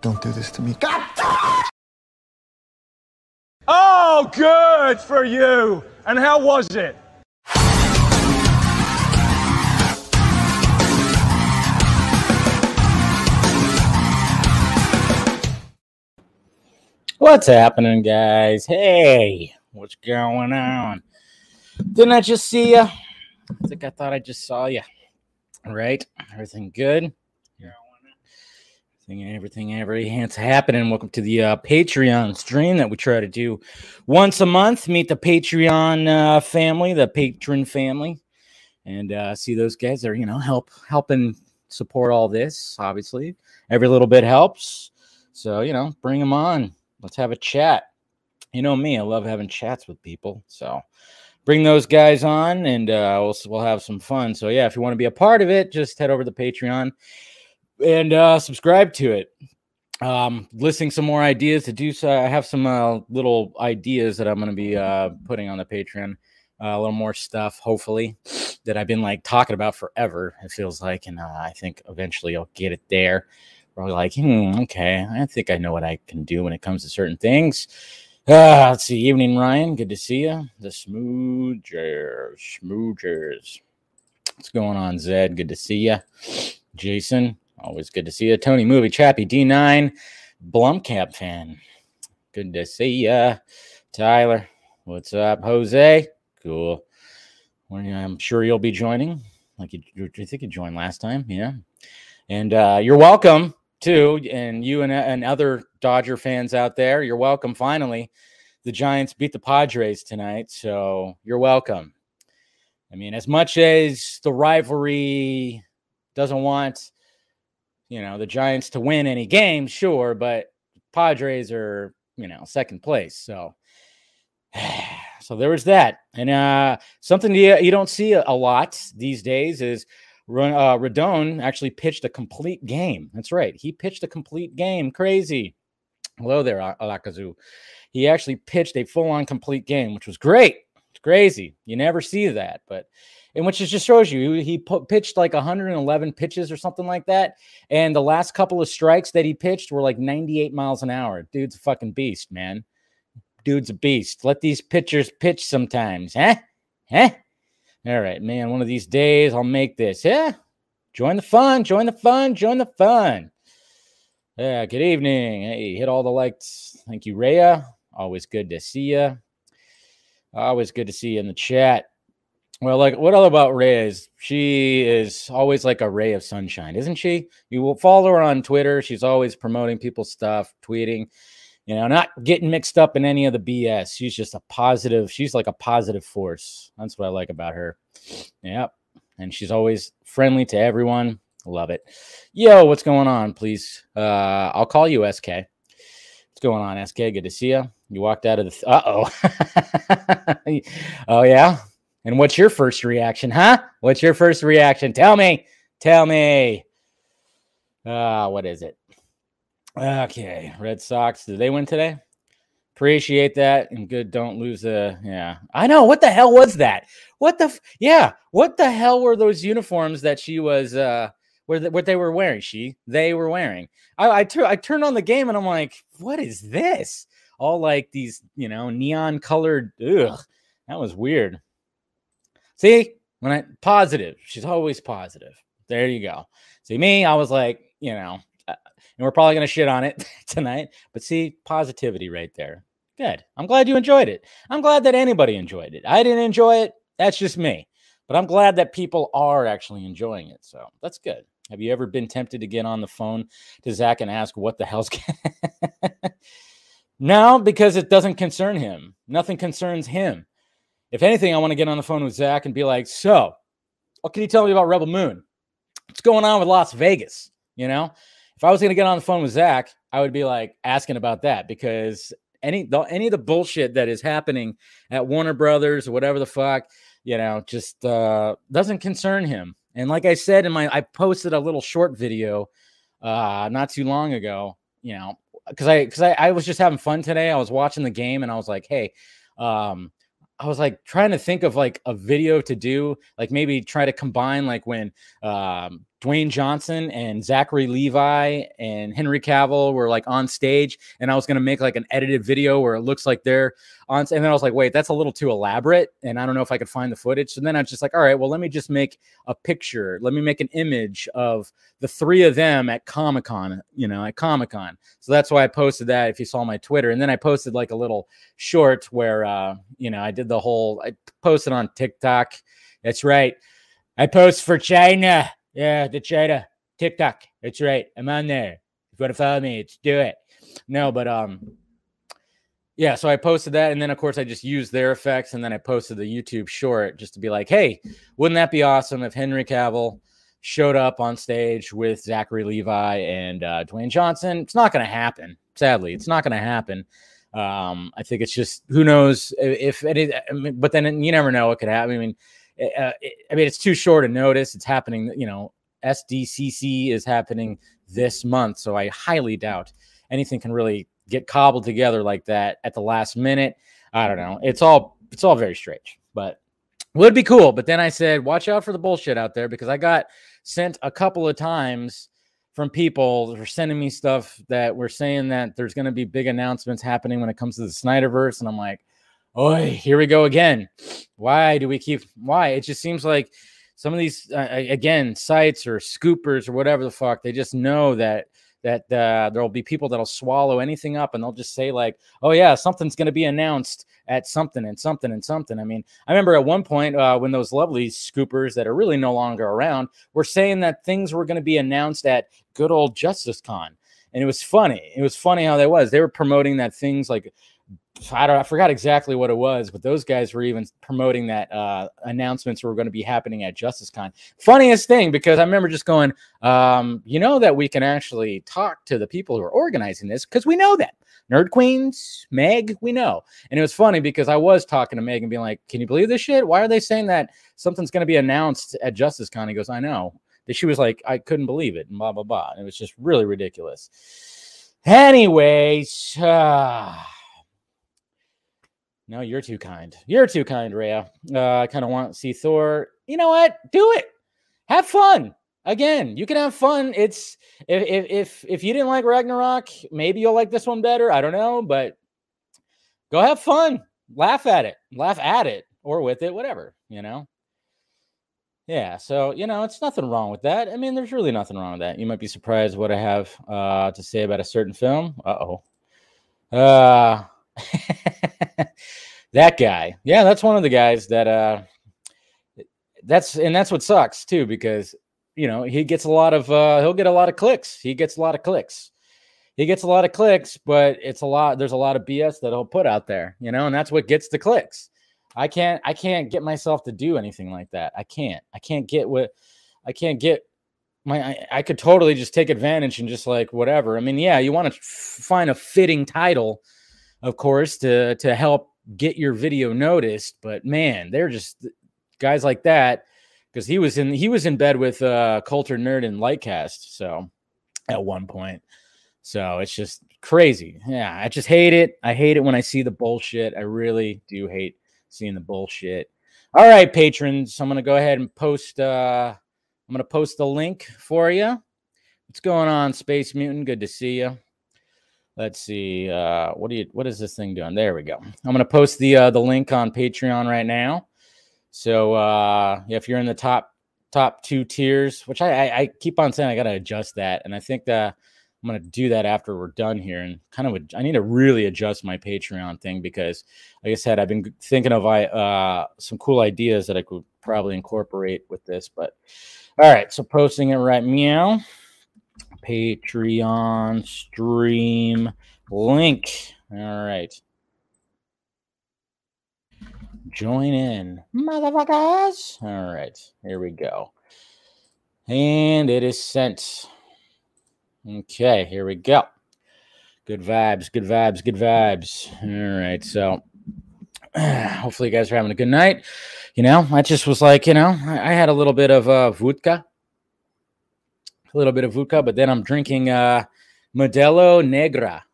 Don't do this to me. God damn it! Oh, good for you. And how was it? What's happening, guys? Hey, what's going on? Didn't I just see you? I think I thought I just saw you. Right? Everything good? Everything, everything, everything's happening. Welcome to the uh, Patreon stream that we try to do once a month. Meet the Patreon uh, family, the patron family, and uh, see those guys that are you know help helping support all this. Obviously, every little bit helps. So you know, bring them on. Let's have a chat. You know me, I love having chats with people. So bring those guys on, and uh, we'll we'll have some fun. So yeah, if you want to be a part of it, just head over to Patreon and uh, subscribe to it. Um, listing some more ideas to do so. I have some uh, little ideas that I'm going to be uh, putting on the Patreon. Uh, a little more stuff, hopefully, that I've been like talking about forever. It feels like, and uh, I think eventually I'll get it there. Probably like, hmm, okay, I think I know what I can do when it comes to certain things. Uh, let's see, evening, Ryan. Good to see you. The Smoogers, Smoogers. What's going on, Zed? Good to see you. Jason, always good to see you. Tony Movie Chappie D9, Blumcap fan. Good to see you. Tyler, what's up? Jose, cool. I'm sure you'll be joining. Like you, you think you joined last time, yeah. And uh, you're welcome too. And you and, and other Dodger fans out there, you're welcome. Finally, the Giants beat the Padres tonight, so you're welcome. I mean, as much as the rivalry doesn't want, you know, the Giants to win any game, sure, but Padres are, you know, second place. So, so there was that. And uh, something you, you don't see a, lot these days is uh, Rodon actually pitched a complete game. That's right. He pitched a complete game. Crazy. Hello there, Alakazu. He actually pitched a full on complete game, which was great. It's crazy. You never see that, but and which just shows you he put, pitched like 111 pitches or something like that. And the last couple of strikes that he pitched were like 98 miles an hour. Dude's a fucking beast, man. Dude's a beast. Let these pitchers pitch sometimes, huh? Huh? All right, man. One of these days I'll make this. Yeah. Join the fun. Join the fun. Join the fun. Yeah. Good evening. Hey, hit all the likes. Thank you, Rhea. Always good to see you. Always good to see you in the chat. Well, like what all about Ray is she is always like a ray of sunshine, isn't she? You will follow her on Twitter. She's always promoting people's stuff, tweeting, you know, not getting mixed up in any of the BS. She's just a positive, she's like a positive force. That's what I like about her. Yep. And she's always friendly to everyone. Love it. Yo, what's going on? Please. Uh, I'll call you SK. What's going on, SK? Good to see you. You walked out of the. Th- uh oh. oh, yeah. And what's your first reaction, huh? What's your first reaction? Tell me. Tell me. Uh, what is it? Okay, Red Sox. Did they win today? Appreciate that and good. Don't lose the. Yeah, I know. What the hell was that? What the? F- yeah, what the hell were those uniforms that she was? uh where the, what they were wearing? She they were wearing. I I, tur- I turned on the game and I'm like, what is this? All like these, you know, neon colored. Ugh, that was weird. See, when I positive, she's always positive. There you go. See me, I was like, you know, uh, and we're probably gonna shit on it tonight, but see, positivity right there. Good. I'm glad you enjoyed it. I'm glad that anybody enjoyed it. I didn't enjoy it. That's just me. But I'm glad that people are actually enjoying it. So that's good. Have you ever been tempted to get on the phone to Zach and ask what the hell's No, because it doesn't concern him. Nothing concerns him. If anything, I want to get on the phone with Zach and be like, so what can you tell me about Rebel Moon? What's going on with Lost Vegas? You know, if I was going to get on the phone with Zach, I would be like asking about that because any the, any of the bullshit that is happening at Warner Brothers or whatever the fuck, you know, just uh, doesn't concern him. And like I said in my, I posted a little short video uh, not too long ago. You know, because I because I, I was just having fun today. I was watching the game and I was like, hey, um, I was like trying to think of like a video to do, like maybe try to combine like when um, Dwayne Johnson and Zachary Levi and Henry Cavill were like on stage, and I was gonna make like an edited video where it looks like they're on. And then I was like, wait, that's a little too elaborate, and I don't know if I could find the footage. So then I was just like, all right, well, let me just make a picture. Let me make an image of the three of them at Comic Con. You know, at Comic Con. So that's why I posted that. If you saw my Twitter, and then I posted like a little short where uh, you know I did the whole. I posted on TikTok. That's right. I post for China. Yeah, the China TikTok. That's right. I'm on there. If you want to follow me, let's do it. No, but um, yeah. So I posted that, and then of course I just used their effects, and then I posted the YouTube short just to be like, hey, wouldn't that be awesome if Henry Cavill showed up on stage with Zachary Levi and uh, Dwayne Johnson? It's not going to happen. Sadly, it's not going to happen. Um, I think it's just who knows if, mean, but then you never know what could happen. I mean uh, I mean, it's too short a notice. It's happening, you know, SDCC is happening this month. So I highly doubt anything can really get cobbled together like that at the last minute. I don't know. It's all it's all very strange, but would be cool. But then I said, watch out for the bullshit out there because I got sent a couple of times from people who are sending me stuff that were saying that there's going to be big announcements happening when it comes to the Snyderverse. And I'm like, oh, here we go again. Why do we keep? Why? It just seems like some of these, uh, again, sites or scoopers or whatever the fuck, they just know that that uh, there'll be people that'll swallow anything up and they'll just say like, "Oh yeah, something's going to be announced at something and something and something." I mean, I remember at one point uh, when those lovely scoopers that are really no longer around were saying that things were going to be announced at good old Justice Con, and it was funny. It was funny how that was. They were promoting that things like I don't I forgot exactly what it was, but those guys were even promoting that uh, announcements were going to be happening at JusticeCon. Funniest thing because I remember just going, um, you know that we can actually talk to the people who are organizing this because we know them. Nerd Queens, Meg, we know. And it was funny because I was talking to Meg and being like, "Can you believe this shit? Why are they saying that something's going to be announced at JusticeCon?" He goes, "I know." That she was like, "I couldn't believe it," and blah blah blah. And it was just really ridiculous. Anyways. Uh, no, you're too kind. You're too kind, Rhea. Uh, I kind of want to see Thor. You know what? Do it. Have fun. Again, you can have fun. It's if if if, if you didn't like Ragnarok, maybe you'll like this one better. I don't know, but go have fun. Laugh at it. Laugh at it or with it, whatever, you know. Yeah, so you know, it's nothing wrong with that. I mean, there's really nothing wrong with that. You might be surprised what I have uh, to say about a certain film. Uh-oh. Uh that guy. Yeah, that's one of the guys that uh that's and that's what sucks too because you know, he gets a lot of uh he'll get a lot of clicks. He gets a lot of clicks. He gets a lot of clicks, but it's a lot there's a lot of BS that he'll put out there, you know, and that's what gets the clicks. I can't I can't get myself to do anything like that. I can't. I can't get what I can't get my I, I, could totally just take advantage and just like whatever. I mean, yeah, you want to find a fitting title of course, to to help get your video noticed. But man, they're just guys like that because he was in he was in bed with uh Coulter Nerd and Lightcast. So at one point. So it's just crazy. Yeah, I just hate it. I hate it when I see the bullshit. I really do hate seeing the bullshit. All right, patrons, I'm gonna go ahead and post. uh I'm gonna post the link for you. What's going on, Space Mutant? Good to see you. Let's see. Uh, what do you? What is this thing doing? There we go. I'm gonna post the uh, the link on Patreon right now. So uh, if you're in the top top two tiers, which I, I, I keep on saying I gotta adjust that, and I think that I'm gonna do that after we're done here, and kind of I need to really adjust my Patreon thing because, like I said, I've been thinking of uh, some cool ideas that I could probably incorporate with this. But all right, so posting it right meow. Patreon stream link. All right. Join in, motherfuckers. All right, here we go. And it is sent. Okay, here we go. Good vibes, good vibes, good vibes. All right, so hopefully you guys are having a good night. You know, I just was like, you know, I, I had a little bit of uh, vodka little bit of vodka, but then I'm drinking uh, Modelo Negra.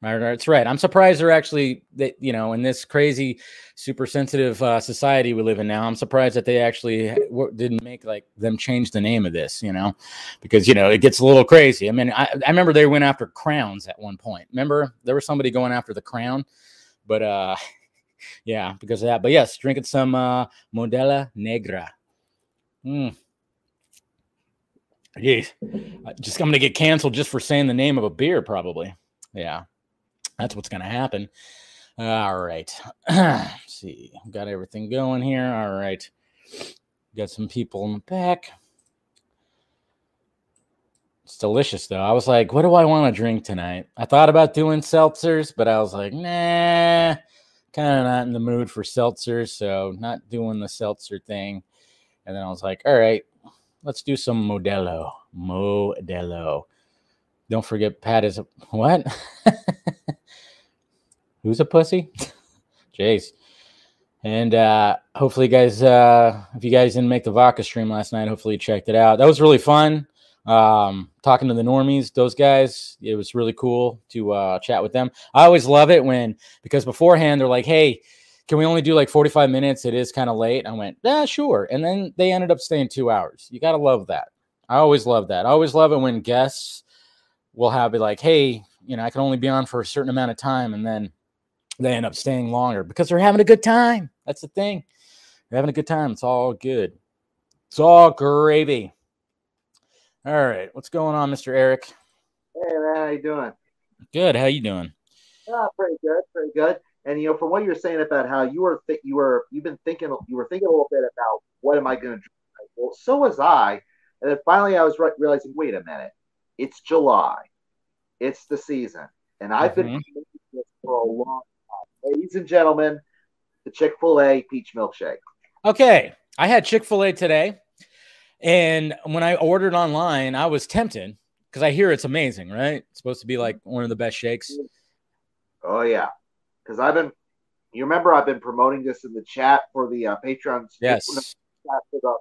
That's right. I'm surprised they're actually that you know in this crazy, super sensitive uh, society we live in now. I'm surprised that they actually didn't make like them change the name of this. You know, because you know it gets a little crazy. I mean, I, I remember they went after crowns at one point. Remember there was somebody going after the crown, but uh, yeah, because of that. But yes, drinking some uh, Modelo Negra. Mm. Jeez, just I'm gonna get canceled just for saying the name of a beer, probably. Yeah. That's what's to happen. All right. see. Got everything going here. All right. Got some people in the back. It's delicious though. I was like, what do I want to drink tonight? I thought about doing seltzers, but I was like, nah, kind of not in the mood for seltzers, so not doing the seltzer thing. And then I was like, all right, let's do some Modelo. Modelo. Don't forget Pat is a, what? Who's a pussy? Jace. And uh, hopefully, guys, uh, if you guys didn't make the Vodka stream last night, hopefully you checked it out. That was really fun. Um, talking to the normies, those guys, it was really cool to uh, chat with them. I always love it when, because beforehand they're like, hey, can we only do like 45 minutes? It is kind of late. I went, yeah, sure. And then they ended up staying two hours. You got to love that. I always love that. I always love it when guests will have it like, hey, you know, I can only be on for a certain amount of time. And then they end up staying longer because they're having a good time. That's the thing. They're having a good time. It's all good. It's all gravy. All right, what's going on, Mr. Eric? Hey man, how you doing? Good. How you doing? Yeah, pretty good, pretty good. And you know, from what you're saying about how you were th- you were you've been thinking you were thinking a little bit about what am I going to do? Well, so was I. And then finally, I was re- realizing, wait a minute, it's July, it's the season, and I've mm-hmm. been this for a long time. ladies and gentlemen, the Chick fil A peach milkshake. Okay. I had Chick fil A today. And when I ordered online, I was tempted because I hear it's amazing, right? It's supposed to be like one of the best shakes. Oh, yeah. Because I've been, you remember, I've been promoting this in the chat for the uh, Patreon. Yes. For, the,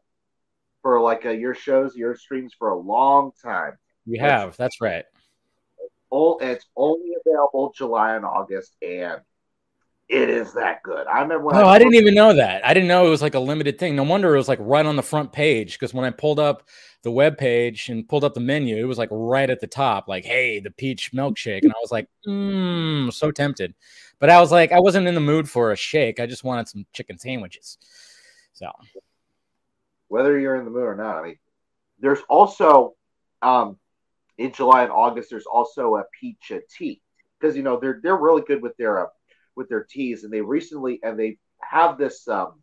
for like uh, your shows, your streams for a long time. We have. It's, that's right. It's only available July and August. And it is that good. I remember when Oh, I, I didn't even know that. I didn't know it was like a limited thing. No wonder it was like right on the front page because when I pulled up the web page and pulled up the menu, it was like right at the top, like, hey, the peach milkshake. And I was like, mmm, so tempted. But I was like, I wasn't in the mood for a shake. I just wanted some chicken sandwiches. So whether you're in the mood or not, I mean, there's also um in July and August, there's also a peach tea. Because you know, they're they're really good with their uh, with their teas, and they recently and they have this. Um,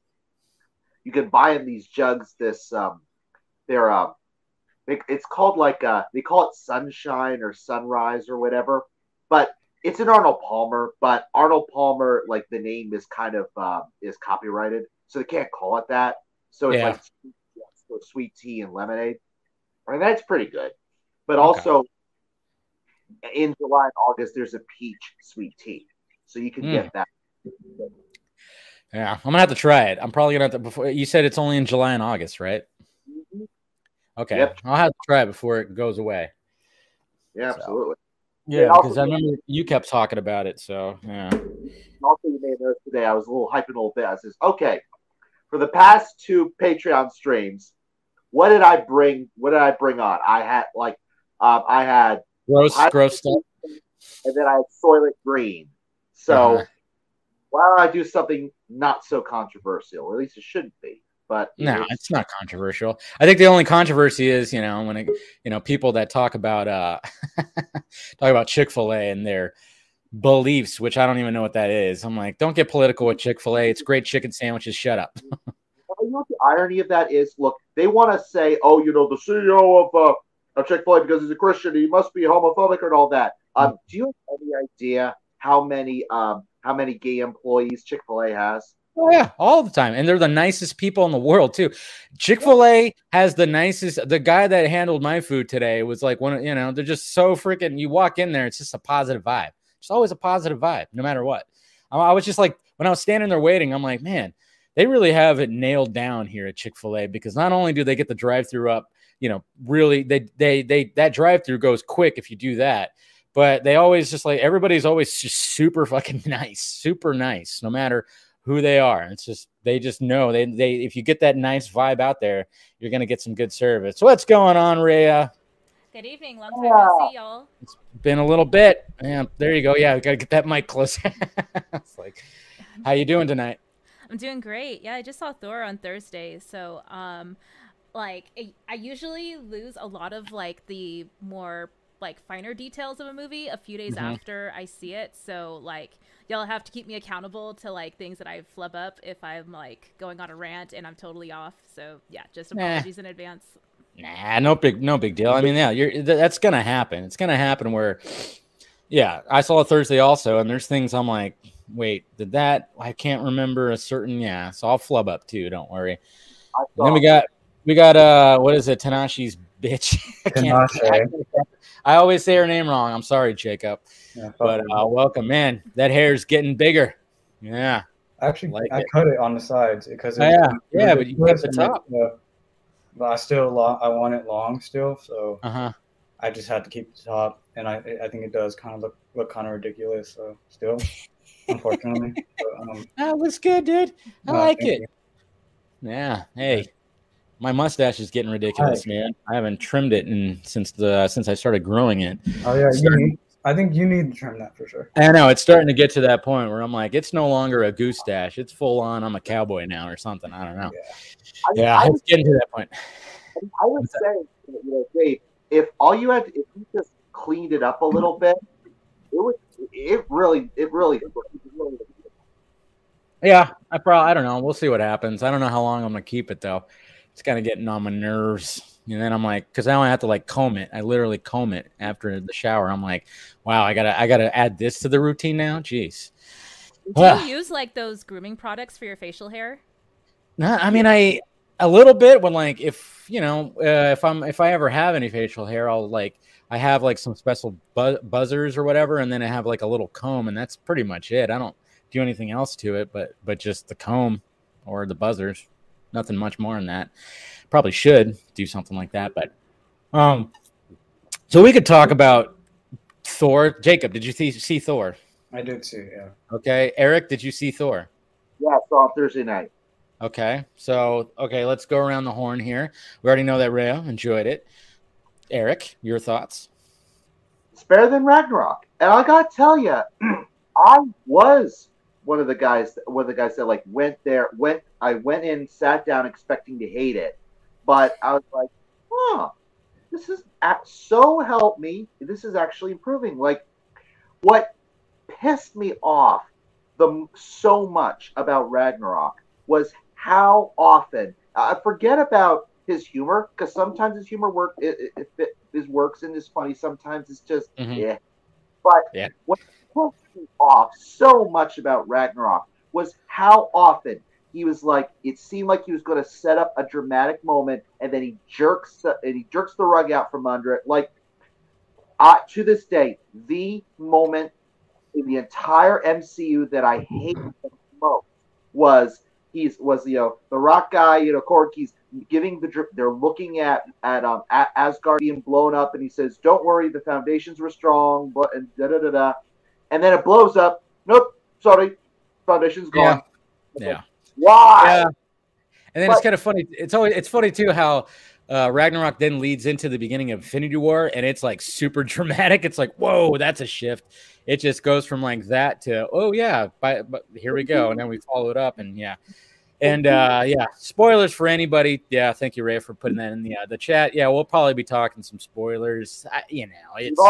you can buy in these jugs this. Um, they're uh, they, it's called like uh, they call it sunshine or sunrise or whatever, but it's an Arnold Palmer. But Arnold Palmer, like the name is kind of uh, is copyrighted, so they can't call it that. So it's yeah. like so sweet tea and lemonade. I mean that's pretty good, but okay. also in July and August there's a peach sweet tea so you can mm. get that. Yeah, I'm gonna have to try it. I'm probably gonna have to. Before you said it's only in July and August, right? Mm-hmm. Okay, yep. I'll have to try it before it goes away. Yeah, so. absolutely. Yeah, because I remember you kept talking about it. So yeah. Also, you may have noticed today I was a little hyping a little bit. I says, okay, for the past two Patreon streams, what did I bring? What did I bring on? I had like, um, I had gross, gross stuff, and then I had Soylent Green. So uh-huh. why don't I do something not so controversial? Or at least it shouldn't be. But no, it's not controversial. I think the only controversy is, you know, when it, you know, people that talk about uh talk about Chick-fil-A and their beliefs, which I don't even know what that is. I'm like, don't get political with Chick-fil-A. It's great chicken sandwiches. Shut up. you know what the irony of that is? Look, they want to say, oh, you know, the CEO of uh, of Chick-fil-A because he's a Christian, he must be homophobic and all that. Um, do you have any idea how many um, how many gay employees Chick Fil A has. Oh yeah, all the time, and they're the nicest people in the world too. Chick Fil A has the nicest. The guy that handled my food today was like one. You know, they're just so freaking. You walk in there, it's just a positive vibe. It's always a positive vibe, no matter what. I, I was just like when I was standing there waiting, I'm like, man, they really have it nailed down here at Chick Fil A because not only do they get the drive through up, you know, really they they they that drive through goes quick if you do that but they always just like everybody's always just super fucking nice, super nice, no matter who they are. It's just they just know they they if you get that nice vibe out there, you're gonna get some good service. What's going on, Rhea? Good evening. Long time no see, y'all. It's been a little bit. Yeah, there you go. Yeah, we gotta get that mic closer. it's like, how you doing tonight? I'm doing great. Yeah, I just saw Thor on Thursday, so um, like I usually lose a lot of like the more like finer details of a movie a few days mm-hmm. after I see it. So like y'all have to keep me accountable to like things that I flub up if I'm like going on a rant and I'm totally off. So yeah, just apologies nah. in advance. Nah, no big no big deal. I mean, yeah, you're that's gonna happen. It's gonna happen where yeah, I saw it Thursday also, and there's things I'm like, wait, did that I can't remember a certain yeah, so I'll flub up too, don't worry. then we got we got uh what is it, Tanashi's bitch. I, I always say her name wrong. I'm sorry, Jacob. Yeah, but uh, welcome, man. That hair's getting bigger. Yeah. Actually, like I it. cut it on the sides because oh, yeah, yeah, but you kept the top. It, but I still lo- I want it long still, so uh-huh. I just had to keep the top, and I I think it does kind of look look kind of ridiculous. So still, unfortunately, but, um, that looks good, dude. I no, like it. You. Yeah. Hey, my mustache is getting ridiculous, man. I haven't trimmed it in since the since I started growing it. Oh yeah, need, I think you need to trim that for sure. I know it's starting to get to that point where I'm like, it's no longer a goose stash; it's full on. I'm a cowboy now, or something. I don't know. Yeah, yeah I, I it's getting to that point. I would say, you know, Dave, if all you had, if you just cleaned it up a little bit, it would. It really, it really, it really yeah, I probably I don't know. We'll see what happens. I don't know how long I'm gonna keep it though it's kind of getting on my nerves. And then I'm like, because now I have to like comb it. I literally comb it after the shower. I'm like, wow, I gotta I gotta add this to the routine now. Jeez. Do you use like those grooming products for your facial hair? No, I mean I a little bit when like if you know uh, if I'm if I ever have any facial hair, I'll like I have like some special bu- buzzers or whatever, and then I have like a little comb, and that's pretty much it. I don't do anything else to it, but but just the comb or the buzzers nothing much more than that. Probably should do something like that, but um, so we could talk about Thor. Jacob, did you see, see Thor? I did see, yeah. Okay, Eric, did you see Thor? Yeah, I saw Thursday night. Okay, so okay, let's go around the horn here. We already know that Rhea enjoyed it. Eric, your thoughts? It's better than Ragnarok, and I gotta tell you, I was one of the guys, one of the guys that like went there, went. I went in, sat down, expecting to hate it, but I was like, huh, this is so help me. This is actually improving. Like, what pissed me off the so much about Ragnarok was how often I uh, forget about his humor because sometimes his humor work it, it, it, it, works and is funny. Sometimes it's just mm-hmm. yeah. But yeah. what off so much about Ragnarok was how often he was like it seemed like he was going to set up a dramatic moment and then he jerks the, and he jerks the rug out from under it. Like uh, to this day the moment in the entire MCU that I hate the most was he's was you know the rock guy you know Korg he's giving the drip they're looking at at um at Asgard being blown up and he says don't worry the foundations were strong but and da da da da and then it blows up. Nope, sorry, foundation's gone. Yeah. yeah. Why? Yeah. And then but, it's kind of funny. It's always it's funny too how uh, Ragnarok then leads into the beginning of Infinity War, and it's like super dramatic. It's like, whoa, that's a shift. It just goes from like that to, oh yeah, by, but here we go, and then we follow it up, and yeah, and uh, yeah, spoilers for anybody. Yeah, thank you, Ray, for putting that in the uh, the chat. Yeah, we'll probably be talking some spoilers. I, you know, it's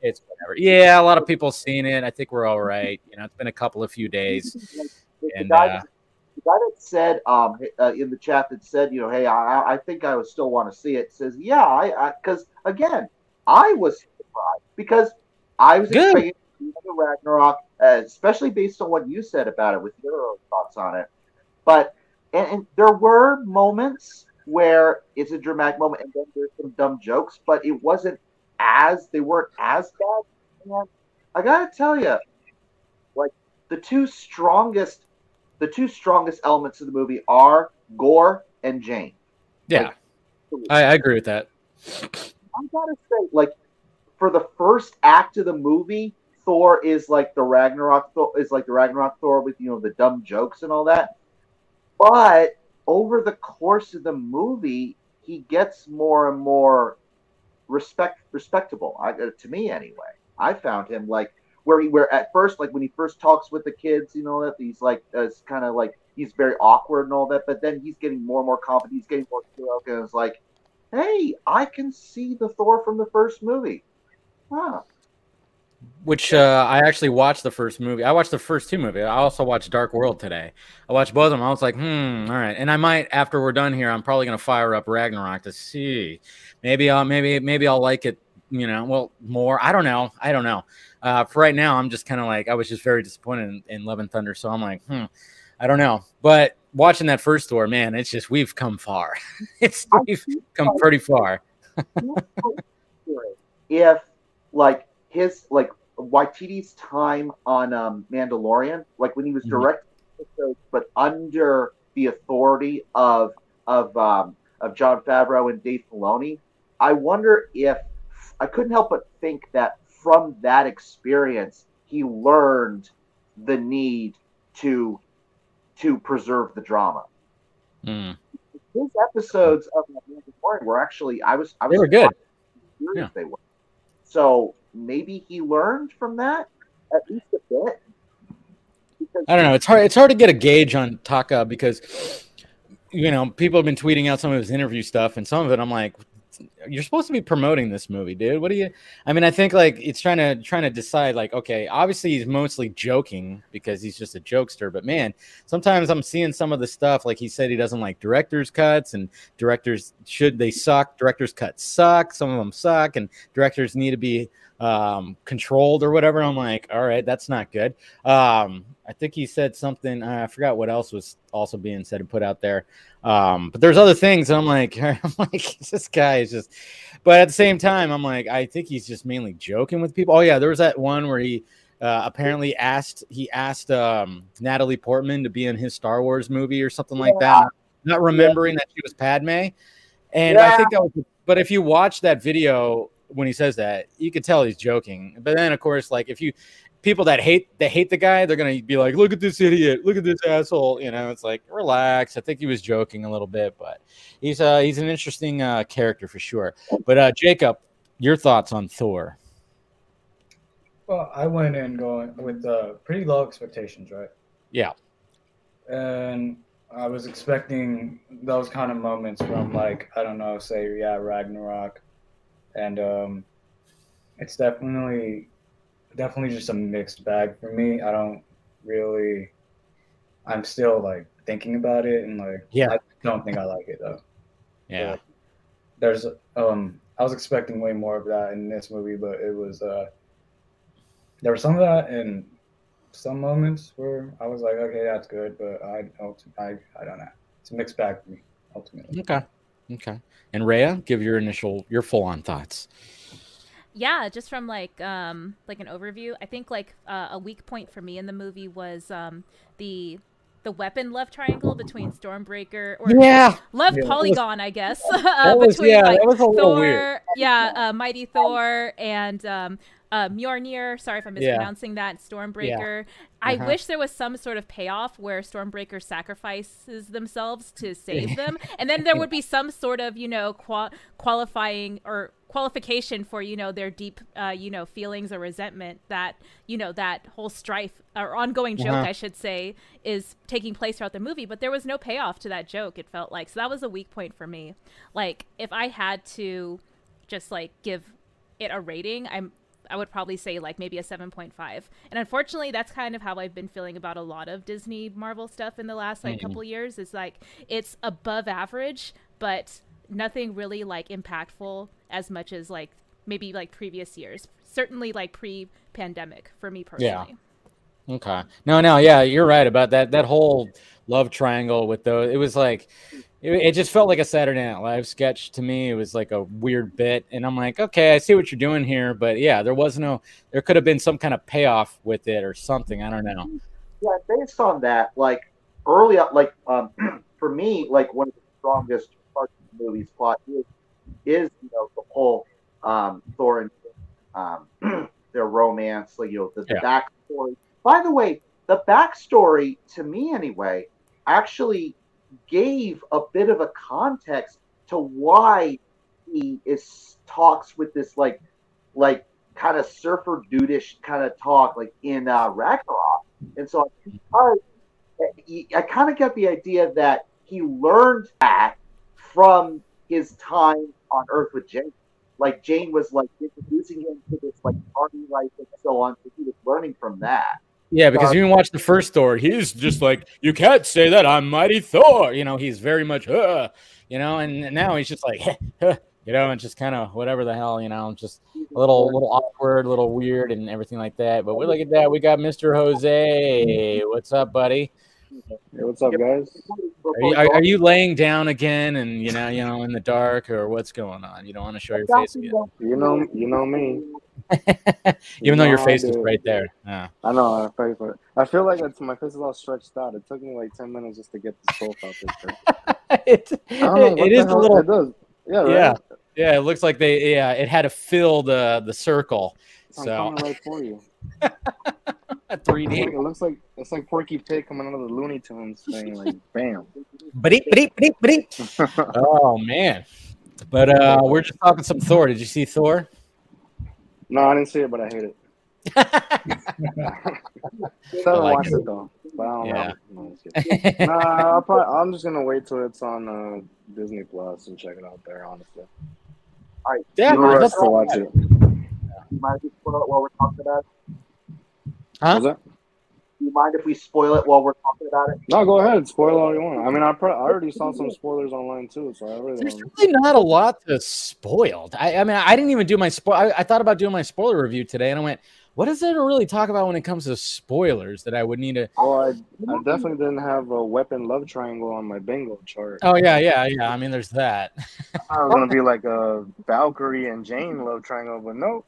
it's whatever. Yeah, a lot of people seen it. I think we're all right. You know, it's been a couple of few days. And the guy, uh, the guy that said um uh, in the chat that said, you know, hey, I I think I would still want to see it. Says, yeah, I because again, I was surprised because I was Good. expecting Ragnarok, uh, especially based on what you said about it with your thoughts on it. But and, and, there were moments where it's a dramatic moment, and then there's some dumb jokes, but it wasn't as they weren't as bad. And I gotta tell you, like the two strongest, the two strongest elements of the movie are Gorr and Jane. Yeah, like, I, I agree with that. I gotta say, like for the first act of the movie, Thor is like the Ragnarok Thor is like the Ragnarok Thor with you know the dumb jokes and all that. But over the course of the movie, he gets more and more respect respectable. I, uh, to me, anyway. I found him like where he where at first like when he first talks with the kids, you know that he's like as kind of like he's very awkward and all that, but then he's getting more and more confident. He's getting more heroic, and it's like, hey, I can see the Thor from the first movie. Huh. Which uh, I actually watched the first movie. I watched the first two movies. I also watched Dark World today. I watched both of them. I was like, hmm, all right. And I might, after we're done here, I'm probably gonna fire up Ragnarok to see. Maybe I'll maybe maybe I'll like it. You know, well, more. I don't know. I don't know. Uh, for right now, I'm just kind of like I was just very disappointed in, in Love and Thunder. So I'm like, hmm, I don't know. But watching that first Thor, man, it's just we've come far. it's we've come pretty far. if like his like Waititi's time on um, Mandalorian, like when he was mm-hmm. directing episodes, but under the authority of of um, of Jon Favreau and Dave Filoni, I wonder if I couldn't help but think that from that experience he learned the need to to preserve the drama. Mm. His episodes of Mandalorian were actually I was I was they were good. Yeah. They were. So maybe he learned from that at least a bit. I don't know. It's hard. It's hard to get a gauge on Taika because you know people have been tweeting out some of his interview stuff, and some of it I'm like, you're supposed to be promoting this movie, dude. What do you? I mean, I think like it's trying to trying to decide like, okay, obviously he's mostly joking because he's just a jokester. But man, sometimes I'm seeing some of the stuff like he said he doesn't like directors cuts and directors should they suck. Directors cuts suck. Some of them suck, and directors need to be um, controlled or whatever. I'm like, all right, that's not good. Um, I think he said something. Uh, I forgot what else was also being said and put out there. Um, but there's other things. I'm like, I'm like, this guy is just. But at the same time, I'm like, I think he's just mainly joking with people. Oh yeah, there was that one where he uh, apparently asked he asked um, Natalie Portman to be in his Star Wars movie or something like that, not remembering yeah. that she was Padme. And yeah. I think that was. But if you watch that video when he says that, you could tell he's joking. But then, of course, like if you people that hate that hate the guy, they're gonna be like, "Look at this idiot! Look at this asshole!" You know, it's like relax. I think he was joking a little bit, but he's uh he's an interesting uh, character for sure. But uh, Jacob, your thoughts on Thor? Well, I went in going with uh, pretty low expectations, right? Yeah, and I was expecting those kind of moments from like I don't know, say yeah, Ragnarok and um, it's definitely definitely just a mixed bag for me. I don't really. I'm still like thinking about it, and like yeah, I don't think I like it though. Yeah, but there's um, I was expecting way more of that in this movie, but it was uh, there was some of that in some moments where I was like, okay, that's good, but I I I don't know. It's a mixed bag for me ultimately. Okay. Okay. And Rhea, give your initial, your full on thoughts. Yeah, just from like um like an overview, I think like uh, a weak point for me in the movie was um the the weapon love triangle between Stormbreaker or yeah, love yeah, polygon, was, I guess. uh, was, between yeah, like Thor, weird. yeah, uh, Mighty Thor and um uh, Mjolnir. Sorry if I'm mispronouncing yeah. that. Stormbreaker. Yeah. I uh-huh. wish there was some sort of payoff where Stormbreaker sacrifices themselves to save them, and then there would be some sort of you know qual- qualifying or qualification for you know their deep uh, you know feelings or resentment that you know that whole strife or ongoing joke uh-huh. I should say is taking place throughout the movie. But there was no payoff to that joke. It felt like so that was a weak point for me. Like if I had to just like give it a rating, I'm I would probably say like maybe a 7.5. And unfortunately, that's kind of how I've been feeling about a lot of Disney Marvel stuff in the last like mm-hmm. couple years. Is like it's above average, but nothing really like impactful as much as like maybe like previous years. Certainly like pre-pandemic for me personally. Yeah. Okay. No, no, yeah, you're right about that. That whole love triangle with those. It was like it, it, just felt like a Saturday Night Live sketch to me. It was like a weird bit, and I'm like, okay, I see what you're doing here, but yeah, there was no, there could have been some kind of payoff with it or something. I don't know. Yeah, based on that, like early up, like um, for me, like one of the strongest parts of the movie's plot is, is you know the whole um, Thor and um, their romance, like you know the, the Yeah. backstory. By the way, the backstory to me anyway actually gave a bit of a context to why he is talks with this like like kind of surfer dudeish kind of talk like in uh, and so I, I, I kind of get the idea that he learned that from his time on Earth with Jane. Like Jane was like introducing him to this like party life and so on, so he was learning from that. Yeah, because you can watch the first Thor. He's just like, you can't say that. I'm mighty Thor. You know, he's very much, uh, you know, and now he's just like, you know, and just kind of whatever the hell, you know, just a little, little awkward, a little weird, and everything like that. But we look at that. We got Mr. Jose. What's up, buddy? Hey, what's up, guys? Are you, are, are you laying down again, and you know, you know, in the dark, or what's going on? You don't want to show your face again, You know, you know me. Even though your face is right there. Yeah. I know. I feel, for- I feel like it's, my face is all stretched out. It took me like ten minutes just to get this profile picture. it, I don't know. it- what the is a little. It does. Yeah. Right? Yeah. Yeah, it looks like they yeah, it had to fill the the circle. I'm So coming right for you. 3D. It looks like it's like Porky Pig coming out of the Looney Tunes thing. Like, bam. Ba-dee, ba-dee, ba-dee, ba-dee. Oh man. But uh we're just talking some Thor. Did you see Thor? No, I didn't see it, but I hate it. Still haven't like watched it. it though. But I don't Yeah. know. No, just kidding. nah, I'll probably, I'm just gonna wait till it's on uh, Disney Plus and check it out there. Honestly, yeah, no rush that's- to watch it. You mind if we spoil while we're talking about it? Huh? Was that? Do you mind if we spoil it while we're talking about it? No, go ahead. Spoil all you want. I mean, I, pro- I already saw some spoilers online too, so I really There's don't. really not a lot to spoiled. I, I mean, I didn't even do my spoil. I, I thought about doing my spoiler review today, and I went, "What is there to really talk about when it comes to spoilers that I would need to?" Well, I, I definitely didn't have a weapon love triangle on my bingo chart. Oh yeah, yeah, yeah. I mean, there's that. I was gonna be like a Valkyrie and Jane love triangle, but no.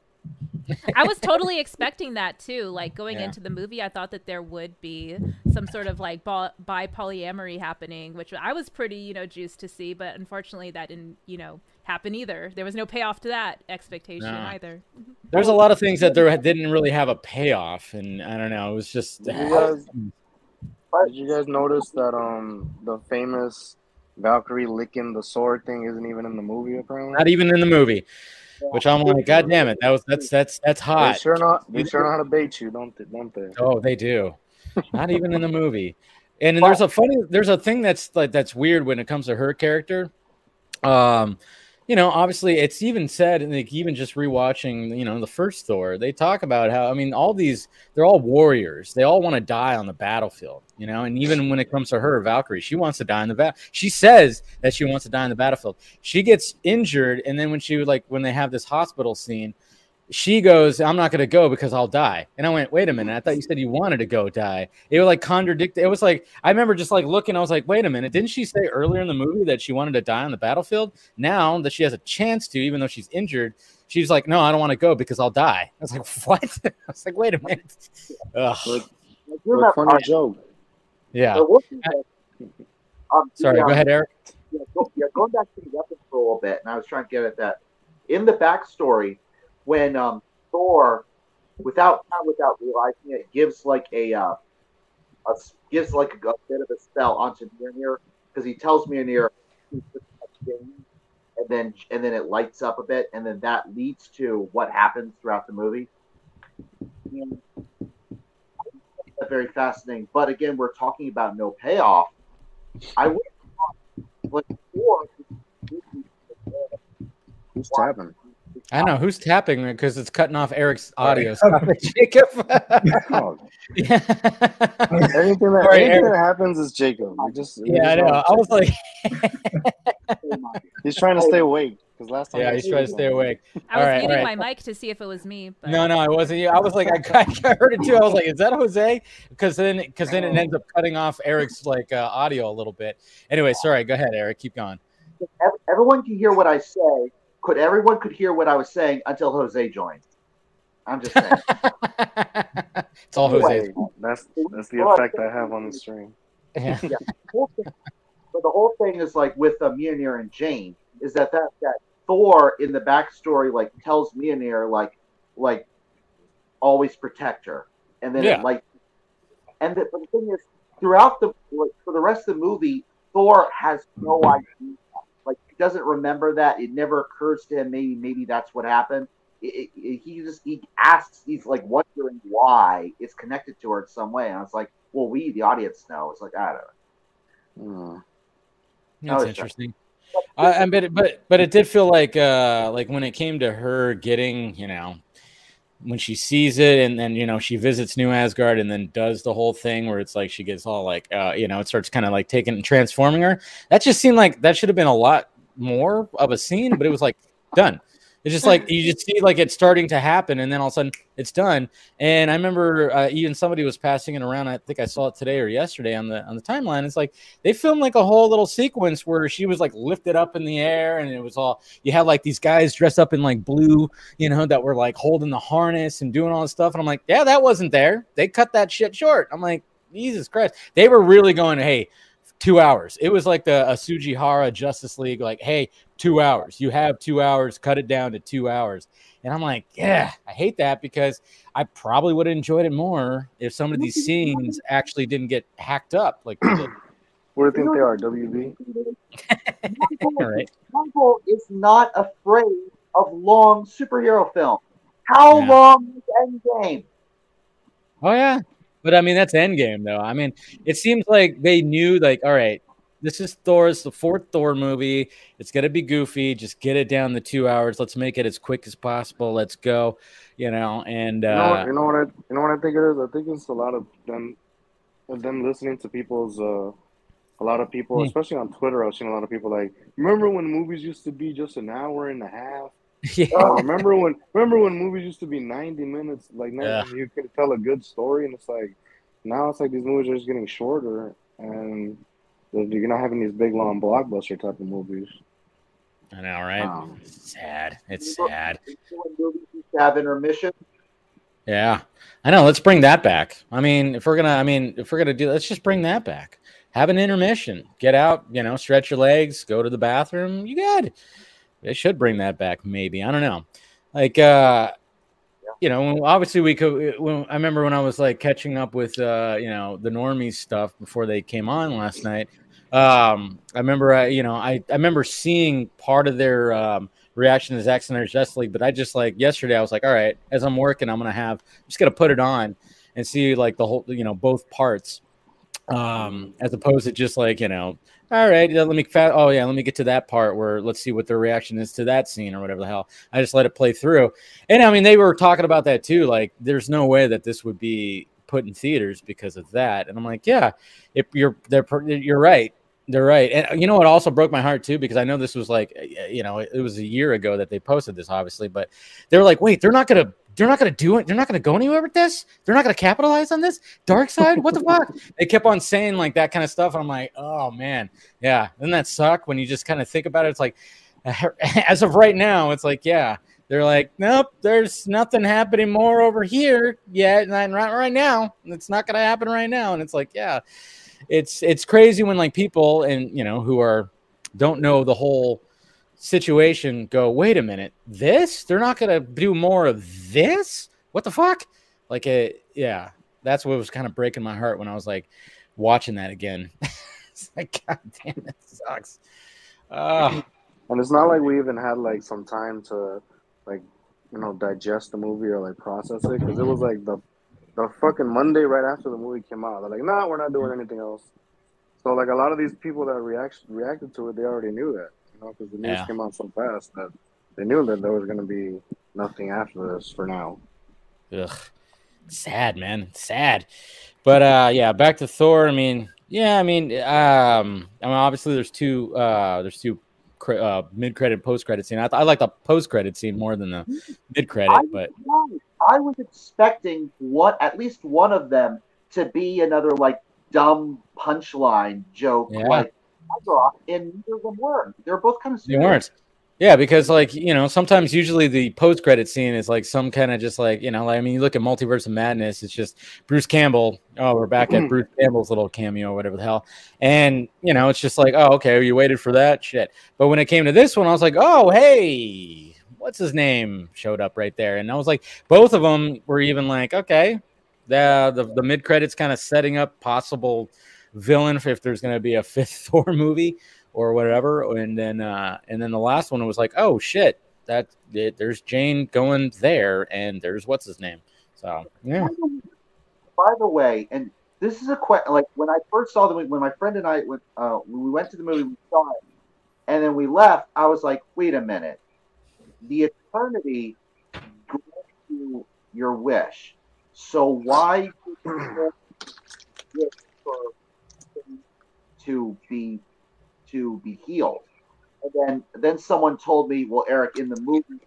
I was totally expecting that too. Like going Yeah. into the movie, I thought that there would be some sort of like bi bi polyamory happening, which I was pretty, you know, juiced to see. But unfortunately, that didn't, you know, happen either. There was no payoff to that expectation No. either. There's a lot of things that there didn't really have a payoff, and I don't know. It was just Did you guys, did you guys notice that um the famous Valkyrie licking the sword thing isn't even in the movie apparently? not even in the movie. Which I'm like, God damn it, that was that's that's that's They hot. sure not. They sure know how to bait you, don't they? Don't they? Oh, they do. Not even in the movie. And there's a funny there's a thing that's like that's weird when it comes to her character. Um, you know, obviously it's even said and like even just rewatching, you know, the first Thor, they talk about how I mean all these they're all warriors. They all want to die on the battlefield, you know, and even when it comes to her, Valkyrie, she wants to die in the battle. She says that she wants to die in the battlefield. She gets injured, and then when she like when they have this hospital scene, she goes, I'm not going to go because I'll die. And I went, wait a minute. I thought you said you wanted to go die. It was like contradict. It was like, I remember just like looking, I was like, wait a minute. Didn't she say earlier in the movie that she wanted to die on the battlefield? Now that she has a chance to, even though she's injured, she's like, no, I don't want to go because I'll die. I was like, what? I was like, wait a minute. Ugh. But, Like, you but remember- funny joke. Yeah. the one um, Sorry. yeah, Go ahead, Eric. yeah, go, yeah, going back to the weapons for a little bit, and I was trying to get at that. In the backstory, when um, Thor, without not without realizing it, gives like a, uh, a gives like a, a bit of a spell onto Mjolnir because he tells Mjolnir, "Please put and then and then it lights up a bit, and then that leads to what happens throughout the movie. And very fascinating. But again, we're talking about no payoff. I would like Thor. Who's tapping? I don't know who's tapping because it's cutting off Eric's audio. Stop it, Jacob. Oh, yeah. anything that Sorry, anything that happens is Jacob. We just yeah, I know. want I was like, he's trying to stay awake because last time yeah, he's trying to stay awake. I was All right, muting all my mic to see if it was me. But No, no, I wasn't you. I was like, I, I heard it too. I was like, is that Jose? Because then, because then it ends up cutting off Eric's like uh, audio a little bit. Anyway, sorry. Go ahead, Eric. Keep going. Everyone can hear what I say. Could everyone could hear what I was saying until Jose joined? I'm just saying. it's all Jose's. Hey, that's that's the effect I have on the stream. Yeah. The whole thing- but the whole thing is like with uh, Mjolnir and Jane is that that that Thor in the backstory like tells Mjolnir like like always protect her, and then Yeah. it, like, and the, but the thing is, throughout the like, for the rest of the movie, Thor has no idea. Like he doesn't remember that. It never occurs to him. Maybe maybe that's what happened. It, it, it- he just he asks. He's like wondering why it's connected to her in some way, and it's like, well, we the audience know. It's like I don't know. Hmm. That's it's interesting. I, I bet, it, but but it did feel like uh like when it came to her getting you know when she sees it and then you know she visits New Asgard and then does the whole thing where it's like she gets all like uh you know it starts kind of like taking and transforming her. That just seemed like that should have been a lot more of a scene, but it was like done. It's just like you just see like it's starting to happen, and then all of a sudden it's done. And I remember uh, even somebody was passing it around. I think I saw it today or yesterday on the on the timeline. It's like they filmed like a whole little sequence where she was like lifted up in the air, and it was all you had like these guys dressed up in like blue, you know, that were like holding the harness and doing all this stuff. And I'm like, yeah, that wasn't there. They cut that shit short. I'm like, Jesus Christ, they were really going, hey. Two hours. It was like the a Sujihara Justice League, like, hey, two hours. You have two hours, cut it down to two hours. And I'm like, yeah, I hate that because I probably would have enjoyed it more if some of these scenes actually didn't get hacked up like they did. What do you think they are? WB? All right. Marvel is not afraid of long superhero films. How Yeah. long is Endgame? Oh yeah. But I mean that's Endgame though. I mean, it seems like they knew like, all right, this is Thor's the fourth Thor movie. It's gonna be goofy. Just get it down the two hours. Let's make it as quick as possible. Let's go. You know, and You know, uh what, you know what I you know what I think it is? I think it's a lot of them of them listening to people's uh a lot of people, Hmm. especially on Twitter, I've seen a lot of people like, remember when movies used to be just an hour and a half? yeah. Uh, remember when remember when movies used to be ninety minutes? Like now Yeah. you could tell a good story, and it's like now it's like these movies are just getting shorter, and you're not having these big long blockbuster type of movies. I know, right? Um, It's sad. It's sad. Movies used to have intermission. Yeah, I know. Let's bring that back. I mean, if we're gonna, I mean, if we're gonna do, let's just bring that back. Have an intermission. Get out. You know, stretch your legs. Go to the bathroom. You good? They should bring that back. Maybe I don't know. Like, uh, you know, obviously we could. When, I remember when I was like catching up with, uh, you know, the normies stuff before they came on last night. Um, I remember, I, you know, I, I remember seeing part of their um, reaction to Zack Snyder's Justice League, but I just like yesterday, I was like, all right, as I'm working, I'm gonna have, I'm just gonna put it on and see like the whole, you know, both parts, um, as opposed to just like, you know, all right, let me, oh yeah, let me get to that part where let's see what their reaction is to that scene or whatever the hell. I just let it play through, and I mean, they were talking about that too. Like, there's no way that this would be put in theaters because of that, and I'm like, yeah, if you're, they're, you're right. They're right. And uh, you know what also broke my heart too, because I know this was like, you know, it was a year ago that they posted this, obviously, but they were like, wait, they're not gonna they're not gonna do it, they're not gonna go anywhere with this, they're not gonna capitalize on this. Dark side, what the fuck? They kept on saying like that kind of stuff. And I'm like, oh man, yeah. Doesn't that suck when you just kind of think about it? It's like as of right now, it's like, yeah. They're like, nope, there's nothing happening more over here yet. Not right, right now. It's not gonna happen right now. And it's like, yeah it's it's crazy when like people and you know who are don't know the whole situation go wait a minute this? They're not gonna do more of this? What the fuck? Like it yeah that's what was kind of breaking my heart when i was like watching that again. It's like god damn it sucks. Uh, And it's not like we even had like some time to like you know digest the movie or like process it because it was like the the fucking Monday right after the movie came out. They're like, nah, we're not doing anything else. So like a lot of these people that react reacted to it, they already knew that, know, because the news Yeah. came out so fast that they knew that there was gonna be nothing after this for now. Ugh, sad man, sad. But uh, yeah, back to Thor. I mean, yeah, I mean, um, I mean, obviously there's two, uh, there's two cre- uh, mid credit, post credit scene. I, th- I like the post credit scene more than the mid-credit, was, but wrong. I was expecting what at least one of them to be another like dumb punchline joke Yeah. like Ragnarok, and neither of them were. They're both kind of they weren't. Yeah, because like you know, sometimes usually the post credit scene is like some kind of just like you know, like, I mean, you look at Multiverse of Madness, it's just Bruce Campbell. Oh, we're back at hmm. Bruce Campbell's little cameo, or whatever the hell, and you know, it's just like, oh, okay, you waited for that shit. But when it came to this one, I was like, oh, hey, what's his name showed up right there, and I was like, both of them were even like, okay, the the, the mid credits kind of setting up possible villain if there's going to be a fifth Thor movie or whatever, and then uh, and then the last one was like, oh shit, that it, there's Jane going there, and there's what's his name. So yeah. By the way, and this is a question. Like when I first saw the movie, when my friend and I went, uh, when we went to the movie, we saw it, and then we left. I was like, wait a minute, the eternity grants you your wish. So why to be to be healed? And then then someone told me, well, Eric, in the movie,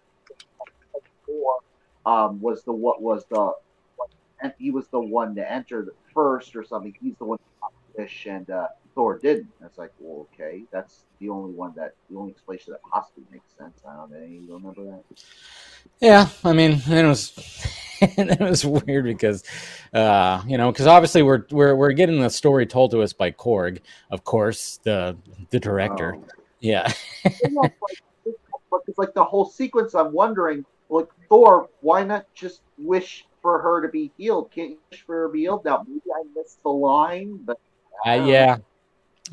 um, was the what was the he was the one to enter the first or something. He's the one to wish, and uh, Thor didn't. It's like, well, okay, that's the only one that the only explanation that possibly makes sense. I don't know. You remember that? Yeah, I mean, it was it was weird because, uh, you know, because obviously we're we're we're getting the story told to us by Korg, of course, the the director. Oh. Yeah. it's like the whole sequence. I'm wondering, like Thor, why not just wish for her to be healed? Can't wish for her to be healed? Now maybe I missed the line, but uh, yeah,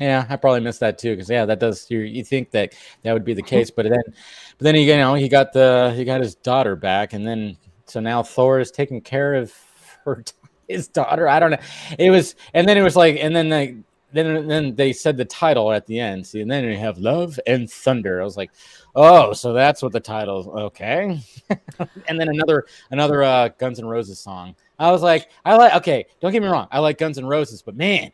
yeah, I probably missed that too because yeah, that does you you think that that would be the case, but then but then you know he got the he got his daughter back, and then so now Thor is taking care of her his daughter. I don't know. It was and then it was like and then they then then they said the title at the end. See, and then you have Love and Thunder. I was like, oh, so that's what the title is. Okay. and then another another uh, Guns N' Roses song. I was like, I like okay, don't get me wrong, I like Guns N' Roses, but man,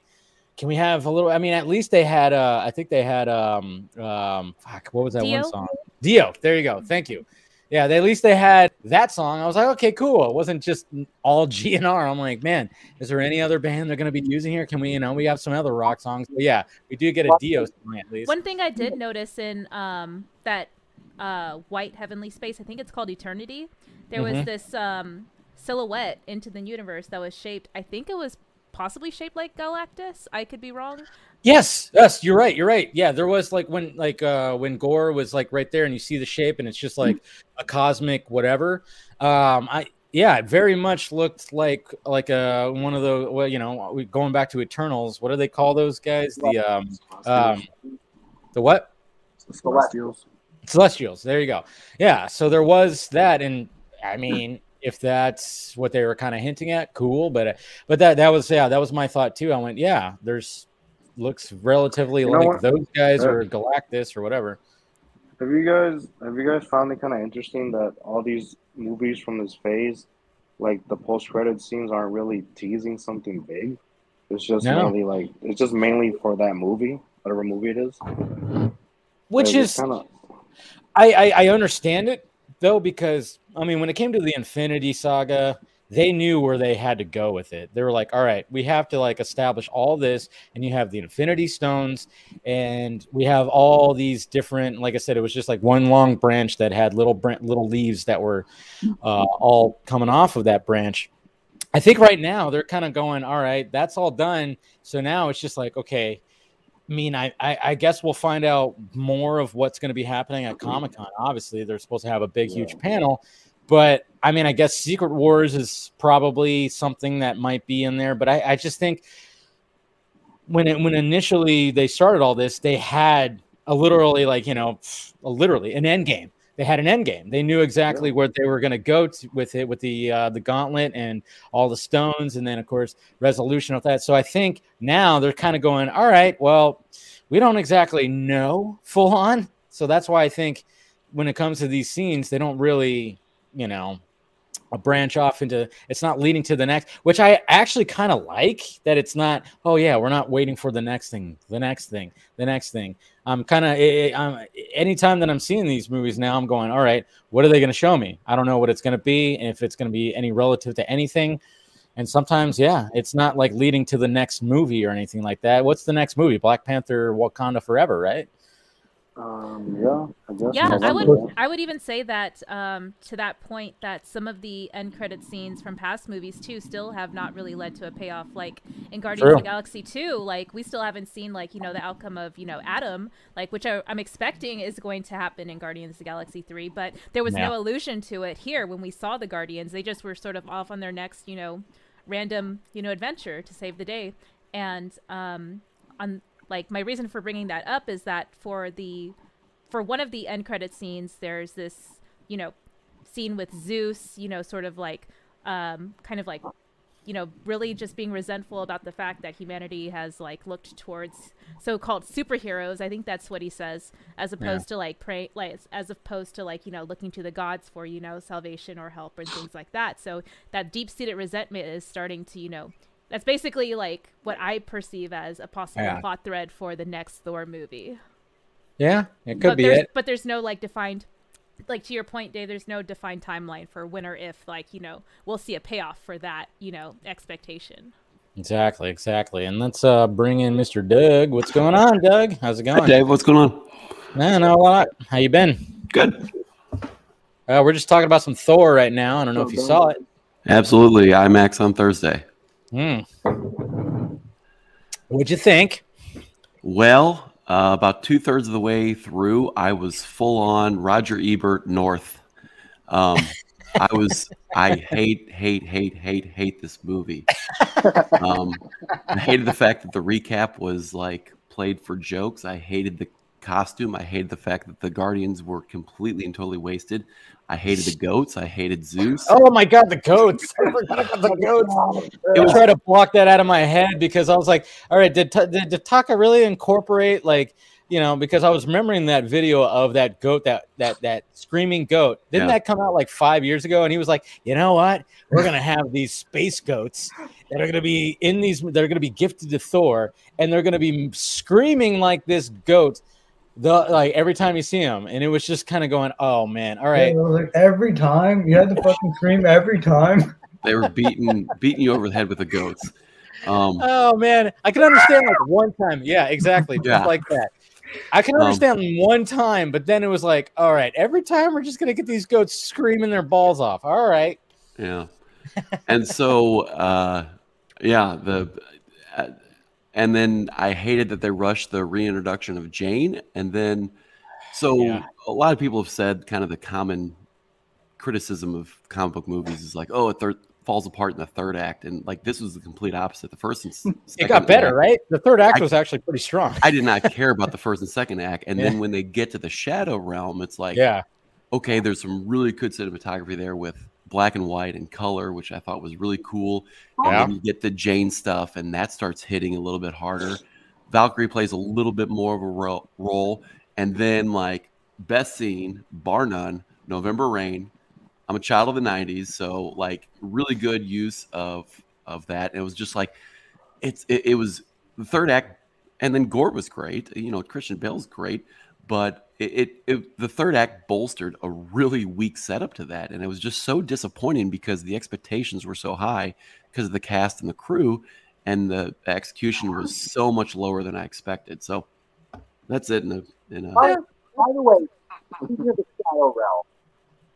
can we have a little? I mean, at least they had. Uh, I think they had. Um, um, fuck, what was that Dio? one song? Dio. There you go. Thank you. Yeah, they, at least they had that song. I was like, okay, cool. It wasn't just all GNR. I'm like, man, is there any other band they're going to be using here? Can we, you know, we have some other rock songs. But yeah, we do get a Dio song at least. One thing I did notice in um, that uh, white heavenly space, I think it's called Eternity. There mm-hmm. was this um, silhouette into the universe that was shaped. I think it was possibly shaped like Galactus. I could be wrong. Yes, yes, you're right. You're right. Yeah, there was like when like uh when Gorr was like right there and you see the shape and it's just like a cosmic whatever. Um I yeah, it very much looked like like uh, one of the well, you know, going back to Eternals. What do they call those guys? The um, um the what? Celestials. Celestials. There you go. Yeah, so there was that and I mean if that's what they were kind of hinting at, cool. But but that that was yeah, that was my thought too. I went, yeah, there's looks relatively you like those guys uh, or Galactus or whatever. Have you guys have you guys found it kind of interesting that all these movies from this phase, like the post credit scenes, aren't really teasing something big? It's just no. mainly like it's just mainly for that movie, whatever movie it is. Which is kind of. I, I I understand it though because I mean, when it came to the Infinity Saga, they knew where they had to go with it. They were like, all right, we have to like establish all this, and you have the Infinity Stones, and we have all these different. Like I said, it was just like one long branch that had little little leaves that were uh, all coming off of that branch. I think right now they're kind of going, all right, that's all done. So now it's just like, okay. I mean, I, I, I guess we'll find out more of what's going to be happening at mm-hmm. Comic Con. Obviously, they're supposed to have a big, huge panel, but I mean, I guess Secret Wars is probably something that might be in there. But I, I just think when it, when initially they started all this, they had a literally like you know, a literally an end game. They had an end game. They knew exactly yeah. where they were going to go with it, with the uh, the gauntlet and all the stones, and then of course resolution of that. So I think now they're kind of going, all right, well, we don't exactly know full on, so that's why I think when it comes to these scenes, they don't really you know a branch off into it's not leading to the next which i actually kind of like that it's not oh yeah we're not waiting for the next thing the next thing the next thing. I'm kind of I'm, anytime that i'm seeing these movies now i'm going all right what are they going to show me? I don't know what it's going to be if it's going to be any relative to anything. And sometimes yeah it's not like leading to the next movie or anything like that. What's the next movie? Black panther wakanda forever right Um, yeah, I guess. Yeah, I November, would. I would even say that um, to that point that some of the end credit scenes from past movies too still have not really led to a payoff. Like in Guardians True. of the Galaxy two, like we still haven't seen like you know the outcome of you know Adam, like which I, I'm expecting is going to happen in Guardians of the Galaxy three. But there was Yeah. no allusion to it here when we saw the Guardians. They just were sort of off on their next you know random you know adventure to save the day. And um, on like my reason for bringing that up is that for the for one of the end credit scenes, there's this, you know, scene with Zeus, you know, sort of like, um, kind of like, you know, really just being resentful about the fact that humanity has like looked towards so-called superheroes. I think that's what he says, as opposed to like pray, like as opposed to like you know looking to the gods for you know salvation or help and things like that. So that deep-seated resentment is starting to you know. That's basically like what I perceive as a possible Yeah. plot thread for the next Thor movie Yeah, it could but be it. But there's no like defined, like to your point, Dave. There's no defined timeline for when or if, like you know, we'll see a payoff for that, you know, expectation. Exactly, exactly. And let's uh bring in Mr. Doug. What's going on, Doug? How's it Hi, going? Dave. What's going on? Nah, not a lot. How you been? Good. Uh, we're just talking about some Thor right now. I don't know if you saw it. Absolutely. IMAX on Thursday. Hmm. What'd you think? Well, uh, about two thirds of the way through, I was full on Roger Ebert North. Um, I was, I hate, hate, hate, hate, hate this movie. Um, I hated the fact that the recap was like played for jokes. I hated the costume. I hated the fact that the Guardians were completely and totally wasted. I hated the goats. I hated Zeus. Oh my god, the goats! I forgot about the goats. It I was- tried to block that out of my head because I was like, "All right, did did, did Taika really incorporate like you know?" Because I was remembering that video of that goat, that that that screaming goat. Didn't Yeah. that come out like five years ago? And he was like, "You know what? We're gonna have these space goats that are gonna be in these. They're gonna be gifted to Thor, and they're gonna be screaming like this goat." The like every time you see him, and it was just kind of going, "Oh man, all right." Yeah, like every time you had to fucking scream every time. They were beating beating you over the head with the goats. Um, Oh man, I can understand like one time. Yeah, exactly, just Yeah. like that. I can Um, understand one time, but then it was like, all right, every time we're just gonna get these goats screaming their balls off. All right, Yeah. And so, uh, yeah, the, and then I hated that they rushed the reintroduction of Jane. And then, so Yeah. a lot of people have said kind of the common criticism of comic book movies is like, oh, it thir- falls apart in the third act. And like, this was the complete opposite. The first and s- it got better, act- right? The third act I- was actually pretty strong. I did not care about the first and second act. And Yeah. then when they get to the shadow realm, it's like, yeah, okay, there's some really good cinematography there with black and white and color, which I thought was really cool. And Yeah. then you get the Jane stuff, and that starts hitting a little bit harder. Valkyrie plays a little bit more of a ro- role. And then, like, best scene, bar none, November Rain. I'm a child of the 90s, so, like, really good use of of that. And it was just like, it's it, it was the third act, and then Gorr was great. You know, Christian Bale's great, but it, it, it the third act bolstered a really weak setup to that, and it was just so disappointing because the expectations were so high because of the cast and the crew, and the execution was so much lower than I expected. So that's it. In a, in a, By, by the way, speaking of the Shadow Realm,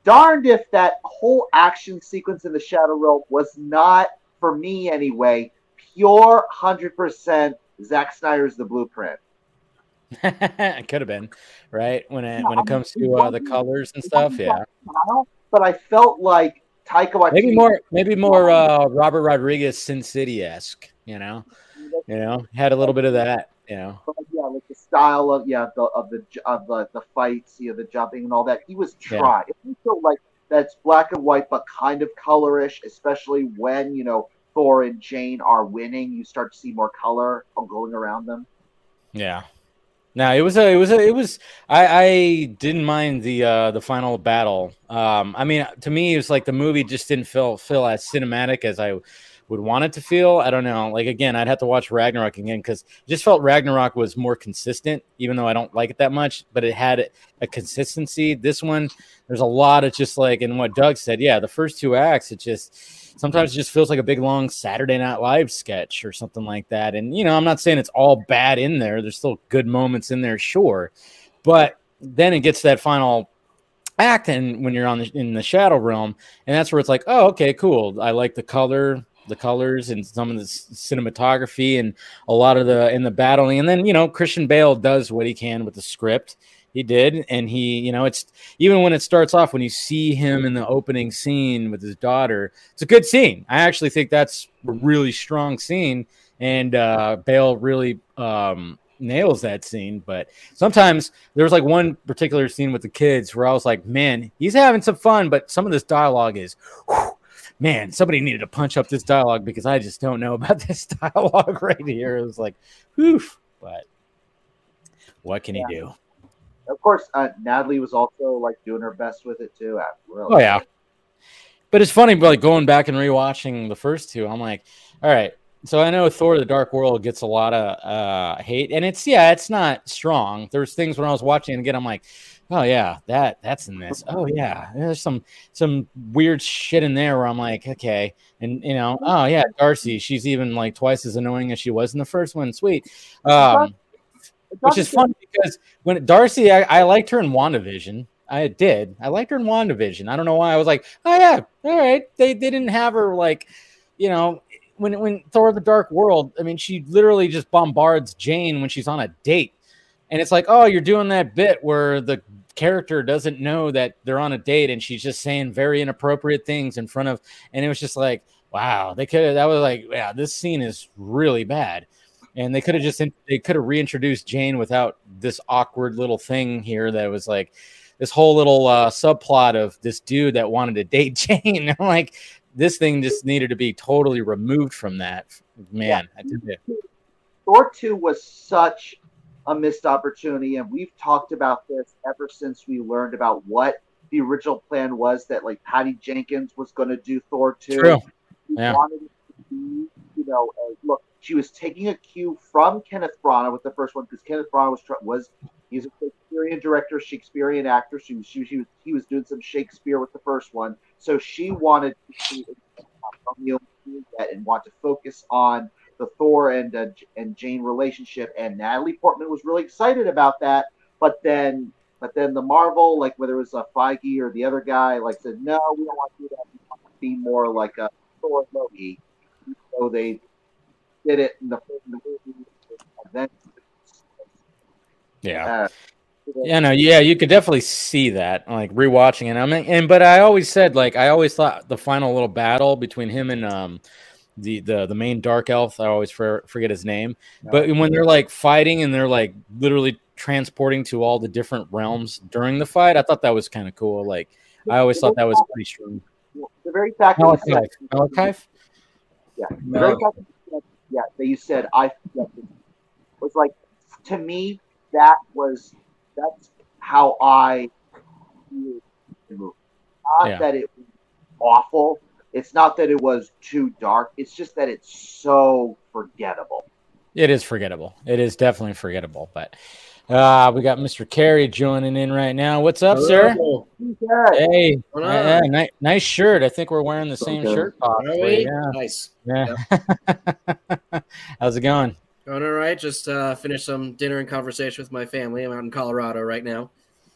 darned if that whole action sequence in the Shadow Realm was not, for me anyway, pure 100% Zack Snyder's The Blueprint. it could have been right when it when it comes to uh, the colors and stuff. Yeah, But I felt like Taika Waititi. maybe more, maybe more uh, Robert Rodriguez Sin City esque. You know, you know, had a little bit of that. You know, yeah, like the style of yeah the of the of the, the fights, you know, the jumping and all that. He was Yeah. trying. It didn't feel like that's black and white, but kind of colorish, especially when you know Thor and Jane are winning. You start to see more color going around them. Yeah. No, it was a, it was a, it was. I, I didn't mind the uh the final battle. Um, I mean, to me, it was like the movie just didn't feel feel as cinematic as I would want it to feel. I don't know. Like again, I'd have to watch Ragnarok again because just felt Ragnarok was more consistent, even though I don't like it that much. But it had a consistency. This one, there's a lot of just like, and what Doug said, yeah, the first two acts, it just sometimes it just feels like a big long Saturday Night Live sketch or something like that. And you know, I'm not saying it's all bad in there. There's still good moments in there, sure, But then it gets that final act, and when you're on the, in the shadow realm, and that's where it's like, oh, okay, cool. I like the color, the colors, and some of the cinematography, and a lot of the in the battling. And then you know, Christian Bale does what he can with the script. He did, and he, you know, it's even when it starts off when you see him in the opening scene with his daughter. It's a good scene. I actually think that's a really strong scene, and uh, Bale really um, nails that scene. But sometimes there was like one particular scene with the kids where I was like, man, he's having some fun, but some of this dialogue is, whew, man, somebody needed to punch up this dialogue because I just don't know about this dialogue right here. It was like, whew, but what can he do? Of course, uh, Natalie was also like doing her best with it too. Really. Oh yeah. But it's funny, like going back and rewatching the first two, I'm like, all right. So I know Thor: The Dark World gets a lot of uh, hate, and it's yeah, it's not strong. There's things when I was watching it again, I'm like, oh yeah, that that's in this. Oh yeah, there's some some weird shit in there where I'm like, okay, and you know, oh yeah, Darcy, she's even like twice as annoying as she was in the first one. Sweet. Um, which is funny because when Darcy, I, I liked her in WandaVision. I did. I liked her in WandaVision. I don't know why. I was like, oh yeah, all right. They, they didn't have her like, you know, when when Thor: The Dark World. I mean, she literally just bombards Jane when she's on a date, and it's like, oh, you're doing that bit where the character doesn't know that they're on a date, and she's just saying very inappropriate things in front of, and it was just like, wow, they could. That was like, yeah, this scene is really bad and they could have just they could have reintroduced Jane without this awkward little thing here that was like this whole little uh, subplot of this dude that wanted to date Jane. I'm like, this thing just needed to be totally removed from that. Man, it. Thor 2 was such a missed opportunity, and we've talked about this ever since we learned about what the original plan was that like Patty Jenkins was going to do Thor 2. True. We Yeah. wanted it to be, you know, look, she was taking a cue from Kenneth Branagh with the first one because Kenneth Branagh was was he's a Shakespearean director, Shakespearean actor. She, was- she, she was he was doing some Shakespeare with the first one, so she wanted to Romeo and want to focus on the Thor and uh, and Jane relationship. And Natalie Portman was really excited about that, but then but then the Marvel, like whether it was a Feige or the other guy, like said no, we don't want to do that. We want to be more like a Thor Loki. So they did it in the, in the Yeah. uh, Yeah, no, yeah, you could definitely see that, like rewatching it. I mean, and but I always said, like, I always thought the final little battle between him and um, the the the main dark elf, I always for, forget his name, but when they're like fighting and they're like literally transporting to all the different realms during the fight, I thought that was kind of cool. Like, I always thought that was pretty strong. the very fact Malachi, Malachi, Yeah. The very fact that you said, that you said I was like to me that was that's how I viewed the movie. Not Yeah. that it was awful. It's not that it was too dark. It's just that it's so forgettable. it is forgettable. It is definitely forgettable. But uh, we got Mr. Carey joining in right now. What's up, sir? Hello. Yeah. Hey, yeah, up? ni- nice shirt. I think we're wearing the same Okay. shirt. Possibly. we? Yeah. Nice. Yeah. How's it going? Going all right. Just uh, finished some dinner and conversation with my family. I'm out in Colorado right now.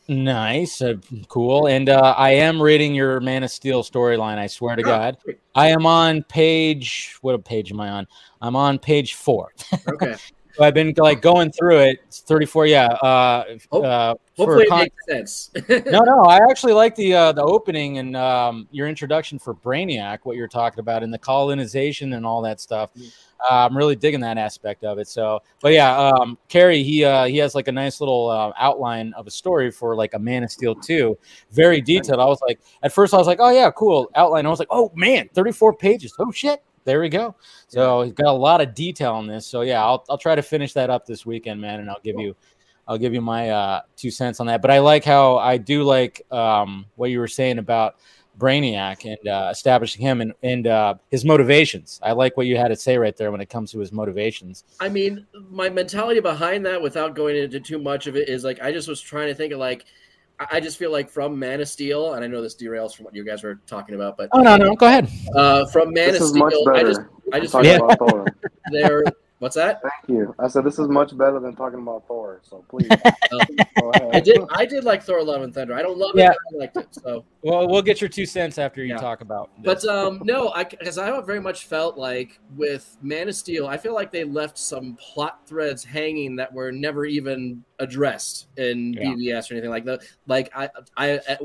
Nice, uh, cool. And uh, I am reading your Man of Steel storyline. I swear to Oh, God. I am on page. What page am I on? I'm on page four. Okay. So I've been like going through it. It's 34. Yeah. Uh, Hope- uh, for Hopefully, it makes sense. no, no. I actually like the uh, the opening and um, your introduction for Brainiac. What you're talking about and the colonization and all that stuff. Uh, I'm really digging that aspect of it. So, but yeah, um, Carrie, he uh, he has like a nice little uh, outline of a story for like a Man of Steel 2. Very detailed. I was like, at first, I was like, oh yeah, cool outline. I was like, oh man, 34 pages. Oh shit. There we go. So he's got a lot of detail on this. So yeah, I'll I'll try to finish that up this weekend, man, and I'll give you I'll give you my uh, two cents on that. But I like how I do like um, what you were saying about Brainiac and uh, establishing him and, and uh, his motivations. I like what you had to say right there when it comes to his motivations. I mean, my mentality behind that, without going into too much of it, is like I just was trying to think of like I I just feel like from Man of Steel, and I know this derails from what you guys were talking about, but Oh no, no, go ahead. uh, from Man this of Steel, I just I just feel Yeah. about Thor. there What's that? Thank you. I said this is much better than talking about Thor. So please. Go ahead. I did. I did like Thor: Love and Thunder. I don't love Yeah. it. But I liked it. So, Well, we'll get your two cents after you Yeah. talk about. but um, no, I because I very much felt like with Man of Steel, I feel like they left some plot threads hanging that were never even addressed in Yeah. BVS or anything like that. Like I, I, I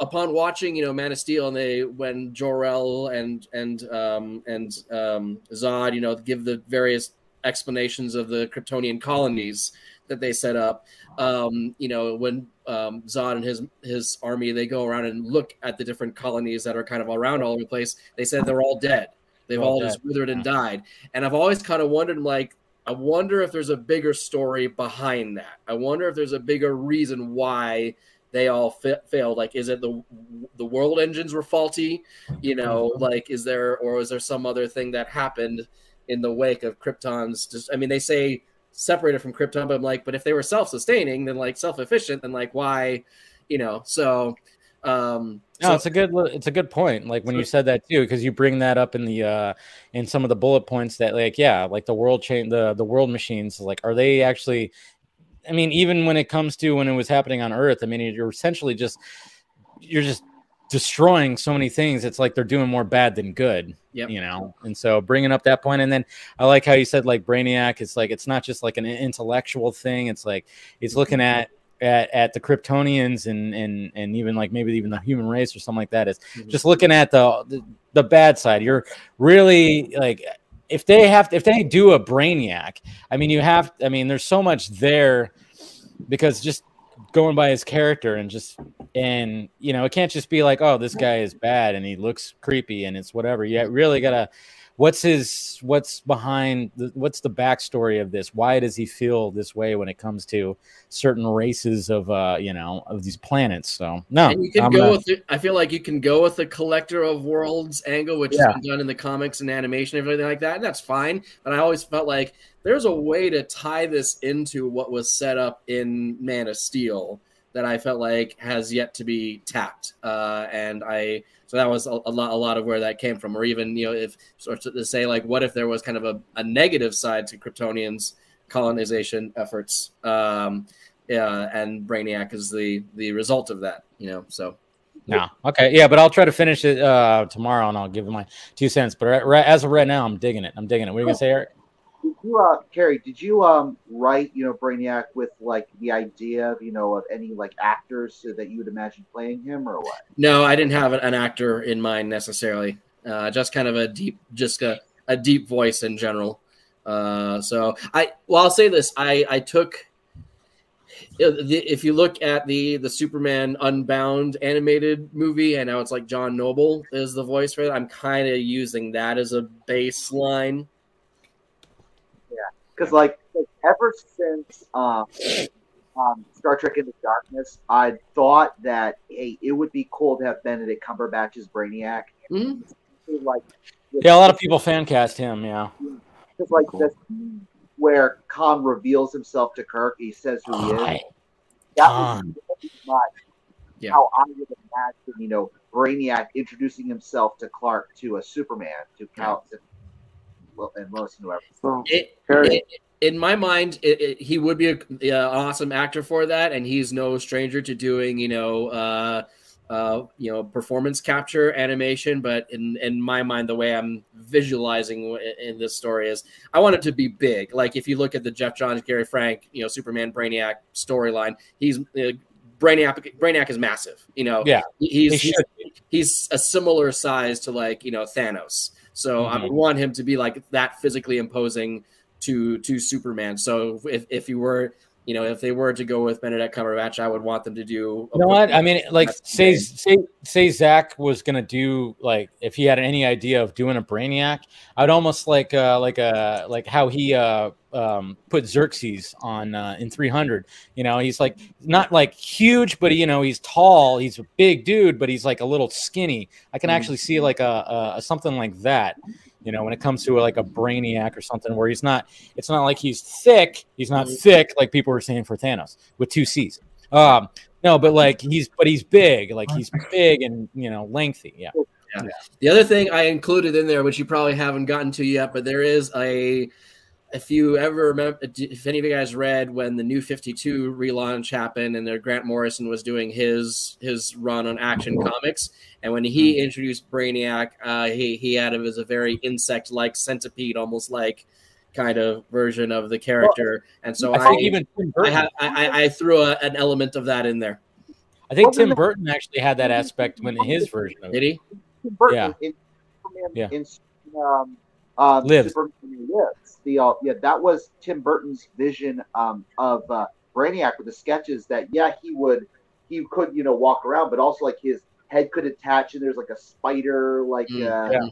upon watching, you know, Man of Steel, and they when Jor-El and and um and um Zod, you know, give the various explanations of the Kryptonian colonies that they set up. Um, you know, when um, Zod and his his army they go around and look at the different colonies that are kind of around all over the place. They said they're all dead. They've All all dead, just withered and died. And I've always kind of wondered, like, I wonder if there's a bigger story behind that. I wonder if there's a bigger reason why they all fa- failed. Like, is it the the world engines were faulty? You know, like, is there or is there some other thing that happened in the wake of Krypton's? Just, I mean, they say separated from Krypton, but I'm like, but if they were self sustaining, then like self efficient, then like why, you know? So, um, No, so it's a good it's a good point. Like when you said that too, because you bring that up in the uh in some of the bullet points that like yeah, like the world chain the the world machines, like are they actually I mean, even when it comes to when it was happening on Earth, I mean you're essentially just you're just destroying so many things. It's like they're doing more bad than good. Yep. You know, and so bringing up that point, and then I like how you said like Brainiac. It's like it's not just like an intellectual thing. It's like it's looking at at, at the Kryptonians and and and even like maybe even the human race or something like that. Is Mhm. just looking at the, the the bad side. You're really like if they have to, if they do a Brainiac. I mean, you have. I mean, there's so much there because just going by his character and just and you know it can't just be like oh this guy is bad and he looks creepy and it's whatever. You really gotta what's his what's behind the, what's the backstory of this why does he feel this way when it comes to certain races of uh you know of these planets so no And you can I'm go gonna- with it. I feel like you can go with the collector of worlds angle, which Yeah. been done in the comics and animation and everything like that, and that's fine. But I always felt like there's a way to tie this into what was set up in Man of Steel that I felt like has yet to be tapped. Uh, and I so that was a, a lot a lot of where that came from. Or even you know if sort of to say like what if there was kind of a, a negative side to Kryptonians colonization efforts. Um, yeah, and Brainiac is the the result of that, you know. So No. Okay. Yeah, but I'll try to finish it uh tomorrow and I'll give my two cents. But right, right, as of right now, I'm digging it. I'm digging it. What are you gonna say, Eric? Did you, uh, Carrie? Did you um write you know Brainiac with like the idea of you know of any like actors that you would imagine playing him or what? no, I didn't have an actor in mind necessarily. Uh, just kind of a deep, just a, a deep voice in general. Uh, so I, well, I'll say this: I I took. If you look at the the Superman Unbound animated movie, and now it's like John Noble is the voice for it, I'm kind of using that as a baseline. Because like, like ever since um, um, Star Trek Into Darkness, I thought that hey, it would be cool to have Benedict Cumberbatch as Brainiac. Mhm. Like, Yeah, a lot of people fan cast him. Yeah. Because like the scene where Khan reveals himself to Kirk, he says who he is. That Khan. was very Yeah. how I would imagine, you know, Brainiac introducing himself to Clark to a Superman to count and Lois and whoever. So, It, Harry. it- in my mind, it, it, he would be a, yeah, an awesome actor for that, and he's no stranger to doing, you know, uh, uh, you know, performance capture animation. But in in my mind, the way I'm visualizing w- in this story is, I want it to be big. Like if you look at the Geoff Johns, Gary Frank, you know, Superman Brainiac storyline, he's uh, Brainiac. Brainiac is massive. You know, Yeah. he's He he's, he's a similar size to like you know Thanos. So I Mhm. would want him to be like that physically imposing to to Superman. So if if you were you know if they were to go with Benedict Cumberbatch, I would want them to do. You know what? I mean, like, say, say, say, Zack was gonna do like if he had any idea of doing a Brainiac, I'd almost like, uh, like a like how he uh um put Xerxes on uh, in 300. You know, he's like not like huge, but you know, he's tall. He's a big dude, but he's like a little skinny. I can actually see like a, a something like that. You know, when it comes to like a Brainiac or something where he's not, it's not like he's thick. He's not thick like people were saying for Thanos with two C's. Um, no, but like he's but he's big, like he's big and you know lengthy. Yeah. The other thing I included in there, which you probably haven't gotten to yet, but there is a if you ever remember, if any of you guys read when the New Fifty Two relaunch happened, and there Grant Morrison was doing his his run on Action Comics, and when he introduced Brainiac, uh, he he had him as a very insect like centipede, almost like kind of version of the character, and so I I even I, had, I, I- I threw a, an element of that in there. I think Tim Burton actually had that aspect when in his version of it. Did he? Tim Burton Yeah. in Superman Yeah. in um, um, Lives. Superman Lives. The uh, yeah, that was Tim Burton's vision um, of uh, Brainiac with the sketches. That yeah, he would he could you know walk around, but also like his head could attach, and there's like a spider like Mm, uh, yeah.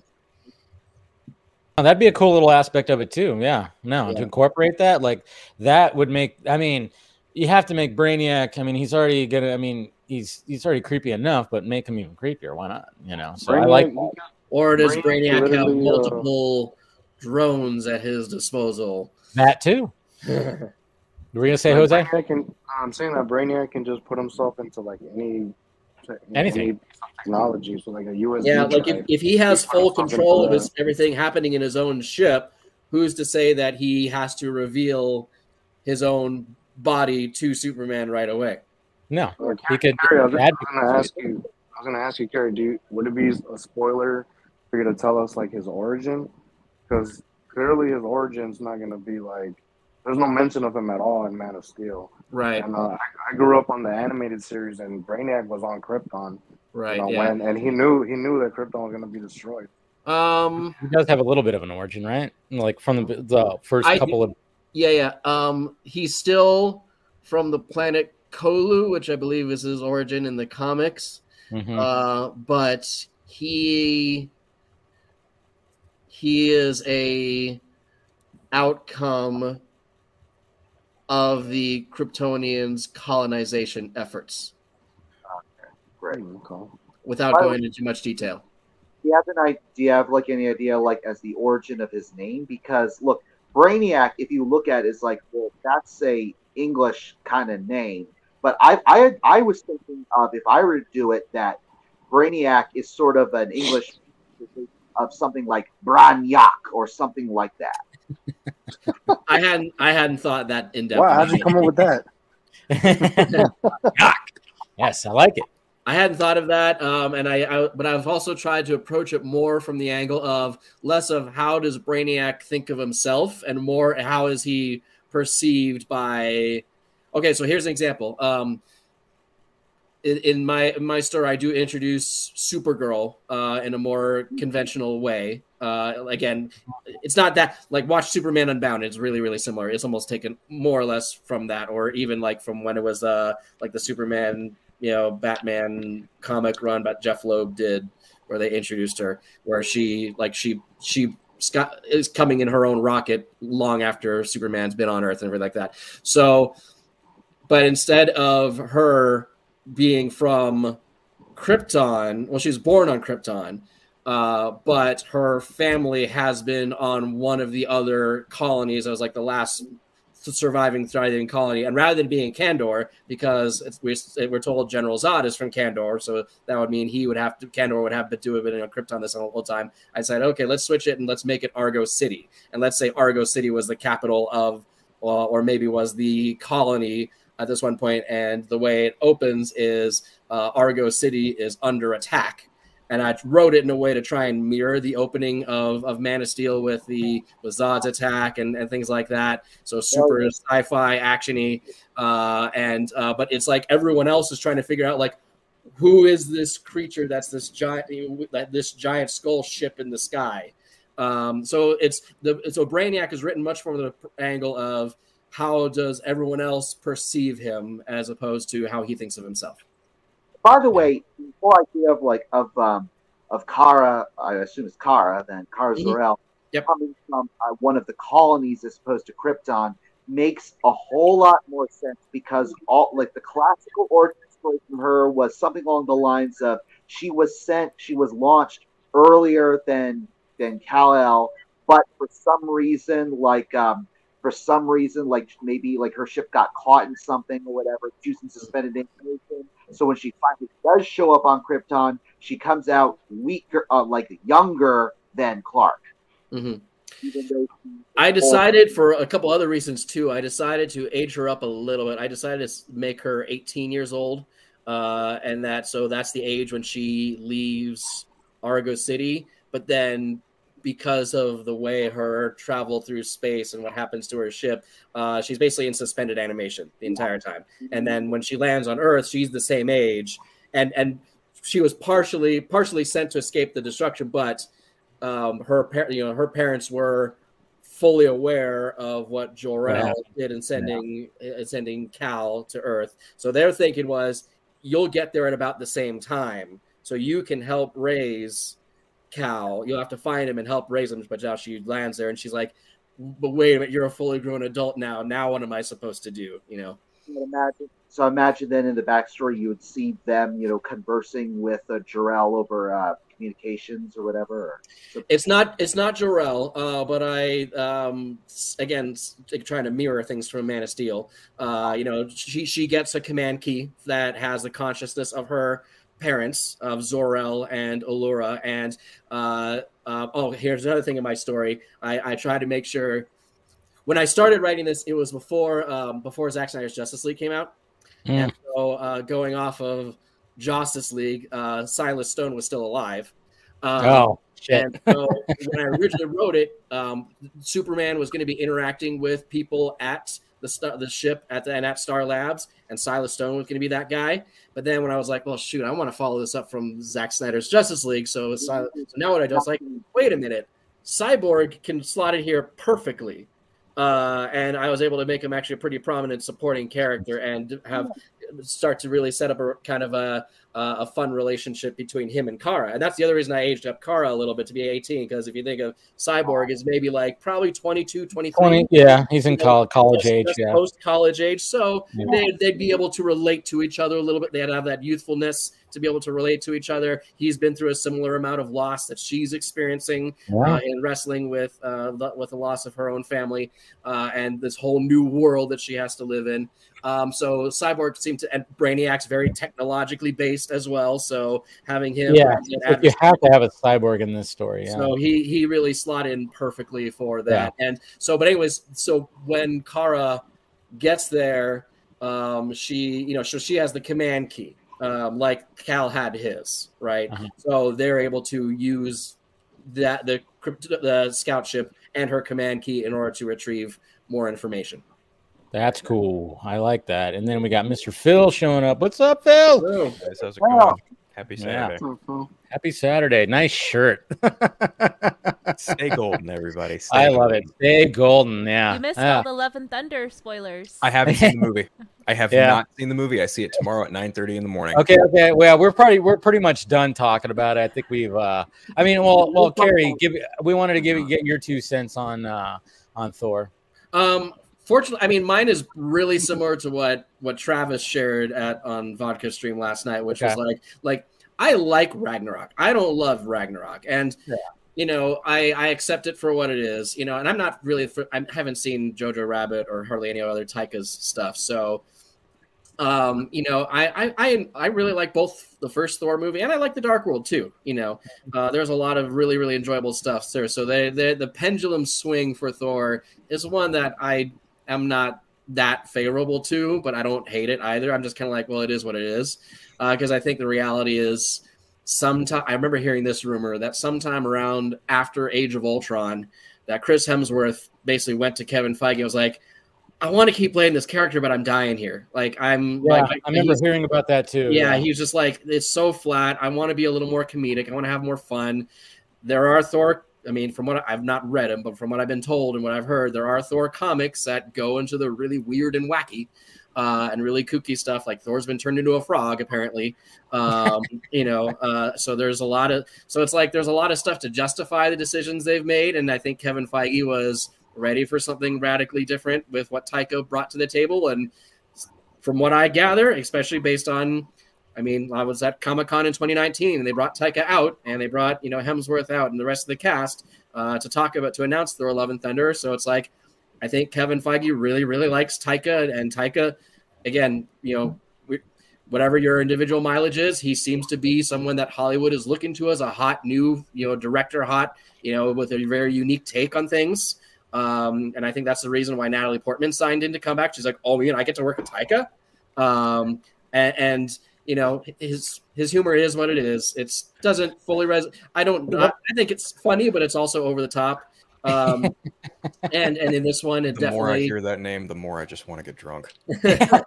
Oh, that'd be a cool little aspect of it too. Yeah. No, to incorporate that, like that would make. I mean, you have to make Brainiac. I mean, he's already gonna. I mean, he's he's already creepy enough, but make him even creepier. Why not? You know. So I like. Brainiac, Or does Brainiac Brainiac have literally, uh, multiple drones at his disposal? That too. Were you gonna say Like, Jose? Brainiac can, I'm saying that Brainiac can just put himself into like any Anything. any technology. So like a USB. Yeah, like if, if he has He full control of his everything happening in his own ship, who's to say that he has to reveal his own body to Superman right away? No, Or he could. Carrie, I was, I was gonna ask you. I was gonna ask you, Carrie. Do you, would it be a spoiler for you to tell us like his origin? Because clearly his origin's not gonna be like. There's no mention of him at all in Man of Steel. Right, And uh, I, I grew up on the animated series, and Brainiac was on Krypton. right, you know, yeah. when, and he knew he knew that Krypton was gonna be destroyed. Um, He does have a little bit of an origin, right? Like from the, the first I- couple of. yeah, yeah. Um, he's still from the planet Colu, which I believe is his origin in the comics. Mhm. Uh, but he he is a outcome of the Kryptonians' colonization efforts. great. Hmm. Without By the going into much detail, Do you have an idea? Do you have like any idea like as the origin of his name? Because look, Brainiac, if you look at, it, is like well, that's a English kind of name. But I, I, I was thinking of if I were to do it, that Brainiac is sort of an English of something like Branyak or something like that. I hadn't I hadn't thought that in depth. Wow, how'd you come up with that? yes, I like it. I hadn't thought of that, um, and I, I, but I've also tried to approach it more from the angle of less of how does Brainiac think of himself, and more how is he perceived by. Okay, so here's an example. Um, in, in my in my story, I do introduce Supergirl uh, in a more conventional way. Uh, again, it's not that like watch Superman Unbound. It's really really similar. It's almost taken more or less from that, or even like from when it was uh, like the Superman you know Batman comic run that Jeph Loeb did, where they introduced her, where she like she she Scott is coming in her own rocket long after Superman's been on Earth and everything like that. So, but instead of her being from Krypton, well, she was born on Krypton, uh, but her family has been on one of the other colonies. I was like the last surviving, thriving colony. And rather than being Kandor, because we're, we're told General Zod is from Kandor, so that would mean he would have to, Kandor would have to have been on Krypton this whole time. I said, okay, let's switch it and let's make it Argo City. And let's say Argo City was the capital of, uh, or maybe was the colony at this one. And the way it opens is uh, Argo City is under attack and I wrote it in a way to try and mirror the opening of, of Man of Steel with the with Zod's attack and, and things like that. So super sci-fi actiony, uh, and uh, but it's like everyone else is trying to figure out like who is this creature that's this giant that this giant skull ship in the sky. Um, so it's the so Brainiac is written much from the angle of how does everyone else perceive him as opposed to how he thinks of himself. By the way, the whole idea of like of um of Kara, I assume it's Kara, then Kara Mhm. Zor-El Yep. coming from uh, one of the colonies as opposed to Krypton makes a whole lot more sense because all like the classical origin story from her was something along the lines of she was sent, she was launched earlier than than Kal-El, but for some reason, like um, for some reason, like maybe like her ship got caught in something or whatever, using suspended information. So when she finally does show up on Krypton, she comes out weaker, uh, like younger than Clark. hmm I decided for a couple other reasons too. I decided to age her up a little bit. I decided to make her 18 years old, uh, and that so that's the age when she leaves Argo City. But then, because of the way her travel through space and what happens to her ship, uh, she's basically in suspended animation the entire time. And then when she lands on Earth, she's the same age, and and she was partially partially sent to escape the destruction, but um, her par- you know her parents were fully aware of what Jor-El Yeah. did in sending in sending Kal to Earth. So their thinking was, you'll get there at about the same time, so you can help raise Kal. You'll have to find him and help raise him. But now she lands there, and she's like, "But wait a minute, you're a fully grown adult now. Now what am I supposed to do?" You know. So imagine then in the backstory you would see them, you know, conversing with uh, Jor-El over uh, communications or whatever. Or, It's not it's not Jor-El, uh, but I um, again trying to mirror things from Man of Steel. Uh, you know, she she gets a command key that has the consciousness of her parents of Zor-El and Alura. And uh, uh, oh, here's another thing in my story. I, I tried to make sure when I started writing this, it was before um, before Zack Snyder's Justice League came out. Mm. And so uh, going off of Justice League, uh, Silas Stone was still alive. Um, oh shit. and so when I originally wrote it, um, Superman was going to be interacting with people at the star, the ship at the at Star Labs, and Silas Stone was going to be that guy. But then when I was like, well, shoot, I want to follow this up from Zack Snyder's Justice League, so, so now what I do is like, wait a minute, Cyborg can slot in here perfectly. Uh, and I was able to make him actually a pretty prominent supporting character and have start to really set up a kind of a uh, a fun relationship between him and Kara. And that's the other reason I aged up Kara a little bit to be 18 because if you think of Cyborg is maybe like probably 22, 23. 20, yeah, he's in col- college age. Yeah. Post college age. So Yeah. they'd, they'd be able to relate to each other a little bit. They'd have that youthfulness to be able to relate to each other. He's been through a similar amount of loss that she's experiencing Yeah. uh, in wrestling with uh, the, with the loss of her own family uh, and this whole new world that she has to live in. Um, so Cyborg seemed to, and Brainiac's very technologically based as well. So having him, Yeah, Like you have to have a cyborg in this story. Yeah. so he he really slot in perfectly for that. And so, but anyways, so when Kara gets there, um, she you know so she has the command key, um, like Kal had his, right? Uh-huh. So they're able to use that the the scout ship and her command key in order to retrieve more information. That's cool. I like that. And then we got Mr. Phil showing up. What's up, Phil? Guys, how's it going? Happy Yeah. Saturday. Happy Saturday. Nice shirt. Stay golden, everybody. Stay I love it. Stay golden. Yeah. You missed Yeah. all the Love and Thunder spoilers. I haven't seen the movie. I have Yeah. not seen the movie. I see it tomorrow at 9:30 in the morning. Okay, okay. Well, we're probably we're pretty much done talking about it. I think we've uh I mean, well, well, Carrie, give we wanted to give you get your two cents on uh on Thor. Um, fortunately, I mean, mine is really similar to what what Travis shared at on Vodka Stream last night, which was like, like I like Ragnarok. I don't love Ragnarok, and Yeah. you know, I I accept it for what it is. You know, and I'm not really. For, I haven't seen Jojo Rabbit or hardly any other Taika's stuff, so. Um, you know, I, I I really like both the first Thor movie and I like the Dark World too. You know, uh, there's a lot of really really enjoyable stuff there. So they the pendulum swing for Thor is one that I am not that favorable to, but I don't hate it either. I'm just kind of like, well, it is what it is, because I think the reality is, sometime I remember hearing this rumor that sometime around after Age of Ultron, that Chris Hemsworth basically went to Kevin Feige and was like, I want to keep playing this character, but I'm dying here. Like I'm, Yeah, like, I remember hearing about that too. yeah, he was just like, it's so flat. I want to be a little more comedic. I want to have more fun. There are Thor. I mean, from what I've not read them, but from what I've been told and what I've heard, there are Thor comics that go into the really weird and wacky uh, and really kooky stuff. Like Thor's been turned into a frog, apparently. Um, you know, uh, so there's a lot of so it's like there's a lot of stuff to justify the decisions they've made, and I think Kevin Feige was ready for something radically different with what Taika brought to the table, and from what I gather, especially based on I mean, I was at Comic Con in 2019, and they brought Taika out, and they brought you know Hemsworth out, and the rest of the cast uh, to talk about to announce Thor: Love and Thunder. So it's like, I think Kevin Feige really, really likes Taika, and Taika, again, you know, whatever your individual mileage is, he seems to be someone that Hollywood is looking to as a hot new, you know, director, hot, you know, with a very unique take on things. Um, and I think that's the reason why Natalie Portman signed in to come back. She's like, oh, you know, I get to work with Taika. Um, and, and you know his his humor is what it is. It's doesn't fully res. I don't. I, I think it's funny, but it's also over the top. Um, and and in this one, it definitely. The more I hear that name, the more I just want to get drunk. well,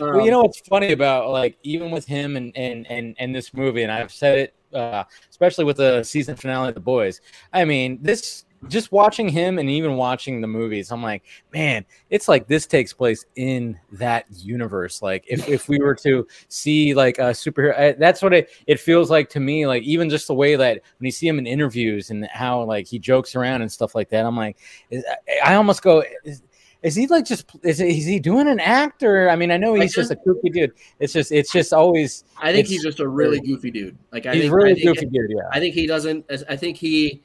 you um, know what's funny about like even with him and and and and this movie, and I've said it, uh, especially with the season finale of The Boys. I mean, this just watching him and even watching the movies, I'm like, man, it's like this takes place in that universe. Like if if we were to see like a superhero, I- that's what it it feels like to me. Like even just the way that when you see him in interviews and how like he jokes around and stuff like that, I'm like, is- I almost go. Is, is he like just is, is he doing an act or I mean I know he's just a kooky dude. It's just it's just always I think he's just a really goofy dude. Like I he's think, really I think, goofy dude. Yeah, I think he doesn't. I think he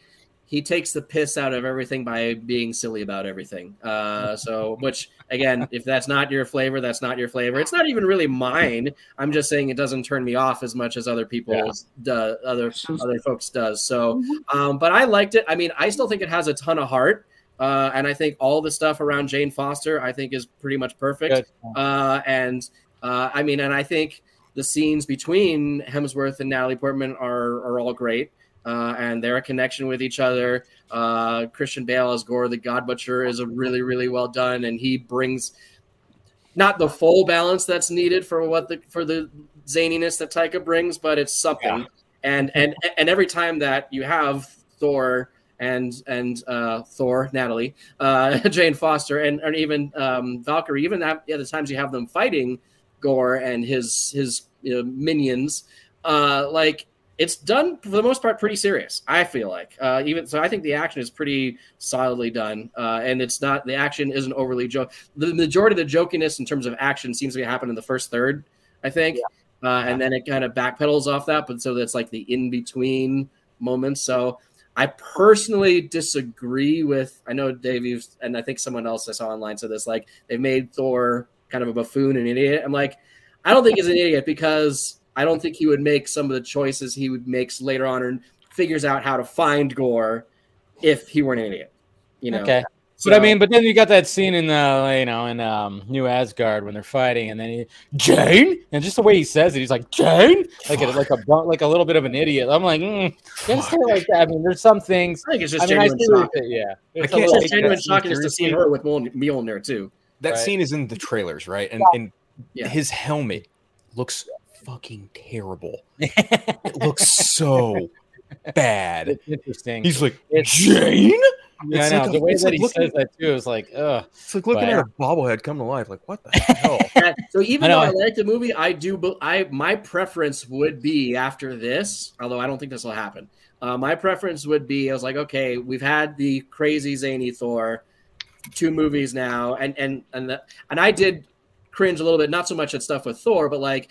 he takes the piss out of everything by being silly about everything. Uh, so, which again, if that's not your flavor, that's not your flavor. It's not even really mine. I'm just saying it doesn't turn me off as much as other people's do, other other folks does. So, um, but I liked it. I mean, I still think it has a ton of heart. Uh, and I think all the stuff around Jane Foster, I think, is pretty much perfect. Uh, and uh, I mean, and I think the scenes between Hemsworth and Natalie Portman are are all great, uh, and they're connection with each other. Uh, Christian Bale as Gorr the God Butcher is a really really well done, and he brings not the full balance that's needed for what the for the zaniness that Taika brings, but it's something. And and and every time that you have Thor and and uh, Thor, Natalie, uh, Jane Foster, and, and even um, Valkyrie, even at the times you have them fighting Gorr and his his you know, minions, uh, like it's done for the most part pretty serious. I feel like uh, even so, I think the action is pretty solidly done, uh, and it's not the action isn't overly joke. The majority of the jokiness in terms of action seems to be happening in the first third, I think, uh, and then it kind of backpedals off that. But so that's like the in between moments. So I personally disagree with. I know Dave, you've, and I think someone else I saw online said this. Like they've made Thor kind of a buffoon and an idiot. I'm like, I don't think he's an idiot because I don't think he would make some of the choices he would makes later on and figures out how to find Gorr if he weren't an idiot. You know. okay. So, but I mean, but then you got that scene in the you know in um, New Asgard when they're fighting, and then he Jane, and just the way he says it, he's like Jane, like a, like a like a little bit of an idiot. I'm like, mm, you gotta like that. I mean, there's some things. I think it's just I mean, I genuine see shock. you say, yeah. I It's a can't It's little- just take genuine that scene shocking to see seriously. her with Mjol- Mjolnir too. That Right. scene is in the trailers, right? And and Yeah. his helmet looks fucking terrible. It looks so bad. It's interesting. He's like It's- Jane. yeah, I it's know. like a- the way that like he looking- says that too is like, ugh. It's like looking But- at a bobblehead come to life. Like what the hell? Yeah, so even I though. I like the movie, I do. be- I my preference would be after this, although I don't think this will happen. Uh, my preference would be I was like, okay, we've had the crazy zany Thor, two movies now, and and and the, and I did cringe a little bit, not so much at stuff with Thor, but like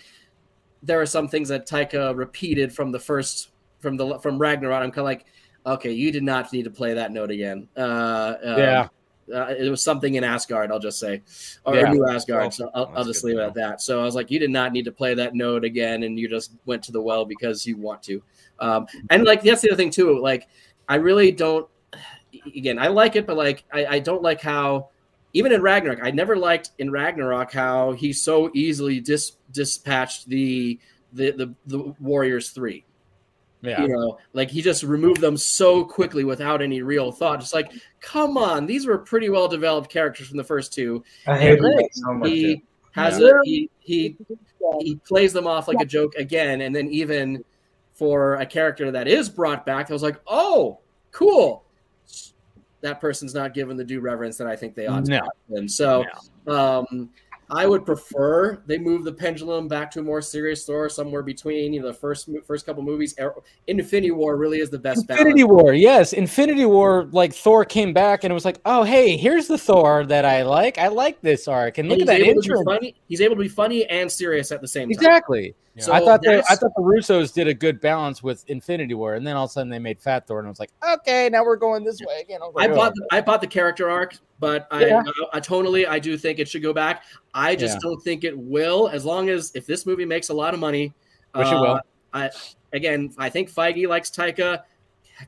there are some things that Taika repeated from the first from the from Ragnarok. I'm kind of like, okay, you did not need to play that note again. Uh, um, Yeah. uh, it was something in Asgard, I'll just say, or Yeah. New Asgard. Well, so I'll, I'll just leave it at that. So I was like, you did not need to play that note again, and you just went to the well because you want to. Um, and like that's the other thing too. Like, I really don't. Again, I like it, but like I, I don't like how even in Ragnarok, I never liked in Ragnarok how he so easily dis, dispatched the the the, the Warriors three Yeah. you know like he just removed them so quickly without any real thought just like come on these were pretty well developed characters from the first two I hate And that so much. he too. has Yeah. a, he he he plays them off like a joke again and then even for a character that is brought back i was like oh cool that person's not given the due reverence that i think they ought to No. and so um I would prefer they move the pendulum back to a more serious Thor, somewhere between you know the first first couple movies. Er- Infinity War really is the best. Infinity balance. War, yes, Infinity War. Like Thor came back and it was like, oh hey, here's the Thor that I like. I like this arc, and look And at he's that able to be intro. funny. He's able to be funny and serious at the same time. Exactly. Yeah. So I thought they, I thought the Russos did a good balance with Infinity War, and then all of a sudden they made Fat Thor, and I was like, okay, now we're going this way again. I, was I bought "Oh." the, I bought the character arc, but I, Yeah. I, I totally I do think it should go back. I just Yeah. don't think it will, as long as if this movie makes a lot of money. Which it will. Uh, I again, I think Feige likes Taika.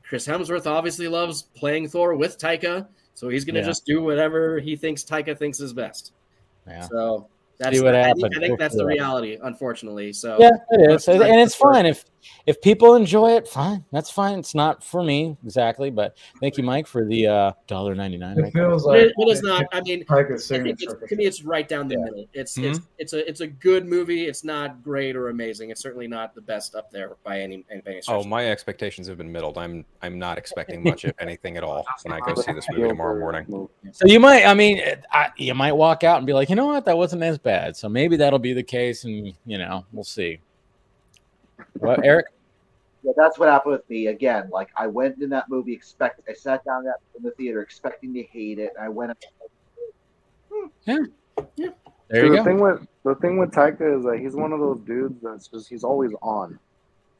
Chris Hemsworth obviously loves playing Thor with Taika, so he's gonna Yeah. just do whatever he thinks Taika thinks is best. Yeah. So that's See what I think. I think that's the reality, unfortunately. So Yeah, it is, and it's fine if if people enjoy it. Fine, that's fine. It's not for me exactly, but thank you, Mike, for the uh dollar ninety nine. It feels like it, it is not. I mean, Taika's I think it's, to me, it's right down the middle. It's it's Mm-hmm. it's a it's a good movie. It's not great or amazing. It's certainly not the best up there by any any, any stretch. Oh, my expectations have been middled. I'm I'm not expecting much, of anything at all, when I go see this movie tomorrow morning. So you might, I mean, I, you might walk out and be like, you know what, that wasn't as bad. So maybe that'll be the case, and you know, we'll see. What, Eric? Yeah, that's what happened with me again. Like I went in that movie expect I sat down that in the theater expecting to hate it. I went yeah, Yeah. There See, you the go. thing with the thing with Taika is that he's one of those dudes that's just he's always on.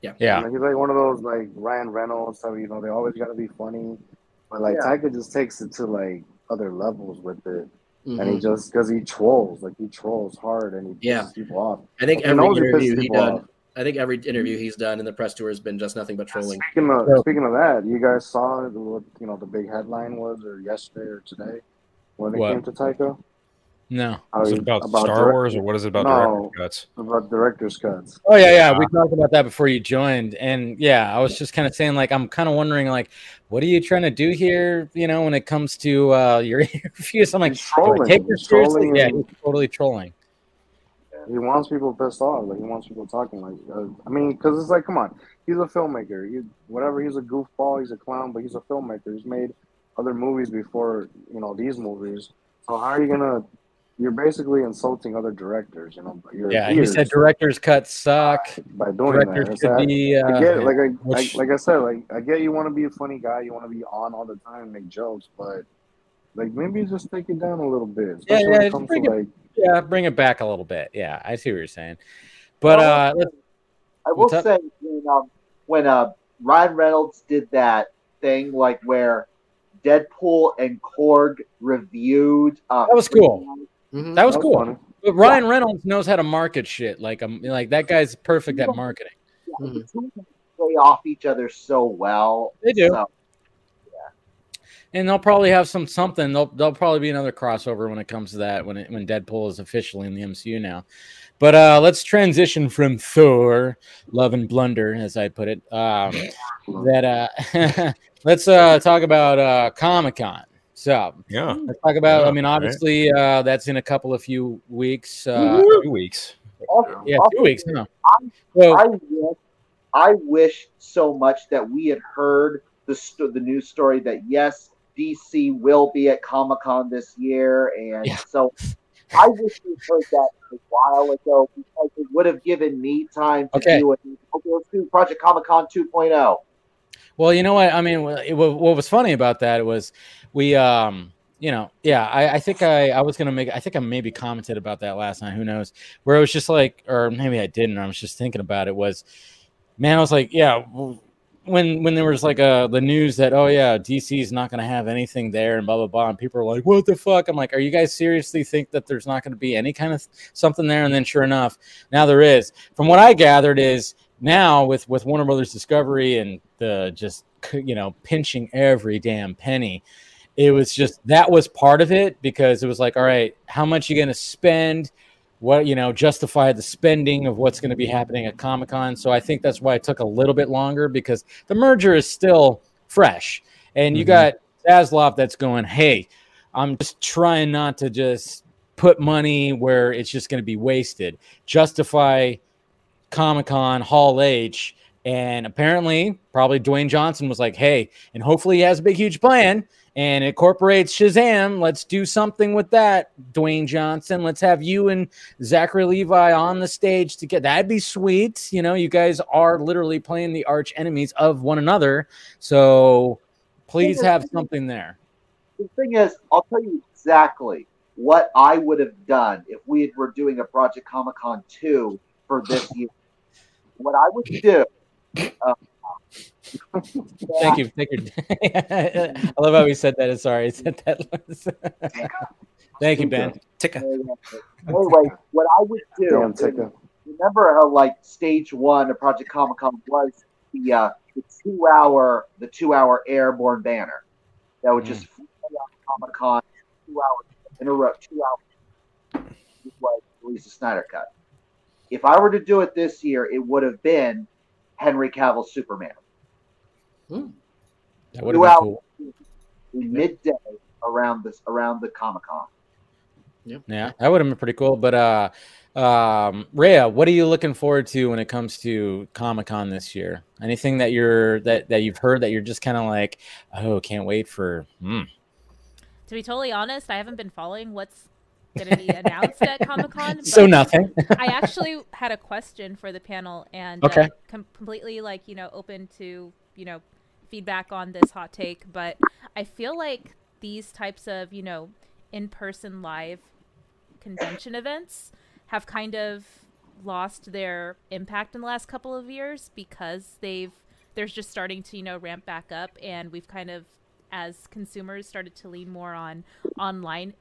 Yeah. Yeah. Like, he's like one of those like Ryan Reynolds, so you know they always got to be funny, but like Yeah. Taika just takes it to like other levels with it, and he Mhm. just because he trolls, like he trolls hard and he pisses Yeah. people off. I think He every knows he interview he done. off. I think every interview he's done in the press tour has been just nothing but trolling. Speaking of So- speaking of that, you guys saw what you know the big headline was, or yesterday or today, when it What? came to Taika. No. How Is he- it about, about Star direct- Wars or what is it about No. director's cuts? about director's cuts. Oh yeah, yeah. We talked about that before you joined, and yeah, I was just kind of saying, like, I'm kind of wondering, like, what are you trying to do here? You know, when it comes to uh, your interviews, I'm like, He's do I trolling. take this seriously? trolling Yeah, he's totally trolling. He wants people pissed off. Like he wants people talking. Like uh, I mean, because it's like, come on, he's a filmmaker. He whatever. He's a goofball. He's a clown, but he's a filmmaker. He's made other movies before you know these movies. So how are you gonna? You're basically insulting other directors. You know, Yeah, he said director's cut suck. by doing Directors that. That- be. Uh, I get it. Like I, which- I like I said, like I get you want to be a funny guy, you want to be on all the time, and make jokes, but like maybe just take it down a little bit. Yeah, yeah, it bring it- like yeah, bring it back a little bit. Yeah, I see what you're saying. But uh, I will What's up? say when um, when uh, Ryan Reynolds did that thing like where Deadpool and Korg reviewed. Uh, That was cool. Mhm. that was that cool. funny. But Ryan Reynolds knows how to market shit. Like, um, like that guy's perfect at marketing. Mhm. The two of play off each other so well. They do. So, and they'll probably have some something. They'll there'll probably be another crossover when it comes to that when it, when Deadpool is officially in the MCU now. But uh, let's transition from Thor, Love and Blunder, as I put it. Um, that uh, let's uh, talk about uh, Comic Con. So Yeah, let's talk about. I Yeah, mean, right. obviously, uh, that's in a couple of few weeks. Uh, two weeks. also, yeah, also, two weeks. No. So I wish, I wish so much that we had heard the st- the news story that yes, DC will be at Comic Con this year, and Yeah. so I wish we heard that a while ago because it would have given me time to Okay. do it. Okay, let's do Project Comic Con oh. 2.0. Well, you know what? I mean, it, what what was funny about that was we, um, you know, yeah, I, I think I, I was gonna make, I think I maybe commented about that last night. Who knows? Where it was just like, or maybe I didn't. I was just thinking about it. Was man, I was like, yeah, w- when when there was like uh the news that oh yeah, DC is not gonna have anything there and blah blah blah, and people were like, what the fuck? I'm like, are you guys seriously think that there's not gonna be any kind of something there? And then sure enough, now there is. From what I gathered is now with with Warner Brothers Discovery and the just you know pinching every damn penny it was just that was part of it because it was like all right how much you going to spend what you know justify the spending of what's going to be happening at comic-con so i think that's why it took a little bit longer because the merger is still fresh and you Mhm. got Zaslav that's going hey i'm just trying not to just put money where it's just going to be wasted justify Comic Con Hall H. And apparently, probably Dwayne Johnson was like, hey, and hopefully he has a big, huge plan and incorporates Shazam. Let's do something with that, Dwayne Johnson. Let's have you and Zachary Levi on the stage to get that'd be sweet. You know, you guys are literally playing the arch enemies of one another. So please have something there. The thing is, I'll tell you exactly what I would have done if we were doing a Project Comic Con 2 for this year. what I would do. Uh, Thank you. Thank you. I love how he said that. I'm sorry, he said that. Thank you, Ben. Tika. Anyway, what I would do. Damn, Tika. Remember how like stage one of Project Comic Con was the uh, the two hour the two hour airborne banner that would just fly on Comic Con two hours in a row, two hours. This was release the Snyder cut. If I were to do it this year, it would have been Henry Cavill Superman. That would have Two been hours cool. midday around this around the Comic Con. Yeah, that would have been pretty cool. But uh um Rhea, what are you looking forward to when it comes to Comic Con this year? Anything that you're that that you've heard that you're just kind of like, oh, can't wait for hmm. To be totally honest, I haven't been following what's going to be announced at Comic Con. So nothing. I actually had a question for the panel and Okay. uh, com- completely like you know open to you know feedback on this hot take, but I feel like these types of you know in-person live convention events have kind of lost their impact in the last couple of years because they've they're just starting to you know ramp back up and we've kind of as consumers started to lean more on online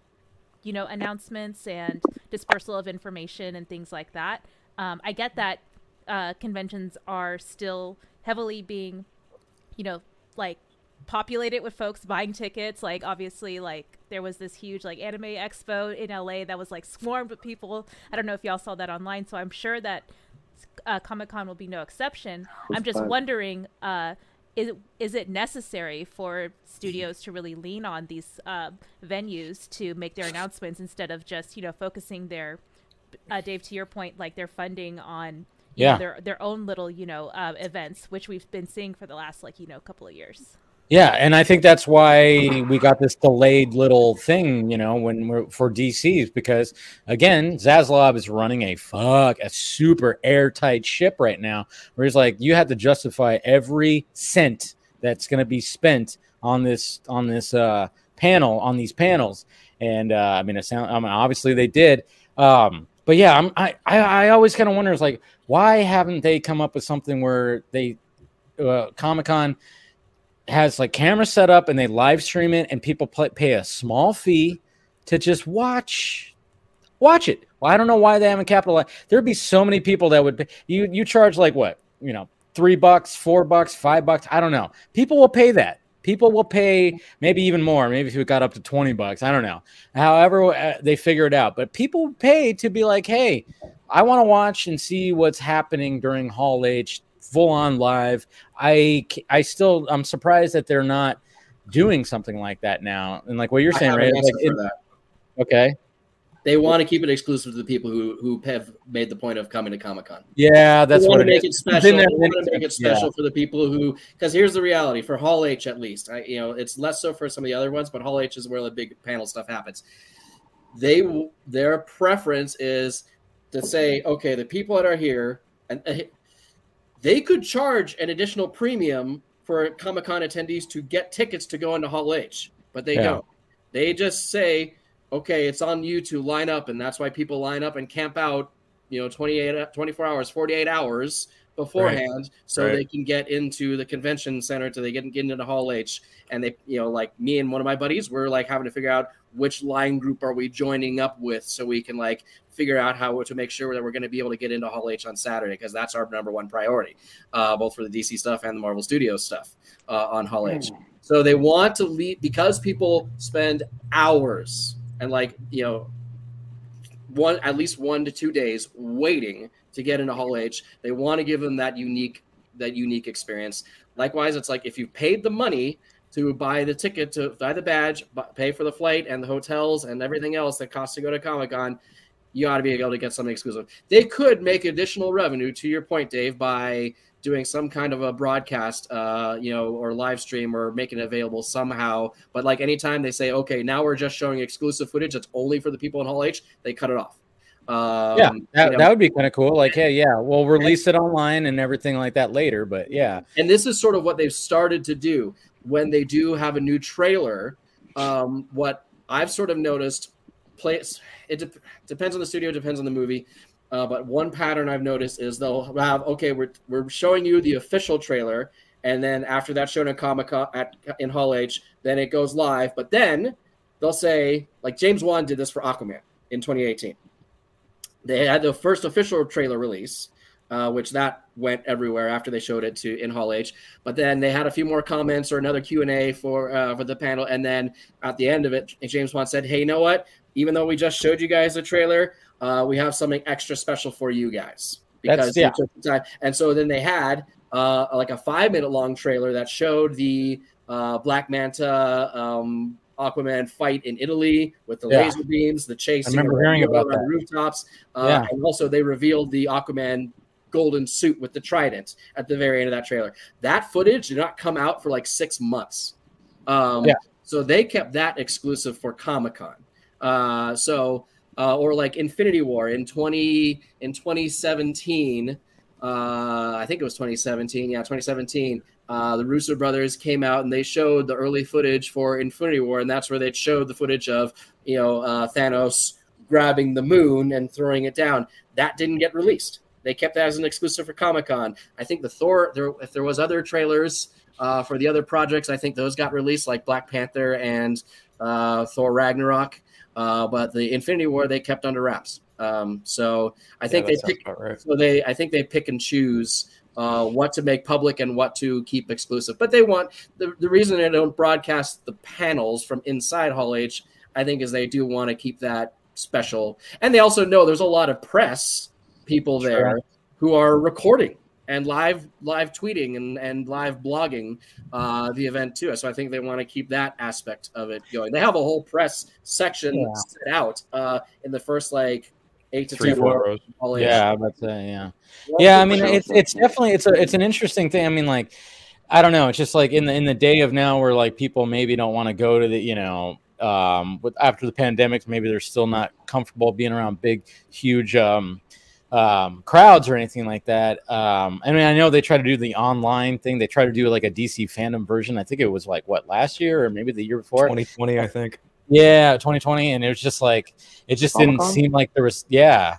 you know announcements and dispersal of information and things like that. Um, i get that uh, conventions are still heavily being you know like populate it with folks buying tickets. Like obviously like there was this huge like anime expo in la that was like swarmed with people. I don't know if y'all saw that online so i'm sure that uh, comic-con will be no exception. I'm just fun. wondering uh is it, is it necessary for studios to really lean on these uh, venues to make their announcements instead of just you know focusing their uh, Dave to your point like their funding on Yeah. their their own little you know uh, events which we've been seeing for the last like you know couple of years Yeah, and I think that's why we got this delayed little thing, you know, when we're for DCs because again, Zaslav is running a fuck a super airtight ship right now. Where he's like, you have to justify every cent that's going to be spent on this on this uh, panel on these panels, and uh, I mean, it sound. I mean, obviously they did. Um, but yeah, I'm, I I always kind of wonder, is like, why haven't they come up with something where they uh, Comic Con has like camera set up and they live stream it and people play, pay a small fee to just watch watch it well i don't know why they haven't capitalized there'd be so many people that would pay. you you charge like what you know three bucks four bucks five bucks i don't know people will pay that people will pay maybe even more maybe if it got up to 20 bucks i don't know. However uh, they figure it out. But people pay to be like hey i want to watch and see what's happening during hall h full on live. I i still i'm surprised that they're not doing something like that now. And like what you're saying right Like, it- okay They want to keep it exclusive to the people who who have made the point of coming to Comic Con. yeah that's they what want to it make is. it special. They want to make it times, yeah. special for the people who, because here's the reality for Hall H at least. I, you know, it's less so for some of the other ones, but Hall H is where the big panel stuff happens. They their preference is to say, okay, the people that are here, and uh, they could charge an additional premium for Comic Con attendees to get tickets to go into Hall H, but they Yeah. don't. They just say, okay, it's on you to line up, and that's why people line up and camp out, you know, 28, 24 hours, 48 hours beforehand, so Right. they can get into the convention center, so they get, get into Hall H. And they, you know, like me and one of my buddies, we're like having to figure out which line group are we joining up with, so we can like figure out how to make sure that we're going to be able to get into Hall H on Saturday, because that's our number one priority, uh, both for the DC stuff and the Marvel Studios stuff uh, on Hall H. So they want to leave because people spend hours and like you know one at least one to two days waiting to get into Hall H. They want to give them that unique that unique experience. Likewise, it's like if you paid the money to buy the ticket to buy the badge, pay for the flight and the hotels and everything else that costs to go to Comic Con, you ought to be able to get something exclusive. They could make additional revenue, to your point, Dave, by doing some kind of a broadcast, uh, you know, or live stream or making it available somehow. But like anytime they say, okay, now we're just showing exclusive footage that's only for the people in Hall H, they cut it off. Um, yeah that, you know, that would be kind of cool like hey yeah we'll release it online and everything like that later but yeah and this is sort of what they've started to do when they do have a new trailer. Um, what I've sort of noticed, place it de- depends on the studio, depends on the movie. Uh, but one pattern I've noticed is they'll have okay, we're we're showing you the official trailer, and then after that's shown at Comic Con at in Hall H, then it goes live. But then they'll say like James Wan did this for Aquaman in 2018. They had the first official trailer release, uh, which that went everywhere after they showed it to in Hall H. But then they had a few more comments or another Q and A for uh, for the panel, and then at the end of it, James Wan said, "Hey, you know what? Even though we just showed you guys the trailer, uh, we have something extra special for you guys because yeah. the time." And so then they had uh, like a five minute long trailer that showed the uh, Black Manta. Um, Aquaman fight in Italy with the Yeah. laser beams, the chase. I remember hearing about that. rooftops. Uh, Yeah. And also, they revealed the Aquaman golden suit with the trident at the very end of that trailer. That footage did not come out for like six months. Um, Yeah. So they kept that exclusive for Comic Con. Uh, so, uh, or like Infinity War in twenty in twenty seventeen. Uh, I think it was 2017. Yeah, 2017. Uh, the Russo brothers came out and they showed the early footage for Infinity War, and that's where they showed the footage of you know uh, Thanos grabbing the moon and throwing it down. That didn't get released. They kept that as an exclusive for Comic Con. I think the Thor, there, if there was other trailers uh, for the other projects, I think those got released, like Black Panther and uh, Thor Ragnarok. Uh, but the Infinity War they kept under wraps. Um, so I think that they pick. right. So they, I think they pick and choose uh, what to make public and what to keep exclusive. But they want the, the reason they don't broadcast the panels from inside Hall H, I think, is they do want to keep that special. And they also know there's a lot of press people there Sure. who are recording and live live tweeting and, and live blogging uh, the event too. So I think they want to keep that aspect of it going. They have a whole press section Yeah. set out uh, in the first like eight to Three, ten four rows. rows. Yeah, I'm about to say, yeah. Yeah, I mean it's it's definitely it's a it's an interesting thing. I mean, like I don't know, it's just like in the in the day of now where like people maybe don't want to go to the, you know, um with after the pandemic, maybe they're still not comfortable being around big, huge um um crowds or anything like that. Um I mean I know they try to do the online thing. They try to do like a DC fandom version. I think it was like what last year or maybe the year before. 2020, I think. Yeah, 2020 and it was just like it just didn't seem like there was yeah.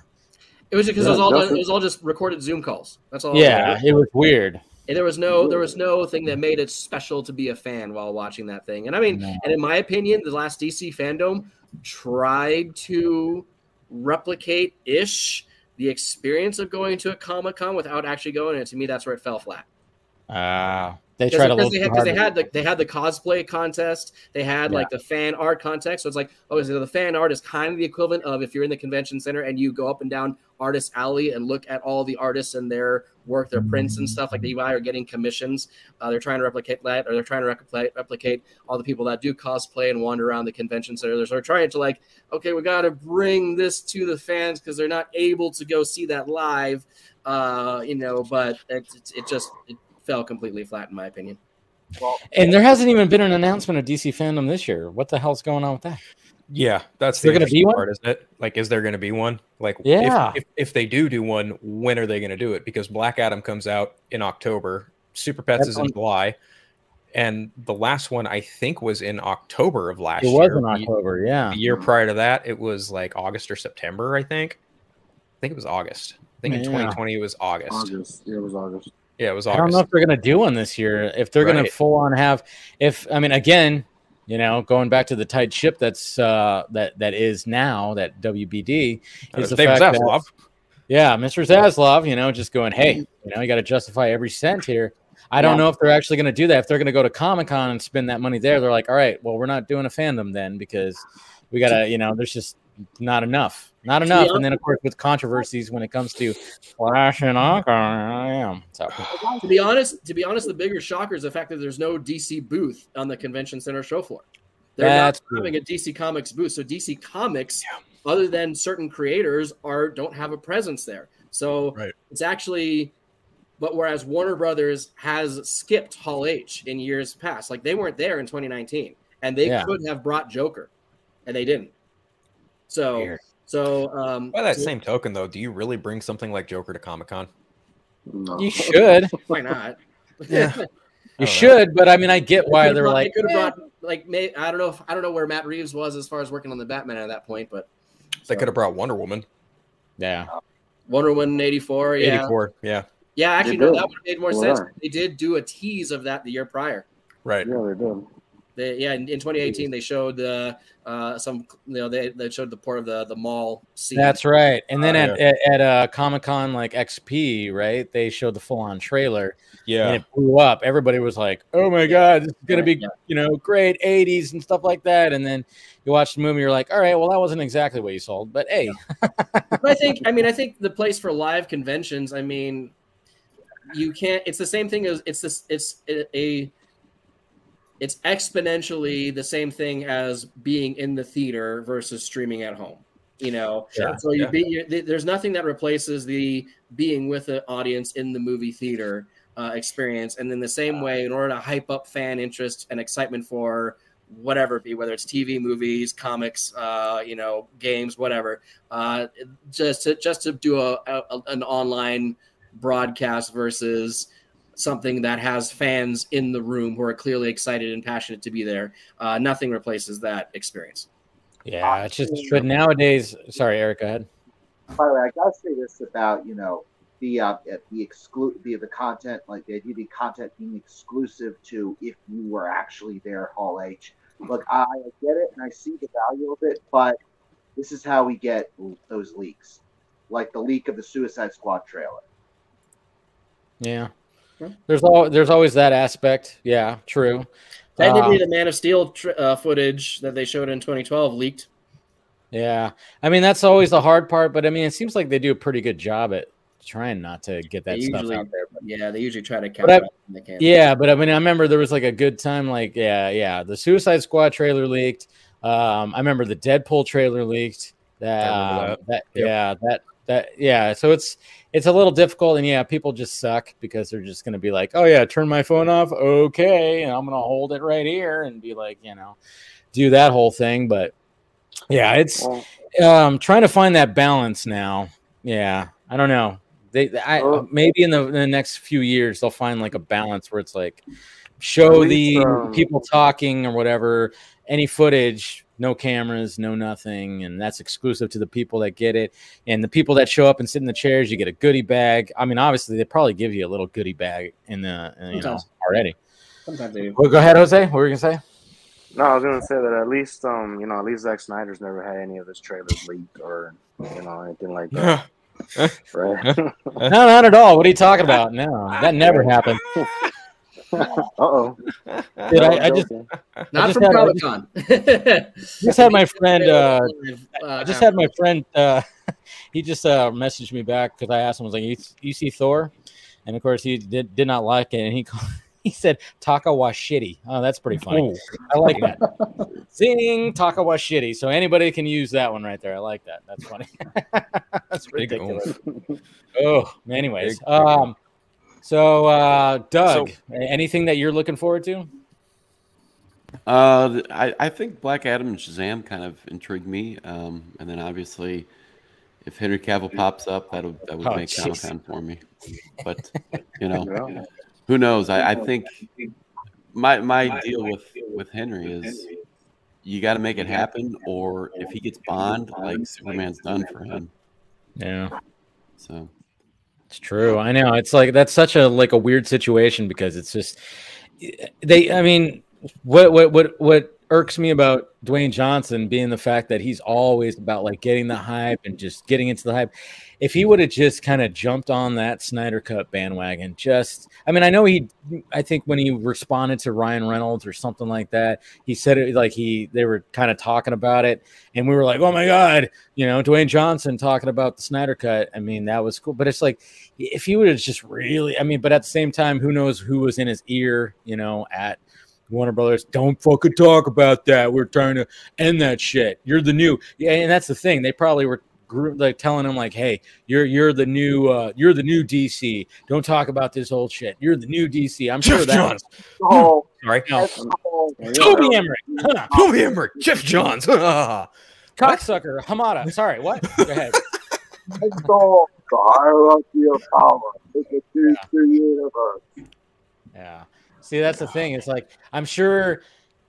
It was because Yeah, it was all Justin- it was all just recorded Zoom calls. That's all. Yeah, it was weird. And there was no there was no thing that made it special to be a fan while watching that thing. And I mean, No. and in my opinion, the last DC fandom tried to replicate ish the experience of going to a Comic Con without actually going. And to me, that's where it fell flat. Ah, they tried a because little they, had, 'cause they had the they had the cosplay contest, they had Yeah. like the fan art contest. So it's like, oh, so the fan art is kind of the equivalent of if you're in the convention center and you go up and down Artist Alley and look at all the artists and their work, their prints and stuff like that you are getting commissions. Uh, they're trying to replicate that, or they're trying to replicate replicate all the people that do cosplay and wander around the convention center. They're trying to like, okay, we got to bring this to the fans because they're not able to go see that live. Uh, you know, but it, it, it just it fell completely flat in my opinion. Well, And there hasn't even been an announcement of DC fandom this year. What the hell's going on with that? Yeah, that's there the gonna be interesting one? part, isn't it? Like, is there going to be one? Like, if- Yeah. if, if, they do do one, when are they going to do it? Because Black Adam comes out in October, Super Pets That's is in July, and the last one I think was in October of last year. It year. was in The- October, yeah. The year prior to that, it was like August or September, I think. I think it was August. I think in 2020 it was August. August. Yeah, it was August. Yeah, it was I don't know if they're gonna do one this year. If they're gonna full on have, if I mean, again, you know, going back to the tight ship that's uh that that is now that WBD is the fact that- yeah, Mr. Zaslav, you know, just going, hey, you know, you got to justify every cent here. I don't Yeah. know if they're actually going to do that. If they're going to go to Comic Con and spend that money there, they're like, all right, well, we're not doing a fandom then because we got to, you know, there's just not enough, not enough. And then of course with controversies when it comes to Flash and I am. So to be honest, to be honest, the bigger shocker is the fact that there's no DC booth on the convention center show floor. They're That's not having a DC Comics booth, so DC Comics, other than certain creators, are don't have a presence there. So Right. it's actually, but whereas Warner Brothers has skipped Hall H in years past, like they weren't there in 2019, and they Yeah. could have brought Joker, and they didn't. So, Weird. So um, By that so- same token, though, do you really bring something like Joker to Comic Con? No. you should, why not? Yeah. you know. should, but I mean, I get why they're like, could have "Eh." brought like may I don't know if I don't know where Matt Reeves was as far as working on the Batman at that point, but They could have brought Wonder Woman. yeah. Wonder Woman eighty four. Yeah, 84. Yeah. yeah. Actually, no, that would have made more Well, sense. They did do a tease of that the year prior. Right. Yeah, they did. They, yeah, in, in 2018 they showed uh, uh, some, you know, they, they showed the port of the the mall scene. That's right. And then Uh, at, at, at uh, Comic Con like XP, right? They showed the full on trailer Yeah. and it blew up. Everybody was like, "Oh my god, this is gonna be Yeah. you know great '80s and stuff like that." And then you watch the movie, you're like, "All right, well that wasn't exactly what you sold, but hey, But I think, I mean, I think the place for live conventions. I mean, you can't. It's the same thing as it's this. It's a. a it's exponentially the same thing as being in the theater versus streaming at home. You know, Sure. so you Yeah. be there's nothing that replaces the being with the audience in the movie theater uh, experience. And then the same way, in order to hype up fan interest and excitement for whatever it be, whether it's TV, movies, comics, uh, you know, games, whatever, uh, just to just to do a, a an online broadcast versus something that has fans in the room who are clearly excited and passionate to be there. Uh, nothing replaces that experience. yeah, it's just." But nowadays, sorry, Eric, go ahead. By the way, I gotta say this about you know the uh, the exclu- the the content like the idea of the content being exclusive to if you were actually there Hall H. Look, I get it and I see the value of it, but this is how we get those leaks, like the leak of the Suicide Squad trailer. Yeah, Okay. There's all there's always that aspect. Yeah, true. Technically, Um, the Man of Steel tr- uh, footage that they showed in 2012 leaked. Yeah, I mean that's always the hard part, but I mean it seems like they do a pretty good job at trying not to get that They stuff usually, out there. yeah, they usually try to But I- it when they can. Yeah, but I mean I remember there was like a good time, like yeah, yeah. The Suicide Squad trailer leaked. Um, I remember the Deadpool trailer leaked. That, I remember um, that Yep. yeah, that that yeah. So it's it's a little difficult, and yeah, people just suck because they're just gonna be like, oh yeah, turn my phone off, okay, and I'm gonna hold it right here and be like, you know, do that whole thing. But yeah, it's um trying to find that balance now. Yeah, I don't know. They, I maybe in the, in the next few years they'll find like a balance where it's like show the um, people talking or whatever, any footage, no cameras, no nothing, and that's exclusive to the people that get it. And the people that show up and sit in the chairs, you get a goodie bag. I mean, obviously they probably give you a little goodie bag in the uh, you know already. Sometimes they do. Well, go ahead, Jose. What were you gonna say? no, I was gonna say that at least um, you know, at least Zack Snyder's never had any of his trailers leaked or you know anything like that, right? No, not at all. What are you talking about? No, that never happened. uh oh. Dude, I, I just Not just from had- Comic just- Con. just had my friend. Uh, uh, I just had my friend. Uh, he just uh, messaged me back because I asked him, "Was like, you, you see Thor?" And of course, he did did not like it, and he called, he said Taika wa shitty. Oh, that's pretty funny. I like that. Zing Taika wa shitty. So anybody can use that one right there. I like that. That's funny. that's ridiculous. Oh, anyways. Big, big Um, so uh, Doug, So- anything that you're looking forward to? Uh, I, I think Black Adam and Shazam kind of intrigued me. Um, and then obviously, if Henry Cavill pops up, that'll that would Oh, make jeez. Comic Con for me. But you know, Yeah. who knows? I, I think my my deal with with Henry is you got to make it happen, or if he gets Bond, like Superman's done for him. Yeah. So It's true. I know. It's like that's such a like a weird situation because it's just they I mean what what what what irks me about Dwayne Johnson being the fact that he's always about like getting the hype and just getting into the hype. If he would have just kind of jumped on that Snyder Cut bandwagon, just I mean, I know he I think when he responded to Ryan Reynolds or something like that, he said it like he they were kind of talking about it and we were like, "Oh my god, you know, Dwayne Johnson talking about the Snyder Cut." I mean, that was cool, but it's like if he would have just really, I mean, but at the same time, who knows who was in his ear, you know, at Warner Brothers, don't fucking talk about that. We're trying to end that shit. You're the new, yeah, and that's the thing. They probably were like telling him like, "Hey, you're you're the new uh you're the new DC. Don't talk about this old shit. You're the new DC." I'm sure Geoff that Johns. Oh, Sorry. no, oh, Toby Emmerich, Huh. Toby Emmerich. Geoff Johns. cocksucker, Hamada. Sorry, what? Go ahead. it's all the hierarchy of power. It's a two, two universe. Yeah. See, that's the thing. It's like I'm sure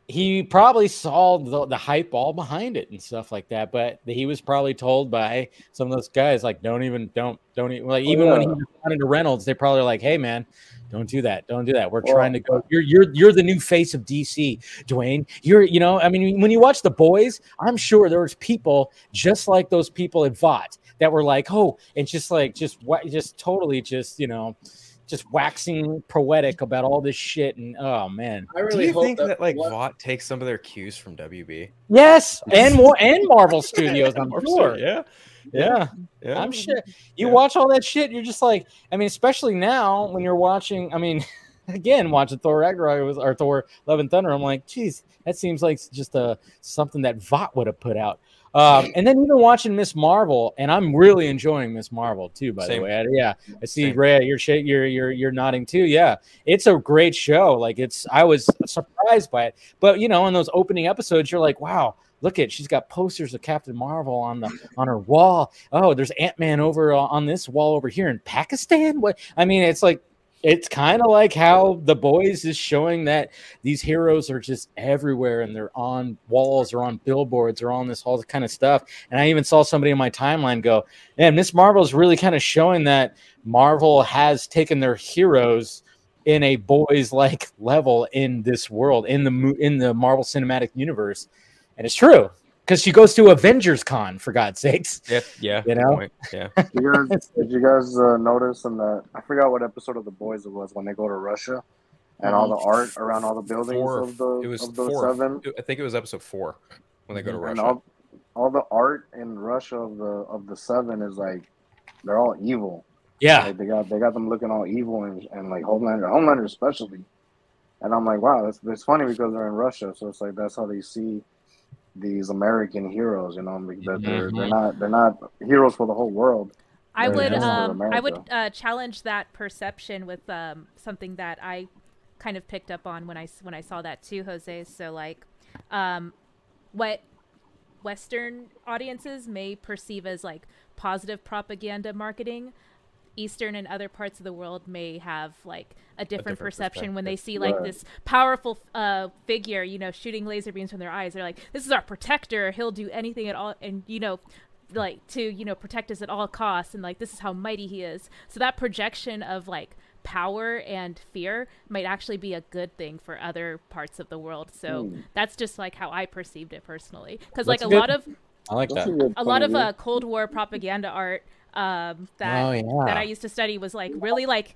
he probably saw the, the hype all behind it and stuff like that. But he was probably told by some of those guys, like, don't even, don't, don't even, like, Oh, even when he yeah. was into Reynolds, they probably like, hey, man, don't do that, don't do that. We're Well, trying to go. You're you're you're the new face of DC, Dwayne. You're, you know, I mean, when you watch the boys, I'm sure there was people just like those people at Vought that were like, oh, and just like just what, just totally just you know. Just waxing poetic about all this shit, and oh man, I Do really you hope think that, that, like what- Vought takes some of their cues from WB? Yes, and more and Marvel Studios. I'm Or so, sure. Yeah. Yeah, Yeah. I'm sure. You Yeah. watch all that shit, you're just like, I mean, especially now when you're watching. I mean, again, watching Thor Ragnarok was or Thor Love and Thunder. I'm like, geez, that seems like just a something that Vought would have put out. Um, and then even watching Miss Marvel, and I'm really enjoying Miss Marvel too. By Same. the way, I, yeah, I see Same. Ray, you're you're you're you're nodding too. Yeah, it's a great show. Like it's, I was surprised by it. But you know, in those opening episodes, you're like, wow, look at she's got posters of Captain Marvel on the on her wall. Oh, there's Ant Man over uh, on this wall over here in Pakistan. What I mean, it's like it's kind of like how the boys is showing that these heroes are just everywhere and they're on walls or on billboards or on this all kind of stuff. And I even saw somebody in my timeline go, "Man, Miss Marvel is really kind of showing that Marvel has taken their heroes." in a boys like level in this world in the in the Marvel Cinematic Universe, and it's true because she goes to Avengers Con for God's sakes. Yeah. Yeah. You know? point. Yeah. You guys, did you guys uh, notice in the? I forgot what episode of The Boys it was when they go to Russia, and all the art around all the buildings Four. of the It was of the four. seven, I think it was episode four when they go to and Russia. all all the art in Russia of the of the seven is like they're all evil. Yeah, Like they got they got them looking all evil and, and like Homelander, Homelander especially. And I'm like, wow, that's that's funny because they're in Russia, so it's like that's how they see these American heroes. You know, that they're they're Mhm. not they're not heroes for the whole world. I would um I would America. uh, challenge that perception with um something that I kind of picked up on when I when I saw that too, Jose. So like, um, what Western audiences may perceive as like positive propaganda marketing. Eastern and other parts of the world may have like a different, different perception when they see like Right. this powerful uh, figure, you know, shooting laser beams from their eyes. They're like, "This is our protector. He'll do anything at all," and you know, like to you know protect us at all costs and like this is how mighty he is so that projection of like power and fear might actually be a good thing for other parts of the world so Hmm. that's just like how i perceived it personally because like a good. lot of I like That's that. a a lot of view. uh, cold war propaganda art um that Oh, yeah. that i used to study was like really like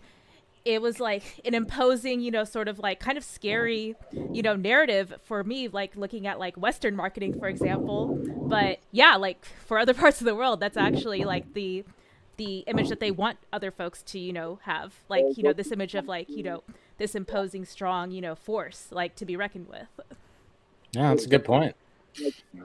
it was like an imposing, you know, sort of like kind of scary, you know, narrative for me, like looking at like Western marketing, for example. But yeah, like for other parts of the world, that's actually like the the image that they want other folks to, you know, have. Like, you know, this image of like, you know, this imposing, strong, you know, force, like to be reckoned with. Yeah, that's a good point.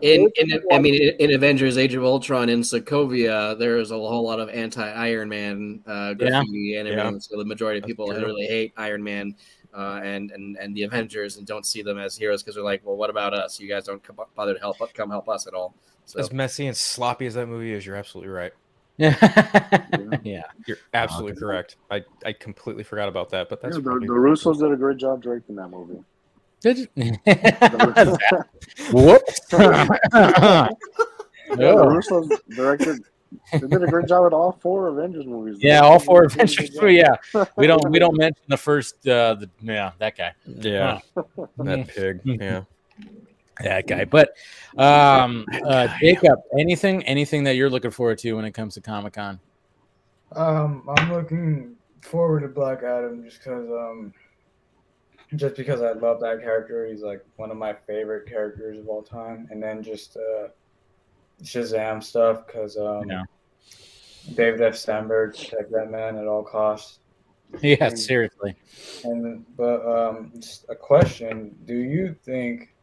In, in I mean, in, in Avengers: Age of Ultron in Sokovia, there is a whole lot of anti-Iron Man uh, graffiti and everything. Yeah. So the majority of That's people true. really hate Iron Man uh, and and and the Avengers and don't see them as heroes because they're like, well, what about us? You guys don't come, bother to help come help us at all. So As messy and sloppy as that movie is, you're absolutely right. Yeah, yeah. You're absolutely correct. I, I completely forgot about that, but that's Yeah, the, the Russos did a great job directing that movie. Did you? Whoops. yeah, the Oh. Russos directed. They did a great job with all four Avengers movies. Yeah, all four a really good Avengers. job. Oh, yeah, we don't we don't mention the first. Uh, the yeah, that guy. yeah, that pig. Yeah. That guy. But um, uh, Jacob, anything anything that you're looking forward to when it comes to Comic Con? Um, I'm looking forward to Black Adam just because um, just because I love that character. He's like one of my favorite characters of all time. And then just uh, Shazam stuff because um, Yeah. David F. Sandberg protect that man at all costs. Yeah, seriously. And but um, just a question: Do you think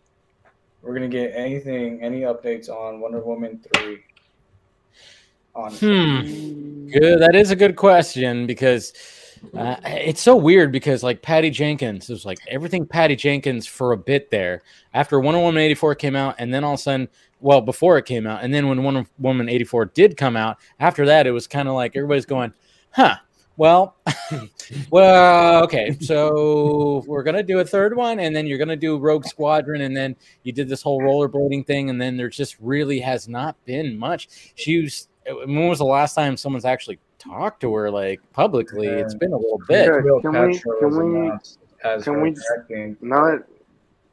we're gonna get anything, any updates on Wonder Woman three? On Hmm. Good. That is a good question because uh, it's so weird because like Patty Jenkins it was like everything Patty Jenkins for a bit there after Wonder Woman eighty four came out and then all of a sudden well before it came out and then when Wonder Woman eighty four did come out after that it was kind of like everybody's going huh Well, well, okay. So we're gonna do a third one, and then you're gonna do Rogue Squadron, and then you did this whole rollerblading thing, and then there just really has not been much. She was. When was the last time someone's actually talked to her like publicly? It's been a little bit. Okay, Will can we can we as can we directing, now that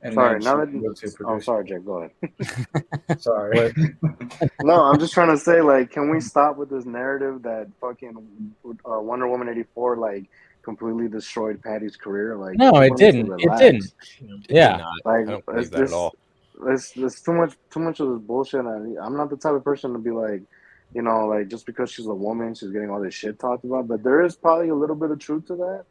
and sorry then now she will to that oh sorry Jake go ahead. Sorry. no, I'm just trying to say, like, can we stop with this narrative that fucking uh, Wonder Woman '84 like completely destroyed Patty's career? Like, No, it want us to didn't. It didn't. It Yeah. did. Like, I don't it's believe that just- at all. It's, it's too much, too much of this bullshit. And I'm not the type of person to be like, you know, like just because she's a woman, she's getting all this shit talked about. But there is probably a little bit of truth to that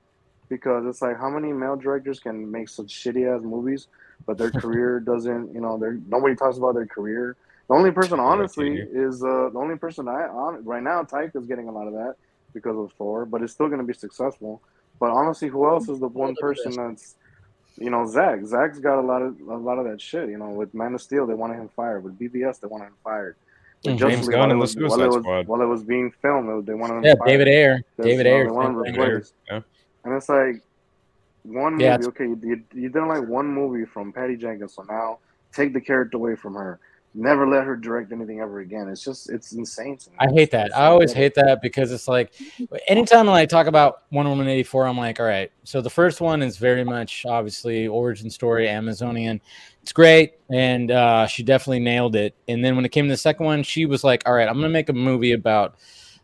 because it's like, how many male directors can make such shitty ass movies, but their career doesn't, you know, they're nobody talks about their career. The only person, honestly, is uh, the only person I on right now. Taika is getting a lot of that because of Thor, but it's still going to be successful. But honestly, who else is the one person that's you know, Zack. Zack's got a lot of a lot of that shit. You know, with Man of Steel, they wanted him fired. With BvS, they wanted him fired. With Mhm. James Gunn while and the was- while Suicide it was, Squad. While it was being filmed, they wanted him Yeah, fired. David Ayer. David Ayer. They wanted David replaced. Yeah. And it's like one movie. Yeah, okay, you, you, you didn't like one movie from Patty Jenkins, so now take the character away from her. Never let her direct anything ever again. It's just it's insane. I hate that. I always hate that because it's like anytime I talk about Wonder Woman 84, I'm like, all right. So the first one is very much obviously origin story, Amazonian. It's great. And uh, she definitely nailed it. And then when it came to the second one, she was like, all right, I'm to make a movie about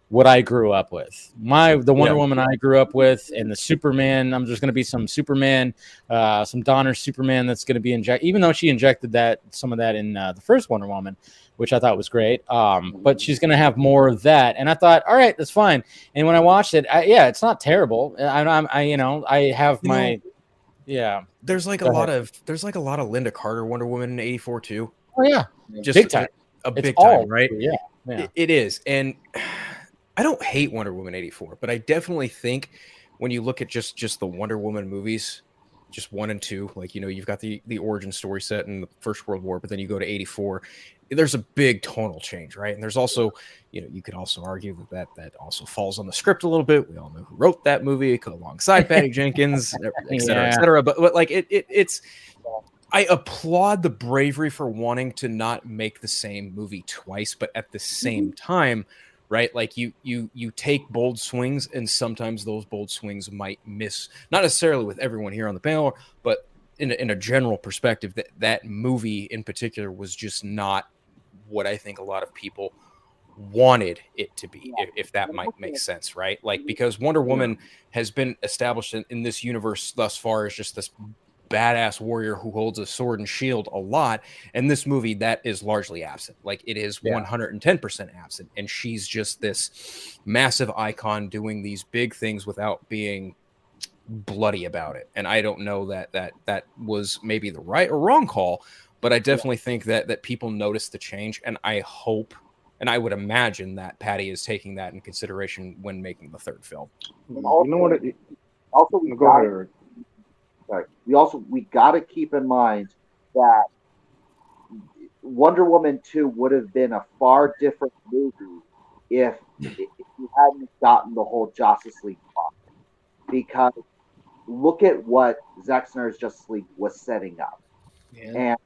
what I grew up with. My the Wonder Yeah. Woman I grew up with and the Superman. I'm just going to be some Superman, uh, some Donner Superman that's going to be inject. Even though she injected that some of that in uh, the first Wonder Woman, which I thought was great. Um, but she's going to have more of that, and I thought, all right, that's fine. And when I watched it, I, yeah, it's not terrible. I, I'm, I, you know, I have You my, know, yeah. There's like a Go lot of there's like a lot of Lynda Carter Wonder Woman in '84 too. Oh yeah, Just big time. a It's big time, right? Yeah, yeah. It- it is, and I don't hate Wonder Woman '84, but I definitely think when you look at just just the Wonder Woman movies, just one and two, like you know, you've got the the origin story set in the First World War, but then you go to '84. There's a big tonal change, right? And there's also, you know, you could also argue that that, that also falls on the script a little bit. We all know who wrote that movie alongside Patty Jenkins, et cetera, et cetera. But, but like it, it, it's, I applaud the bravery for wanting to not make the same movie twice, but at the same mm-hmm. time, right? Like you you you take bold swings, and sometimes those bold swings might miss. Not necessarily with everyone here on the panel, but in a, in a general perspective, that that movie in particular was just not what I think a lot of people wanted it to be, if, if that might make sense, right? Like because Wonder Woman has been established in, in this universe thus far as just this badass warrior who holds a sword and shield a lot. And this movie, that is largely absent. Like it is Yeah. 110% absent. And she's just this massive icon doing these big things without being bloody about it. And I don't know that that that was maybe the right or wrong call, but I definitely think that that people notice the change. And I hope and I would imagine that Patty is taking that in consideration when making the third film. You know what? It, Also, we go got ahead. Eric. Sorry, we also we got to keep in mind that Wonder Woman two would have been a far different movie if if you hadn't gotten the whole Justice League plot. Because look at what Zack Snyder's Justice League was setting up, and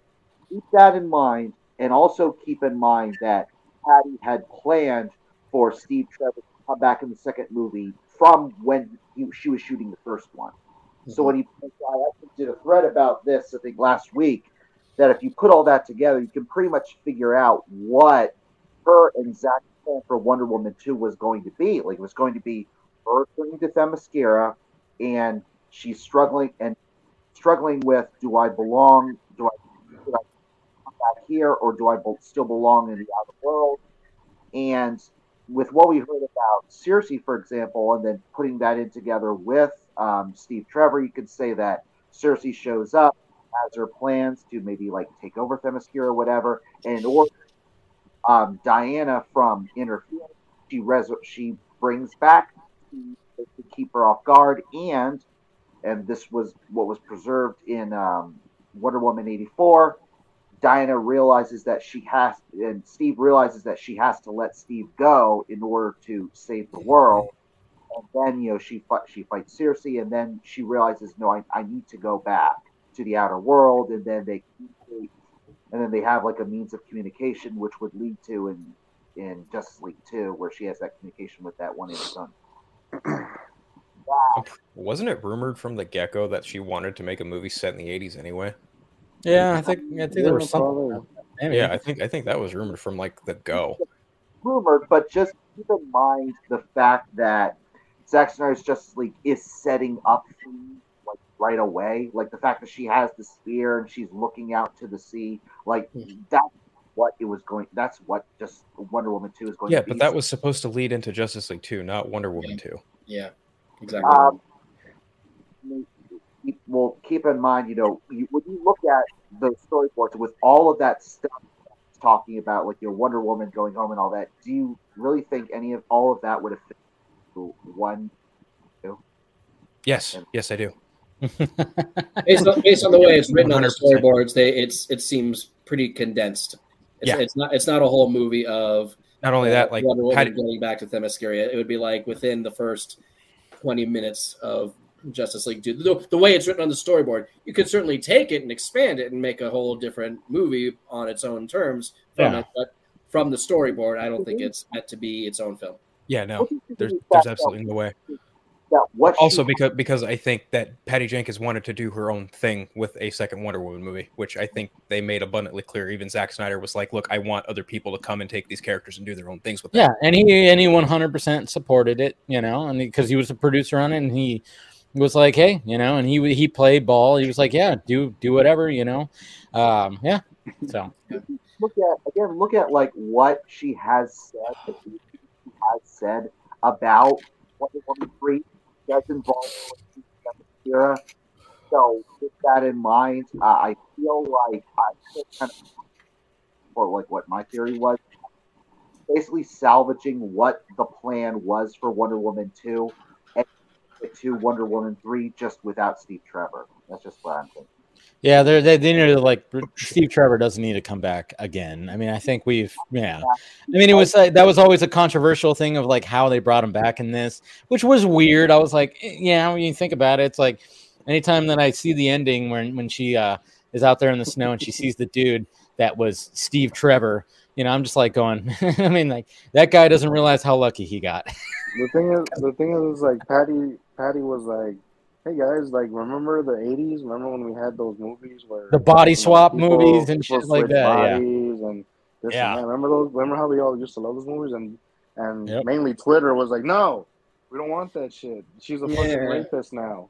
keep that in mind, and also keep in mind that Patty had planned for Steve Trevor to come back in the second movie from when he, she was shooting the first one. So when he, I actually did a thread about this, I think last week, that if you put all that together, you can pretty much figure out what her Zack's plan for Wonder Woman 2 was going to be. Like, it was going to be her turning to Themyscira, and she's struggling and struggling with, do I belong? Do I, should I come back here, or do I still belong in the outer world? And with what we heard about Circe, for example, and then putting that in together with um, Steve Trevor, you could say that Circe shows up, has her plans to maybe like take over Themyscira or whatever, and in order um, Diana from interfere, she res- she brings back to keep her off guard, and and this was what was preserved in um, Wonder Woman eighty four. Diana realizes that she has, and Steve realizes that she has to let Steve go in order to save the world. And then you know she fight, she fights Circe, and then she realizes, no, I, I need to go back to the outer world, and then they and then they have like a means of communication, which would lead to in in Justice League Two, where she has that communication with that one in the son. Wasn't it rumored from the get go that she wanted to make a movie set in the 80s anyway? Yeah, I think I think there was something. Yeah, I think I think that was rumored from like the go. rumored, but just keep in mind the fact that Zack Snyder's Justice League is setting up things like right away. Like the fact that she has the spear and she's looking out to the sea. Like that's what it was going. That's what just Wonder Woman Two is going. Yeah, to be. but that was supposed to lead into Justice League 2, not Wonder Woman 2. Yeah, exactly. Um, well, keep in mind, you know, you, when you look at the storyboards with all of that stuff talking about, like your Wonder Woman going home and all that, do you really think any of all of that would have fit into one? Yes, yes, I do. based, on, based on the way it's written on the storyboards, they it's it seems pretty condensed. It's, Yeah. it's not it's not a whole movie of Not only that, like Wonder Woman Patty- going back to Themyscira. It would be like within the first twenty minutes of Justice League Two. The, the way it's written on the storyboard, you could certainly take it and expand it and make a whole different movie on its own terms from Yeah. it. But from the storyboard, I don't think it's meant to be its own film. Yeah, no, there's there's absolutely no way. What Also, because because I think that Patty Jenkins wanted to do her own thing with a second Wonder Woman movie, which I think they made abundantly clear. Even Zack Snyder was like, "Look, I want other people to come and take these characters and do their own things with them." Yeah, and he and he one hundred percent supported it, you know, and because he was a producer on it, and he was like, hey, you know, and he he played ball. He was like, yeah, do do whatever, you know, um, yeah. So look at again look at like what she has said that she has said about Wonder Woman three that's involved with Themyscira. So with that in mind, uh, I feel like I kind of or like what my theory was, basically salvaging what the plan was for Wonder Woman two and to Wonder Woman three just without Steve Trevor. That's just what I'm thinking. Yeah, they're they, they need to like Steve Trevor doesn't need to come back again. I mean, I think we've yeah. I mean, it was like that was always a controversial thing of like how they brought him back in this, which was weird. I was like, eh, yeah, when you think about it, it's like anytime that I see the ending when when she uh, is out there in the snow and she sees the dude that was Steve Trevor, you know, I'm just like going. I mean, like that guy doesn't realize how lucky he got. The thing is, the thing is, like Patty, Patty was like, "Hey guys, like remember the '80s? Remember when we had those movies where The body swap movies and shit like switch that, yeah. And this Yeah. and. Remember those? Remember how we all used to love those movies? And and Yep. mainly Twitter was like, "No, we don't want that shit. She's a fucking Yeah. rapist now."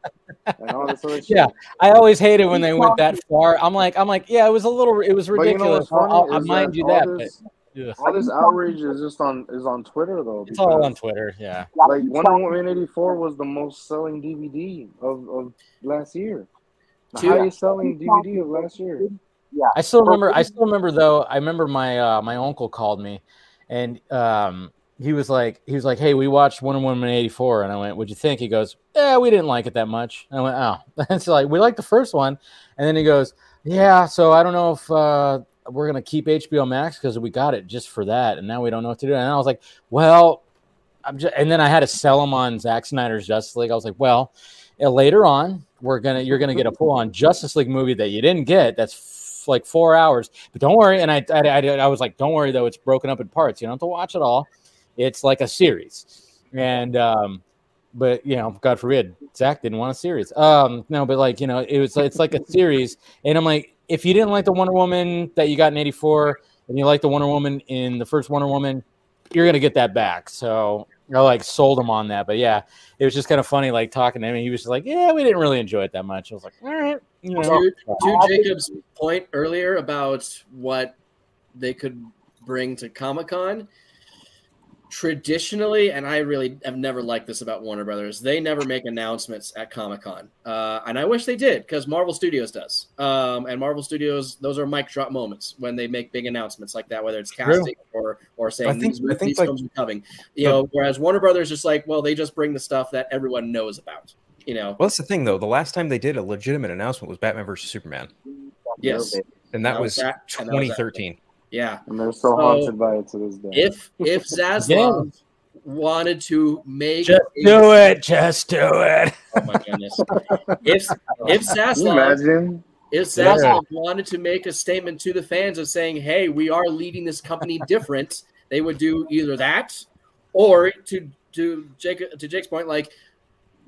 And all this other shit. Yeah, I always hated when they went that far. I'm like, I'm like, yeah, it was a little, it was But you know ridiculous. I'll, I'll mind you that, this- but ugh. All this outrage is just on is on Twitter though. it's all on Twitter. Yeah. Like Wonder Woman eighty four was the most selling DVD of, of last year. The Two- highest selling DVD of last year. Yeah. I still remember. I still remember though. I remember my uh, my uncle called me, and um, he was like, he was like, "Hey, we watched Wonder Woman eighty four, and I went, "What'd you think?" He goes, "Yeah, we didn't like it that much." I went, "Oh," and so like we liked the first one, and then he goes, "Yeah, so I don't know if uh, we're gonna keep HBO Max because we got it just for that, and now we don't know what to do." And I was like, "Well." I'm just, and then I had to sell him on Zack Snyder's Justice League. I was like, well, uh, later on, we're gonna you're gonna get a pull on Justice League movie that you didn't get. That's f- like four hours, but don't worry. And I, I I I was like, don't worry though, it's broken up in parts. You don't have to watch it all. It's like a series, and um, but you know, God forbid, Zack didn't want a series. Um, no, but like you know, it was it's like a series, and I'm like, if you didn't like the Wonder Woman that you got in '84, and you like the Wonder Woman in the first Wonder Woman, you're gonna get that back. So I like sold him on that. But yeah, it was just kind of funny, like talking to him. And he was just like, "Yeah, we didn't really enjoy it that much." I was like, "All right." You know, to, to Jacob's point earlier about what they could bring to Comic Con, traditionally, and I really have never liked this about Warner Brothers, they never make announcements at Comic Con. Uh, and I wish they did because Marvel Studios does. Um, and Marvel Studios, those are mic drop moments when they make big announcements like that, whether it's True. casting or, or saying I think- these, I think, these like- films are coming. You know, whereas Warner Brothers just like, well, they just bring the stuff that everyone knows about. You know, Well, that's the thing, though. The last time they did a legitimate announcement was Batman versus Superman, yes. and that That was was that- and that was that. 2013. Yeah. And they're so So- haunted by it to this day. if if Zaslav wanted to make Just a- do it. Just do it. Oh my goodness! if if Can you Zaslav imagine? if Zaslav wanted to make a statement to the fans of saying, "Hey, we are leading this company different," they would do either that, or to to Jake to Jake's point, like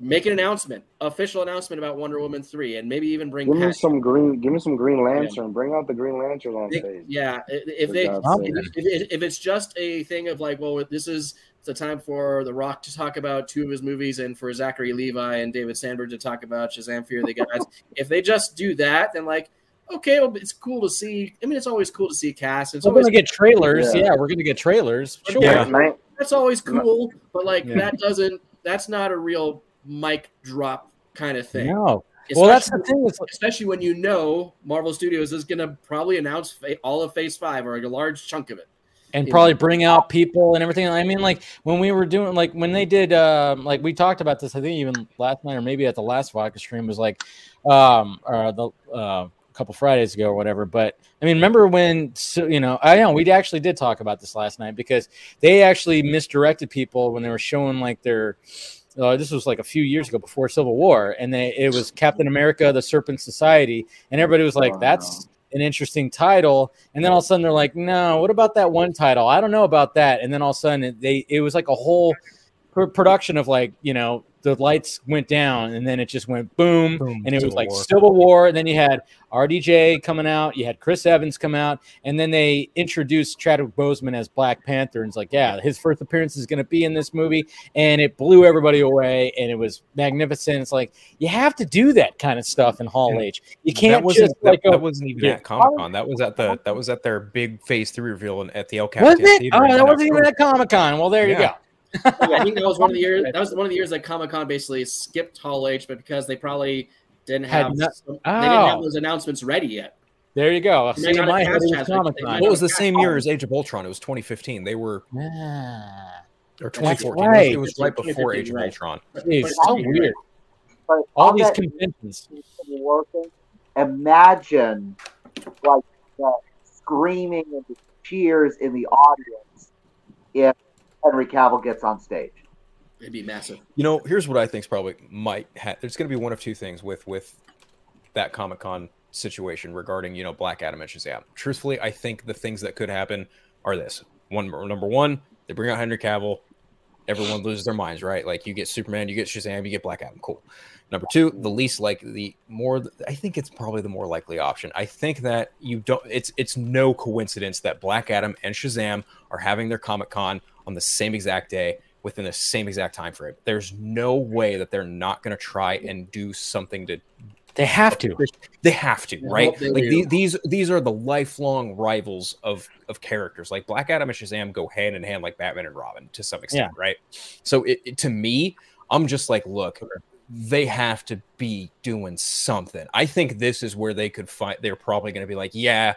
make an announcement, official announcement about Wonder Woman three, and maybe even bring Give me some green. Give me some Green Lantern. Bring out the Green Lantern on stage. yeah, if they if, if, if it's just a thing of like, well, this is the time for The Rock to talk about two of his movies, and for Zachary Levi and David Sandberg to talk about Shazam: Fear the Gods. if they just do that, then like, okay, well, it's cool to see. I mean, it's always cool to see cast. It's We're always gonna get trailers. Yeah. Yeah, we're gonna get trailers. Sure. Yeah. That's always cool, but like Yeah. that doesn't. That's not a real mic drop kind of thing. No. Well, that's the thing. Especially when you know Marvel Studios is going to probably announce all of Phase Five or a large chunk of it. and probably bring out people and everything. I mean, like when we were doing, like when they did, um, like we talked about this. I think even last night or maybe at the last vodka stream was like, um, or the uh, a couple Fridays ago or whatever. But I mean, remember when? So, you know, I know we actually did talk about this last night because they actually misdirected people when they were showing like their. Uh, this was like a few years ago before Civil War, and they it was Captain America: The Serpent Society, and everybody was like, "That's an interesting title." And then all of a sudden they're like, "No, what about that one title? I don't know about that." And then all of a sudden it- they it was like a whole pr- production of like you know the lights went down and then it just went boom, Boom, and it was like War. Civil War. And then you had RDJ coming out, you had Chris Evans come out, and then they introduced Chadwick Boseman as Black Panther. And it's like, yeah, his first appearance is going to be in this movie, and it blew everybody away, and it was magnificent. It's like you have to do that kind of stuff in Hall And H. You can't that wasn't, just like that, go, that wasn't even Yeah. at Comic Con. That was at the that was at their big Phase Three reveal at the El was Capitan it? Oh, that wasn't even at Comic Con. Well, there you Yeah. I think that was one of the years. That was one of the years that Comic Con basically skipped Hall H, but because they probably didn't have not- some- they didn't have Oh. those announcements ready yet. There you go. They might See, not my have head cast was chats, but Comic they Con. might Well, it was the same year as Age of Ultron. It was 2015. They were Ah, or 2014. right. It, was, it was right before Age of 2015, Ultron. It's so weird. But All on these conventions. Civil War imagine like the screaming and the cheers in the audience if Henry Cavill gets on stage. It'd be massive. You know, here's what I think's probably might. Ha- there's going to be one of two things with with that Comic Con situation regarding you know Black Adam and Shazam. Truthfully, I think the things that could happen are this: one, number one, they bring out Henry Cavill, everyone loses their minds, right? Like you get Superman, you get Shazam, you get Black Adam, cool. Number two, the least like the more. I think it's probably the more likely option. I think that you don't. It's it's no coincidence that Black Adam and Shazam are having their Comic Con on the same exact day within the same exact time frame. There's no way that they're not going to try and do something to. They have to. They have to, right? they Like do. the- these these are the lifelong rivals of of characters. Like Black Adam and Shazam go hand in hand, like Batman and Robin to some extent, right? So it, it- to me, I'm just like, look, they have to be doing something. I think this is where they could find. They're probably going to be like, yeah,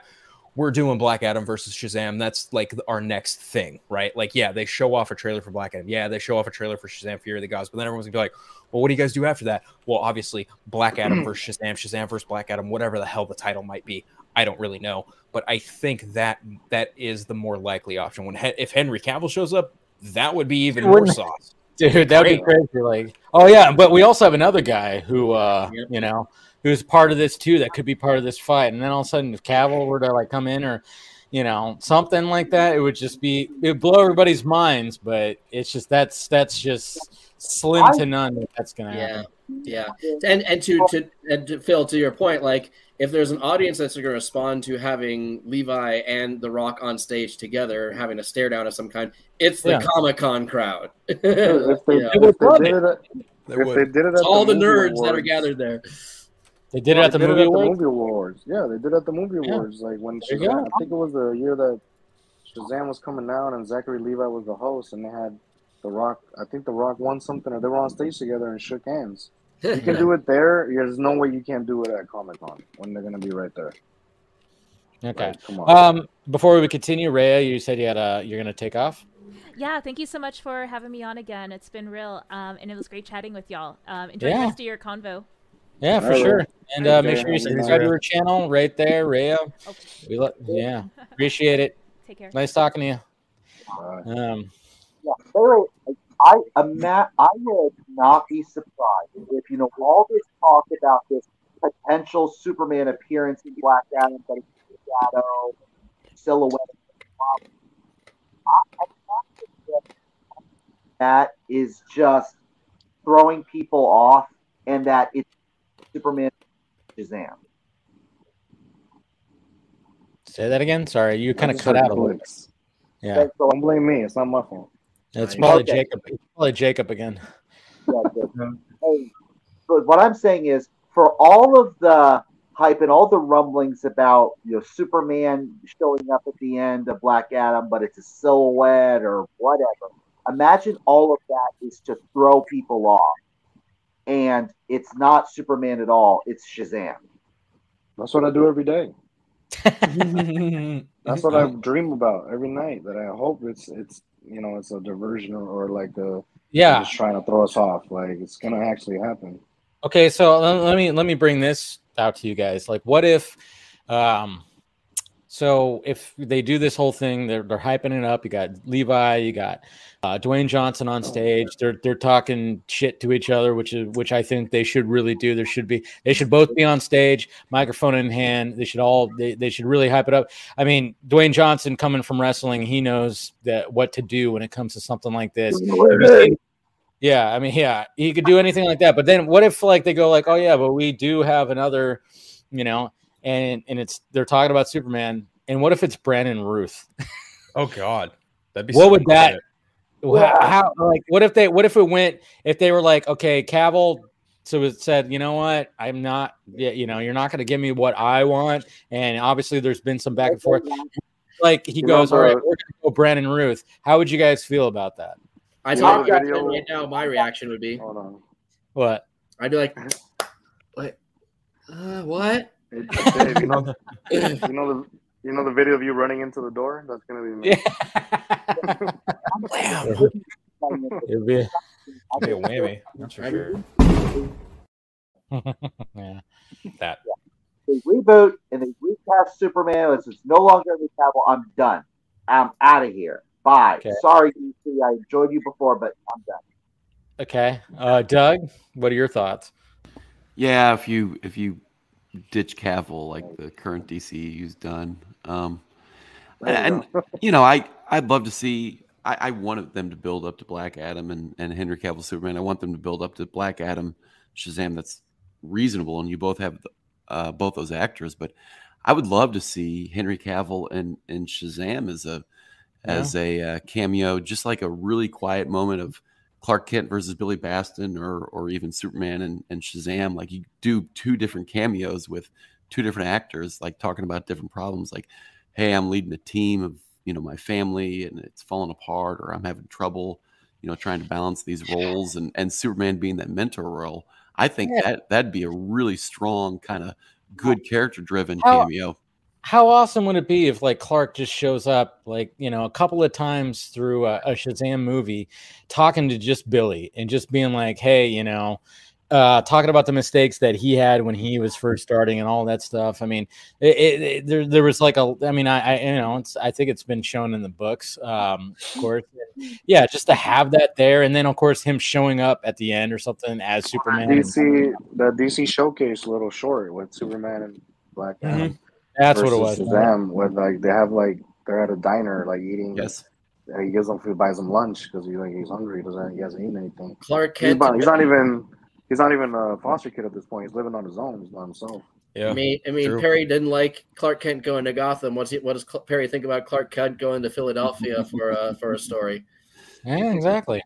we're doing Black Adam versus Shazam. That's like our next thing, right? Like, yeah, they show off a trailer for Black Adam. Yeah, they show off a trailer for Shazam: Fury of the Gods. But then everyone's gonna be like, well, what do you guys do after that? Well, obviously, Black Adam versus Shazam, Shazam versus Black Adam, whatever the hell the title might be. I don't really know, but I think that that is the more likely option. When if Henry Cavill shows up, that would be even more sauce. Dude, that'd be crazy. Like, oh yeah, but we also have another guy who, uh, you know, who's part of this too. That could be part of this fight. And then all of a sudden, if Cavill were to like come in or, you know, something like that, it would just be it would blow everybody's minds. But it's just that's that's just slim to none. That that's gonna Yeah, happen. yeah, and and to to and to Phil, to your point, like if there's an audience that's going to respond to having Levi and The Rock on stage together, having a stare down of some kind, it's the Yeah. Comic Con crowd. If they, You know, They if they did it. it, at, They if they did it at it's all the movie nerds that are gathered there. They did it Well, at the they movie at the awards. movie awards. Yeah, they did it at the movie Yeah. awards. Like when There you Shazam, go. I think it was the year that Shazam was coming out and Zachary Levi was the host, and they had The Rock. I think The Rock won something, or they were on stage together and shook hands. You can do it there. There's no way you can't do it at Comic Con when they're gonna be right there. Okay. Like, come on. Um, before we continue, Rhea, you said you had a you're gonna take off. Yeah, thank you so much for having me on again. It's been real, um, and it was great chatting with y'all. Um, enjoy Yeah. the rest of your convo. Yeah, for All right. sure. And uh, make sure you have a good subscribe to night. her channel right there, Rhea. Okay, We lo- yeah, appreciate it. take care. Nice talking to you. Bye. Um, Yeah, Larry, I ima- I would not be surprised if you know all this talk about this potential Superman appearance in Black Adam, but it's shadow silhouette. I, I'm not that is just throwing people off, and that it's Superman Shazam. Say that again. Sorry, you kind of cut out a little. clicks. Yeah, so Don't blame me. It's not my fault. it's Okay. probably Okay. Jacob. It's probably Jacob again. Yeah. Hey, but what I'm saying is, for all of the hype and all the rumblings about you know Superman showing up at the end of Black Adam, but it's a silhouette or whatever. Imagine all of that is to throw people off, and it's not Superman at all. It's Shazam. That's what I do every day. That's what I dream about every night. That I hope it's it's you know it's a diversion or, or like a yeah. just trying to throw us off. Like it's gonna actually happen. Okay, so let, let me let me bring this out to you guys. Like, what if, um, so if they do this whole thing, they're they're hyping it up. You got Levi, you got uh, Dwayne Johnson on stage. They're they're talking shit to each other, which is which I think they should really do. There should be they should both be on stage, microphone in hand. They should all they, they should really hype it up. I mean, Dwayne Johnson coming from wrestling, he knows that what to do when it comes to something like this. Yeah, I mean, yeah, he could do anything like that. But then what if like they go like, oh yeah, but we do have another, you know, and and it's they're talking about Superman, and what if it's Brandon Routh? Oh God, that'd be. What would that- good. How, how like what if they what if it went if they were like okay Cavill so it said you know what I'm not yeah you know you're not going to give me what I want and obviously there's been some back and forth like he You goes know, all right the- we're going to go Brandon Routh how would you guys feel about that I You tell know you video- right now, my reaction would be, Hold on. what I'd be like, what? Uh, what? Hey, Dave, you know, know, you know the you know the video of you running into the door. That's gonna be me. yeah It'd be- be a whammy. That's for sure. yeah That. they reboot and they recast Superman. It's, it's no longer Henry Cavill. I'm done. I'm out of here. Bye. Okay. Sorry, DC. I enjoyed you before, but I'm done. okay uh Doug what are your thoughts Yeah, if you if you ditch Cavill like the current DCU's done, um, There you and you know, I I'd love to see. I, I wanted them to build up to Black Adam and and Henry Cavill Superman. I want them to build up to Black Adam, Shazam. That's reasonable, and you both have uh, both those actors. But I would love to see Henry Cavill and and Shazam as a as a uh, cameo, just like a really quiet moment of Clark Kent versus Billy Batson, or or even Superman and, and Shazam. Like you do two different cameos with two different actors, like talking about different problems. Like, hey, I'm leading a team of you know my family, and it's falling apart, or I'm having trouble, you know, trying to balance these roles, and and Superman being that mentor role. I think Yeah. that that'd be a really strong kind of good character driven oh, cameo. How awesome would it be if like Clark just shows up like you know a couple of times through a, a Shazam movie, talking to just Billy and just being like, hey, you know, uh, talking about the mistakes that he had when he was first starting and all that stuff. I mean, it, it, it- there there was like a, I mean, I, I you know, it's I think it's been shown in the books, um, of course. Yeah, just to have that there, and then of course him showing up at the end or something as Superman. DC the DC showcase a little short with Superman and Black Adam. Mhm. That's what it was. versus Shazam with like they have like they're at a diner like eating. Yes. He gives them food, buys them lunch because he like he's hungry. He doesn't he hasn't eaten anything. Clark He's Kent. not, he's not even he's not even a foster kid at this point. He's living on his own. He's by himself. Yeah. I mean, I mean, true. Perry didn't like Clark Kent going to Gotham. What's he, what does Cl- Perry think about Clark Kent going to Philadelphia for uh, for a story? Yeah, exactly.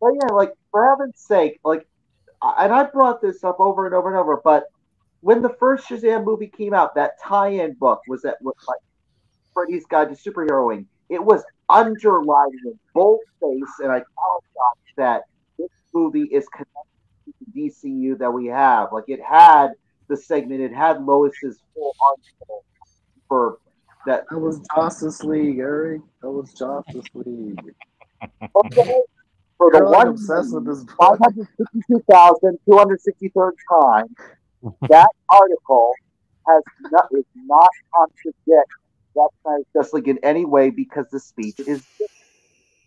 But yeah, like for heaven's sake, like, and I brought this up over and over and over. But when the first Shazam movie came out, that tie-in book was that was like Freddy's Guide to Superheroing. It was underlining in boldface, and I apologize that this movie is connected to the DCU that we have. Like it had the segment, it had Lois's full article for that. That was Justice League, Eric. That was Justice League. Okay, for the You're like one obsessed with this book. 562,263rd time, that article has not, is not contradict Zack Snyder's Justice League in any way because the speech is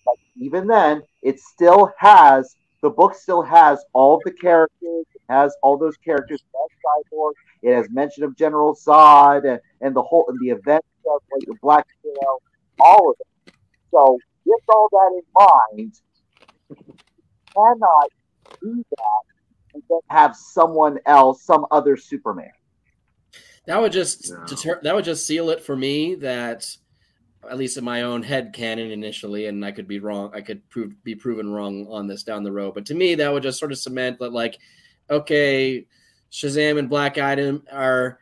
like even then, it still has the book still has all the characters. It has all those characters. Cyborg. It has mention of General Zod and, and the whole and the events of like the Black Widow, all of it. So with all that in mind, cannot do that and then have someone else, some other Superman. That would just No. deter, that would just seal it for me that at least in my own head canon initially, and I could be wrong. I could prove be proven wrong on this down the road. But to me, that would just sort of cement that like, okay, Shazam and Black Adam are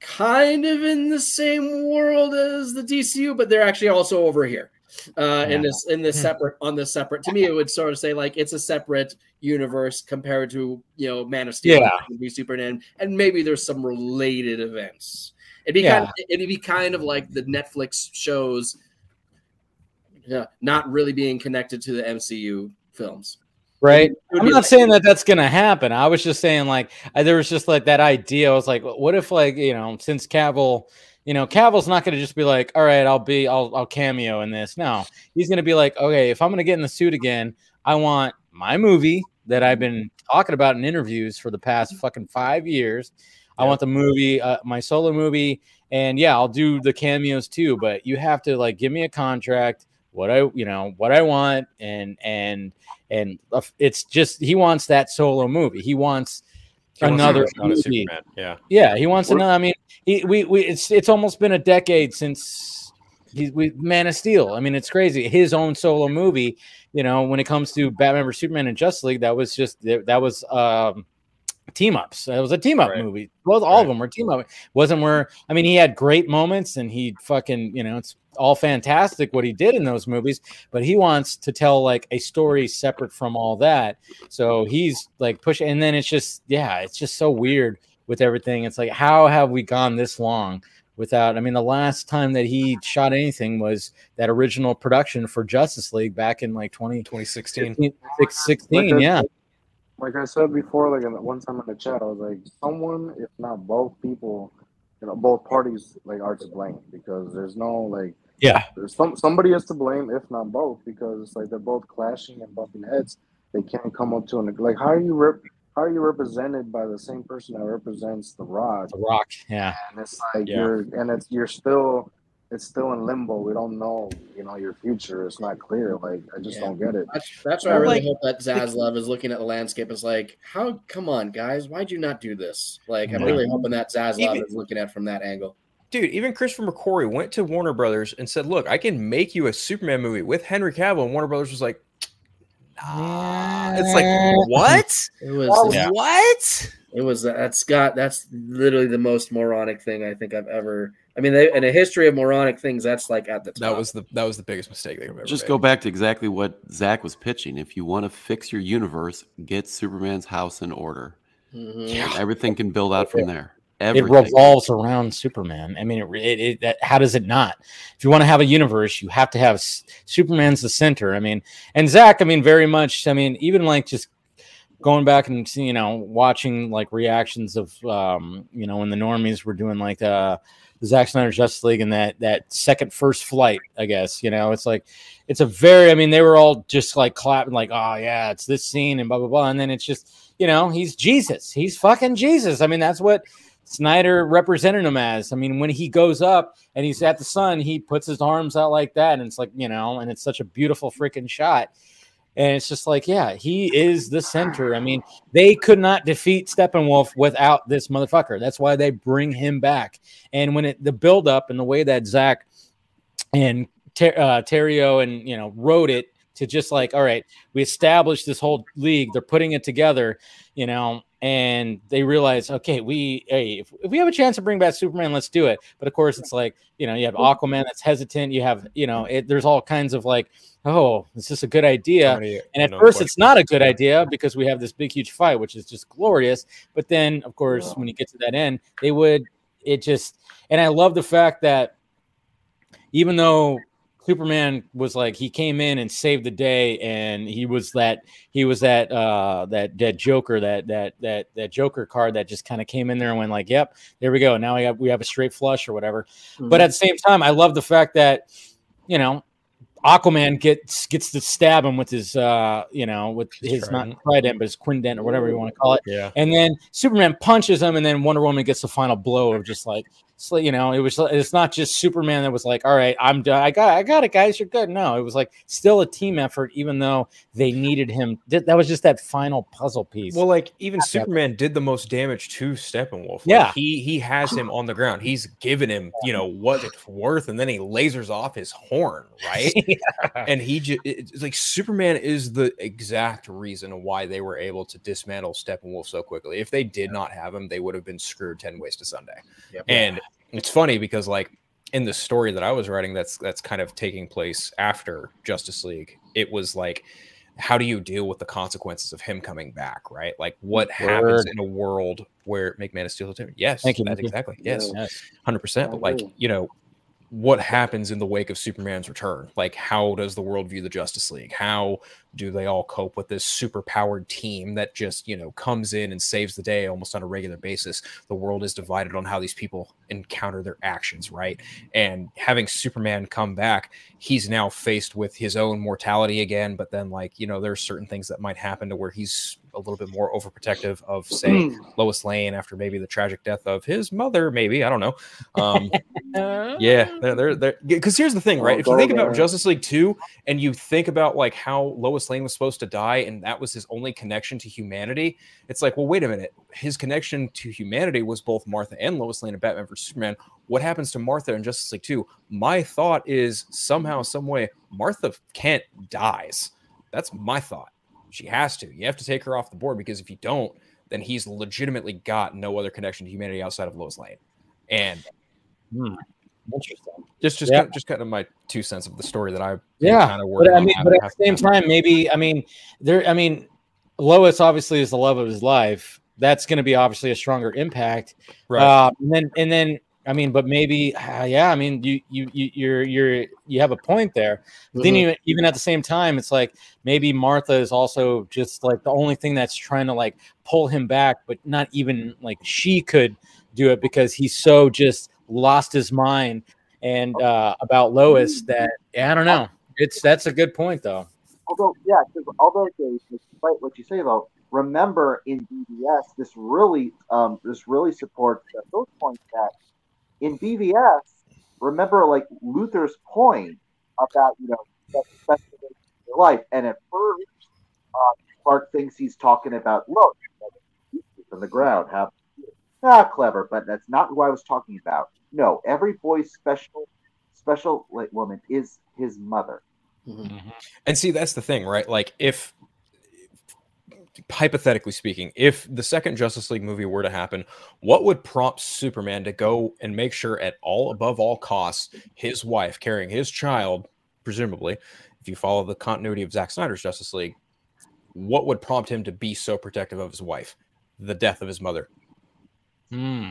kind of in the same world as the DCU, but they're actually also over here. Uh, in this in this separate on this separate to me it would sort of say like it's a separate universe compared to you know Man of Steel Yeah. and be Superman and maybe there's some related events It'd be Yeah. kind of, it'd be kind of like the Netflix shows, yeah, not really being connected to the MCU films. right? I'm not like- saying that that's gonna happen. I was just saying like I, there was just like that idea. I was like, what if like you know since Cavill, you know Cavill's not gonna just be like, all right, I'll be I'll I'll cameo in this. No, he's gonna be like, okay, if I'm gonna get in the suit again, I want my movie that I've been talking about in interviews for the past fucking five years. I want the movie, uh, my solo movie, and yeah, I'll do the cameos too. But you have to like give me a contract, what I, you know, what I want, and and and uh, it's just he wants that solo movie. He wants He another movie. Superman. Yeah. Yeah, he wants another. I mean, he, we we it's it's almost been a decade since he's we Man of Steel. I mean, it's crazy. His own solo movie. You know, when it comes to Batman vs Superman and Justice League, that was just that was um team ups. It was a team up Right. movie. Well, all of them were team up. Wasn't where I mean, he had great moments and he fucking you know it's all fantastic what he did in those movies. But he wants to tell like a story separate from all that. So he's like pushing, and then it's just yeah, it's just so weird with everything. It's like how have we gone this long? Without, I mean, the last time that he shot anything was that original production for Justice League back in like 20, 2016. 16, Like I- yeah. Like I said before, like in the, one time in the chat, I was like, someone, if not both people, you know, both parties, like are to blame because there's no like, Yeah. there's some somebody is to blame, if not both, because it's like they're both clashing and bumping heads. They can't come up to an like, how are you rep, how are you represented by the same person that represents the Rock? The Rock, yeah. And it's like Yeah. you're, and it's you're still, it's still in limbo. We don't know, you know, your future. It's not clear. Like I just Yeah. don't get it. That's, that's why I really like- hope that Zaslav is looking at the landscape is like, how? Come on, guys, why'd you not do this? Like, I'm Yeah. really hoping that Zaslav Even- is looking at from that angle. Dude, even Christopher McQuarrie went to Warner Brothers and said, "Look, I can make you a Superman movie with Henry Cavill." And Warner Brothers was like, "Nah." It's like, what? It was, Oh, Yeah. What? it was. That's got. That's literally the most moronic thing I think I've ever. I mean, they, in a history of moronic things, that's like at the top. That was the that was the biggest mistake they've ever Just made. go back to exactly what Zack was pitching. If you want to fix your universe, get Superman's house in order. Mhm. Everything can build out from there. It revolves around Superman. I mean, it, it, it that, how does it not? If you want to have a universe, you have to have S- Superman's the center. I mean, and Zack, I mean, very much. I mean, even like just going back and see, you know, watching like reactions of, um, you know, when the normies were doing like uh, the Zack Snyder Justice League and that that second first flight. I guess you know, it's like it's a very. I mean, they were all just like clapping, like, oh yeah, it's this scene and blah blah blah, and then it's just you know, he's Jesus. He's fucking Jesus. I mean, that's what Snyder represented him as. I mean, when he goes up and he's at the sun, he puts his arms out like that, and it's like you know, and it's such a beautiful freaking shot. And it's just like, yeah, he is the center. I mean, they could not defeat Steppenwolf without this motherfucker. That's why they bring him back. And when it the build up and the way that Zack and Ter- uh, Terrio and you know wrote it to just like, all right, we established this whole league. They're putting it together, you know, and they realize, okay, we hey, if, if we have a chance to bring back Superman, let's do it. But of course, it's like you know, you have Aquaman that's hesitant. You have you know, it, there's all kinds of like, oh, is this a good idea? Many And at unknown first, it's not a good idea because we have this big, huge fight, which is just glorious. But then, of course, when you get to that end, they would, it just, and I love the fact that even though Superman was like, he came in and saved the day and he was that, he was that, uh, that, that Joker, that, that, that, that Joker card that just kind of came in there and went like, yep, there we go. Now we have, we have a straight flush or whatever. But at the same time, I love the fact that, you know, Aquaman gets gets to stab him with his uh you know with his trident. not trident but his quindent or whatever you want to call it. Yeah. And then Superman punches him, and then Wonder Woman gets the final blow of just like, so, you know, it was. It's not just Superman that was like, "All right, I'm done. I got, I got it, guys. You're good." No, it was like still a team effort, even though they needed him. That that was just that final puzzle piece. Well, like even Superman did the most damage to Steppenwolf. Like, Yeah. he he has him on the ground. He's given him, you know, what it's worth, and then he lasers off his horn, right? And he just it's like Superman is the exact reason why they were able to dismantle Steppenwolf so quickly. If they did not have him, they would have been screwed ten ways to Sunday. And it's funny because like in the story that I was writing, that's that's kind of taking place after Justice League. It was like, how do you deal with the consequences of him coming back? Right? Like, what happens in a world where make Man of Steel? Yes, Thank you, That's exactly. Yes, Yes. hundred percent. But like, you know, what happens in the wake of Superman's return? Like, how does the world view the Justice League? How do they all cope with this super powered team that just, you know, comes in and saves the day almost on a regular basis? The world is divided on how these people encounter their actions, right? And having Superman come back, he's now faced with his own mortality again. But then, like, you know, there's certain things that might happen to where he's a little bit more overprotective of, say, Lois Lane after maybe the tragic death of his mother, maybe. I don't know. Um, yeah, they're because here's the thing, right? Oh, if you think about. Justice League 2 and you think about like how Lois Lane was supposed to die and that was his only connection to humanity, it's like, well, wait a minute. His connection to humanity was both Martha and Lois Lane in Batman vs Superman. What happens to Martha in Justice League 2? My thought is somehow, some way, Martha Kent dies. That's my thought. She has to. You have to take her off the board because if you don't, then he's legitimately got no other connection to humanity outside of Lois Lane. And hmm. Interesting. just just Yeah. kind of, just kind of my two cents of the story that I Yeah, kind of but I mean, but at the same time, maybe I mean, there. I mean, Lois obviously is the love of his life. That's going to be obviously a stronger impact. right, Uh, and then, and then, I mean, but maybe, uh, yeah. I mean, you, you, you, you're, you're, you have a point there. But then, Mm-hmm. you, even at the same time, it's like maybe Martha is also just like the only thing that's trying to like pull him back, but not even like she could do it because he's so just lost his mind and uh, about Lois that yeah, I don't know. It's that's a good point though. although yeah, although despite what you say though, remember in BVS this really um this really supports uh, those points that in BVS, remember like Luthor's point about you know your life, and at first uh, Clark thinks he's talking about look from the ground, have ah clever, but that's not who I was talking about. No, every boy's special special like, woman is his mother. and see that's the thing, right? Like if hypothetically speaking, if the second Justice League movie were to happen, what would prompt Superman to go and make sure at all above all costs his wife carrying his child, presumably, if you follow the continuity of Zack Snyder's Justice League, what would prompt him to be so protective of his wife? The death of his mother. Hmm.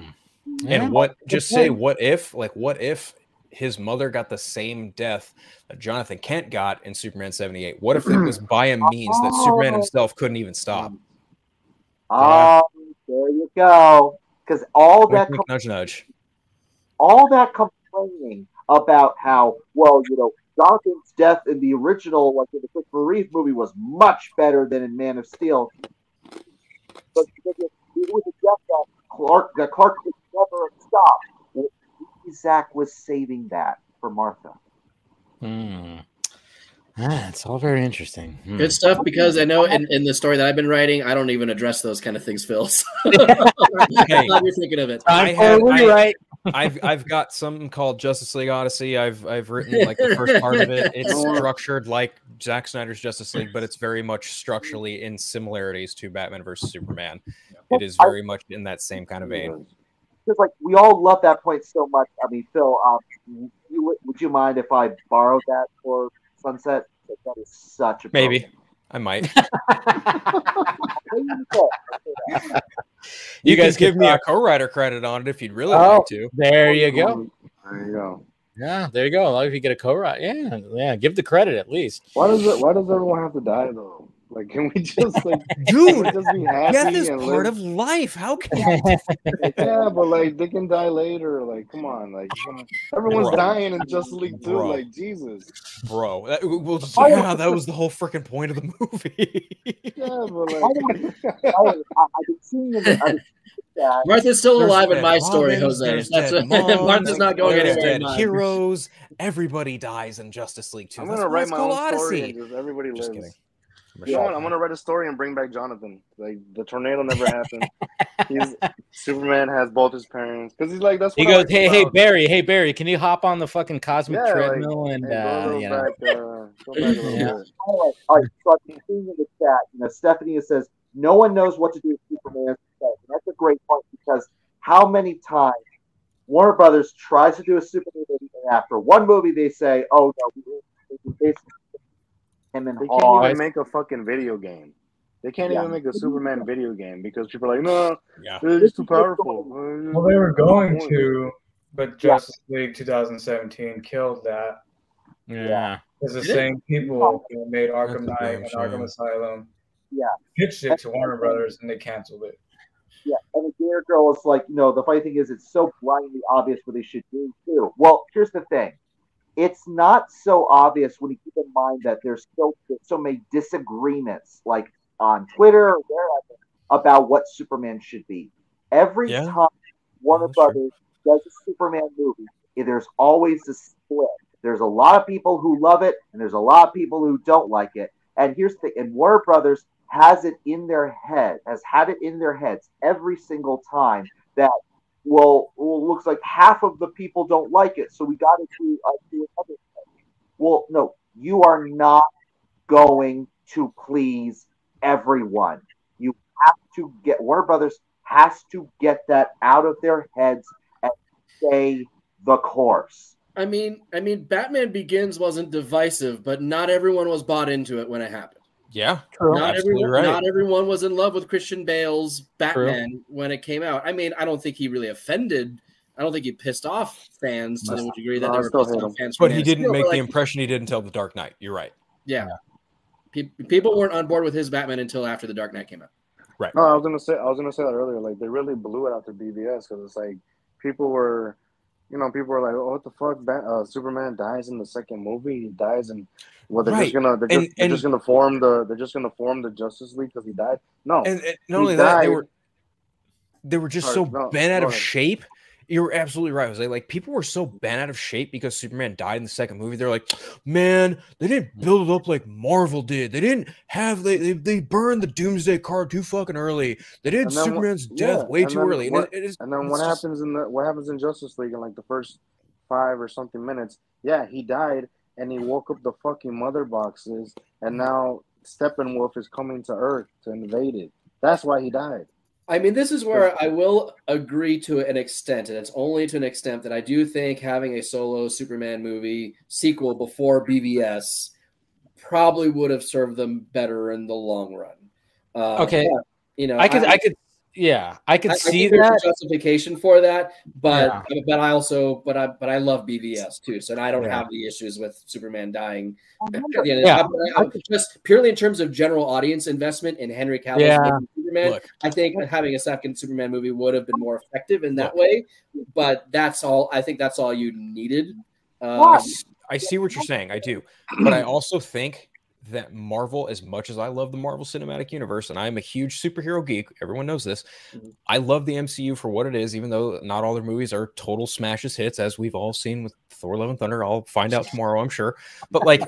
And what just say what if like what if his mother got the same death that Jonathan Kent got in Superman 78? What if it was by a means that Superman himself couldn't even stop? Um, there you go. Because all that Wink, wink, nudge nudge. all that complaining about how well you know Jonathan's death in the original like in the Christopher Reeve movie was much better than in Man of Steel. But because it, it was a death that Clark that Clark could never have stopped. Zack was saving that for Martha. Hmm. Ah, it's all very interesting. Hmm. Good stuff because I know in, in the story that I've been writing, I don't even address those kind of things, Phil. So Hey. glad you're thinking of it. I Time had- for I- rewrite. I've I've got something called Justice League Odyssey. I've I've written like the first part of it. It's structured like Zack Snyder's Justice League, but it's very much structurally in similarities to Batman versus Superman. It is very much in that same kind of vein. Because like we all love that point so much. I mean, Phil, um, you, would- you mind if I borrowed that for Sunset? That is such a Maybe I might. You You, guys guys give can me a co-writer credit on it if you'd really Oh. like to. There you go. There you go. Yeah, there you go. Like if you get a co-write, yeah, yeah. Give the credit at least. Why does it? Why does everyone have to die though? Like, can we just like, Dude, just be happy death is part live? of life. How can you? yeah, but like they can die later. Like, come on, like everyone's Bro. dying in Justice League too. Bro. Like, Jesus. bro. That, well, just- I- yeah, that was the whole freaking point of the movie. Yeah, but I like, I, I've been seeing. I've been seeing that. Martha's still There's alive in dead my story, Robins, Jose. there's That's dead Martha's not going anywhere. in dead mine. heroes. Everybody dies in Justice League too. I'm gonna write my own story Odyssey. and just everybody Just lives. kidding. You know what? I'm gonna write a story and bring back Jonathan. Like the tornado never happened. he's Superman has both his parents because he's like that's. He what I goes, like "Hey, hey, about- Barry, hey Barry, can you hop on the fucking cosmic Yeah, like, treadmill and hey, uh, little you know?" back, uh, go back a little Yeah. All right, all right. So I've been seeing in the chat, you know, Stephanie says no one knows what to do with Superman. And that's a great point because how many times Warner Brothers tries to do a Superman movie, and after one movie they say, "Oh no, we, we basically him and They can't all." even make a fucking video game. They can't Yeah. even make a Superman video game because people are like, no, Yeah. it's too powerful. Uh, Well, they were going to, but Justice League 2017 killed that. Yeah. It's the it? same people who made Arkham That's Knight and. Arkham Asylum. Yeah. Pitched it to Warner Brothers and they canceled it. Yeah, and the Gear Girl is like, you know, the funny thing is, it's so blindly obvious what they should do too. Well, here's the thing: it's not so obvious when you keep in mind that there's still so many disagreements, like on Twitter or wherever, about what Superman should be. Every Yeah. time Warner That's true. Brothers does a Superman movie, there's always a split. There's a lot of people who love it, and there's a lot of people who don't like it. And here's the thing: and Warner Brothers has it in their head, has had it in their heads every single time that well, well looks like half of the people don't like it, so we got to do, uh, do another thing. Well, no, you are not going to please everyone. You have to get Warner Brothers has to get that out of their heads and stay the course. I mean, I mean, Batman Begins wasn't divisive, but not everyone was bought into it when it happened. Yeah, Not everyone, right. not everyone was in love with Christian Bale's Batman when it came out. I mean, I don't think he really offended. I don't think he pissed off fans to the degree that No, they were still pissed off fans. but he didn't Steel, make the like, impression he did until The Dark Knight. You're right. Yeah. Pe- People weren't on board with his Batman until after the Dark Knight came out. Right. No, I was gonna say I was gonna say that earlier. Like they really blew it after BVS because it's like people were, you know, people were like, "Oh, what the fuck? Bat- uh, Superman dies in the second movie. He dies and well, they're Right. just gonna they're, And- just, they're and- just gonna form the they're just gonna form the Justice League because he died. No, And, and not only that, they were they were just Sorry, so no, bent out of ahead. shape. You're absolutely right, Jose. Like people were so bent out of shape because Superman died in the second movie. They're like, man, they didn't mm-hmm. build it up like Marvel did. They didn't have they they, they burned the Doomsday card too fucking early. They did then what- Superman's yeah, death way too early. what- and, it, it is, And then what just- happens in the what happens in Justice League in like the first five or something minutes? Yeah, he died and he woke up the fucking mother boxes, and now Steppenwolf is coming to Earth to invade it. That's why he died. I mean, this is where I will agree to an extent, and it's only to an extent that I do think having a solo Superman movie sequel before BVS probably would have served them better in the long run. Uh, Okay. but, you know, I could, I, could, yeah, I could I- I see think there's that. justification for that, but Yeah. but I also but I but I love BVS too, so I don't Yeah. have the issues with Superman dying. I at wonder- the end. Yeah. I- I- just purely in terms of general audience investment in Henry Cavill's Yeah. Superman, Look, I think having a second Superman movie would have been more effective in that way. But that's all. I think that's all you needed. Um, I see what you're saying. I do, but I also think that Marvel, as much as I love the Marvel Cinematic Universe, and I'm a huge superhero geek, everyone knows this. Mhm. I love the MCU for what it is, even though not all their movies are total smashes hits, as we've all seen with Thor: Love and Thunder. I'll find out tomorrow, I'm sure. But like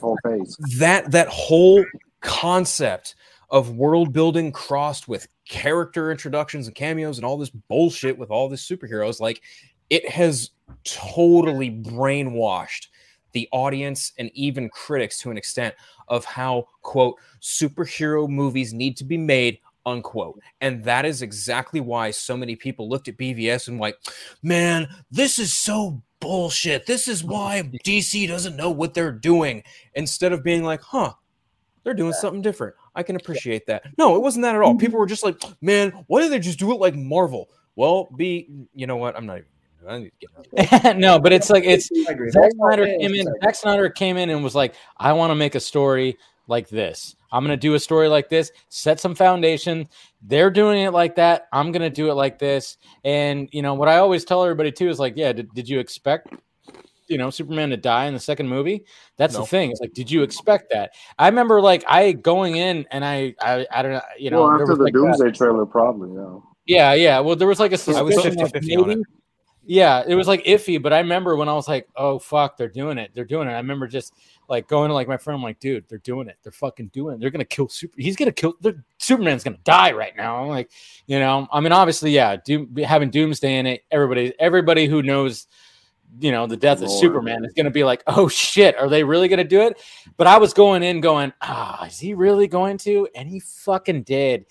that, that whole concept of world building crossed with character introductions and cameos and all this bullshit with all these superheroes, like it has totally brainwashed the audience and even critics to an extent of how quote superhero movies need to be made unquote. And that is exactly why so many people looked at bvs and like man this is so bullshit. This is why dc doesn't know what they're doing instead of being like huh they're doing something different. I can appreciate that. No it wasn't that at all. Mm-hmm. People were just like man why did they just do it like marvel? Well be you know what? I'm not even I need to get out no, but it's like it's Zack Snyder came in. Zack Snyder came in and was like, "I want to make a story like this. I'm going to do a story like this, set some foundation. They're doing it like that. I'm going to do it like this. And, you know, what I always tell everybody too is like, yeah, did, did you expect, you know, Superman to die in the second movie? That's No. the thing. It's like, did you expect that? I remember like I going in and I, I, I don't know, you know, well, there after was the like that- Doomsday trailer, probably. Yeah. yeah, yeah. Well, there was like a I was suspicion of 50-50 on it. maybe. Yeah, it was like iffy, but I remember when I was like, "Oh fuck, they're doing it, they're doing it." I remember just like going to like my friend, I'm like, "Dude, they're doing it, they're fucking doing it. They're gonna kill Super. He's gonna kill. they're- Superman's gonna die right now." I'm like, you know, I mean, obviously, yeah, Doom, having Doomsday in it, everybody, everybody who knows, you know, the death of Superman is gonna be like, "Oh shit, are they really gonna do it?" But I was going in, going, "Ah, is he really going to?" And he fucking did.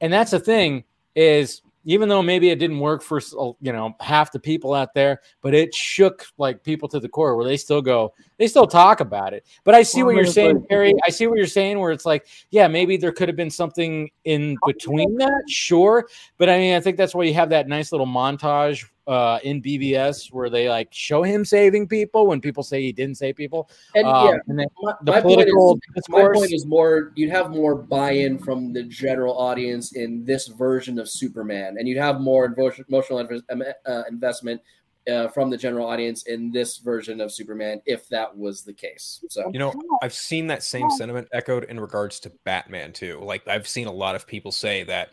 And that's the thing is even though maybe it didn't work for uh, you know half the people out there but it shook like people to the core where they still go they still talk about it. But i see what you're saying Perry. i see what you're saying where it's like yeah maybe there could have been something in between that sure. But i mean i think that's why you have that nice little montage uh in bvs where they like show him saving people when people say he didn't save people And Um, yeah, and then my, the my political point is, my point is more you'd have more buy-in from the general audience in this version of Superman, and you'd have more emotional inv- uh, investment uh, from the general audience in this version of Superman if that was the case. So You know, I've seen that same sentiment echoed in regards to Batman too. Like I've seen a lot of people say that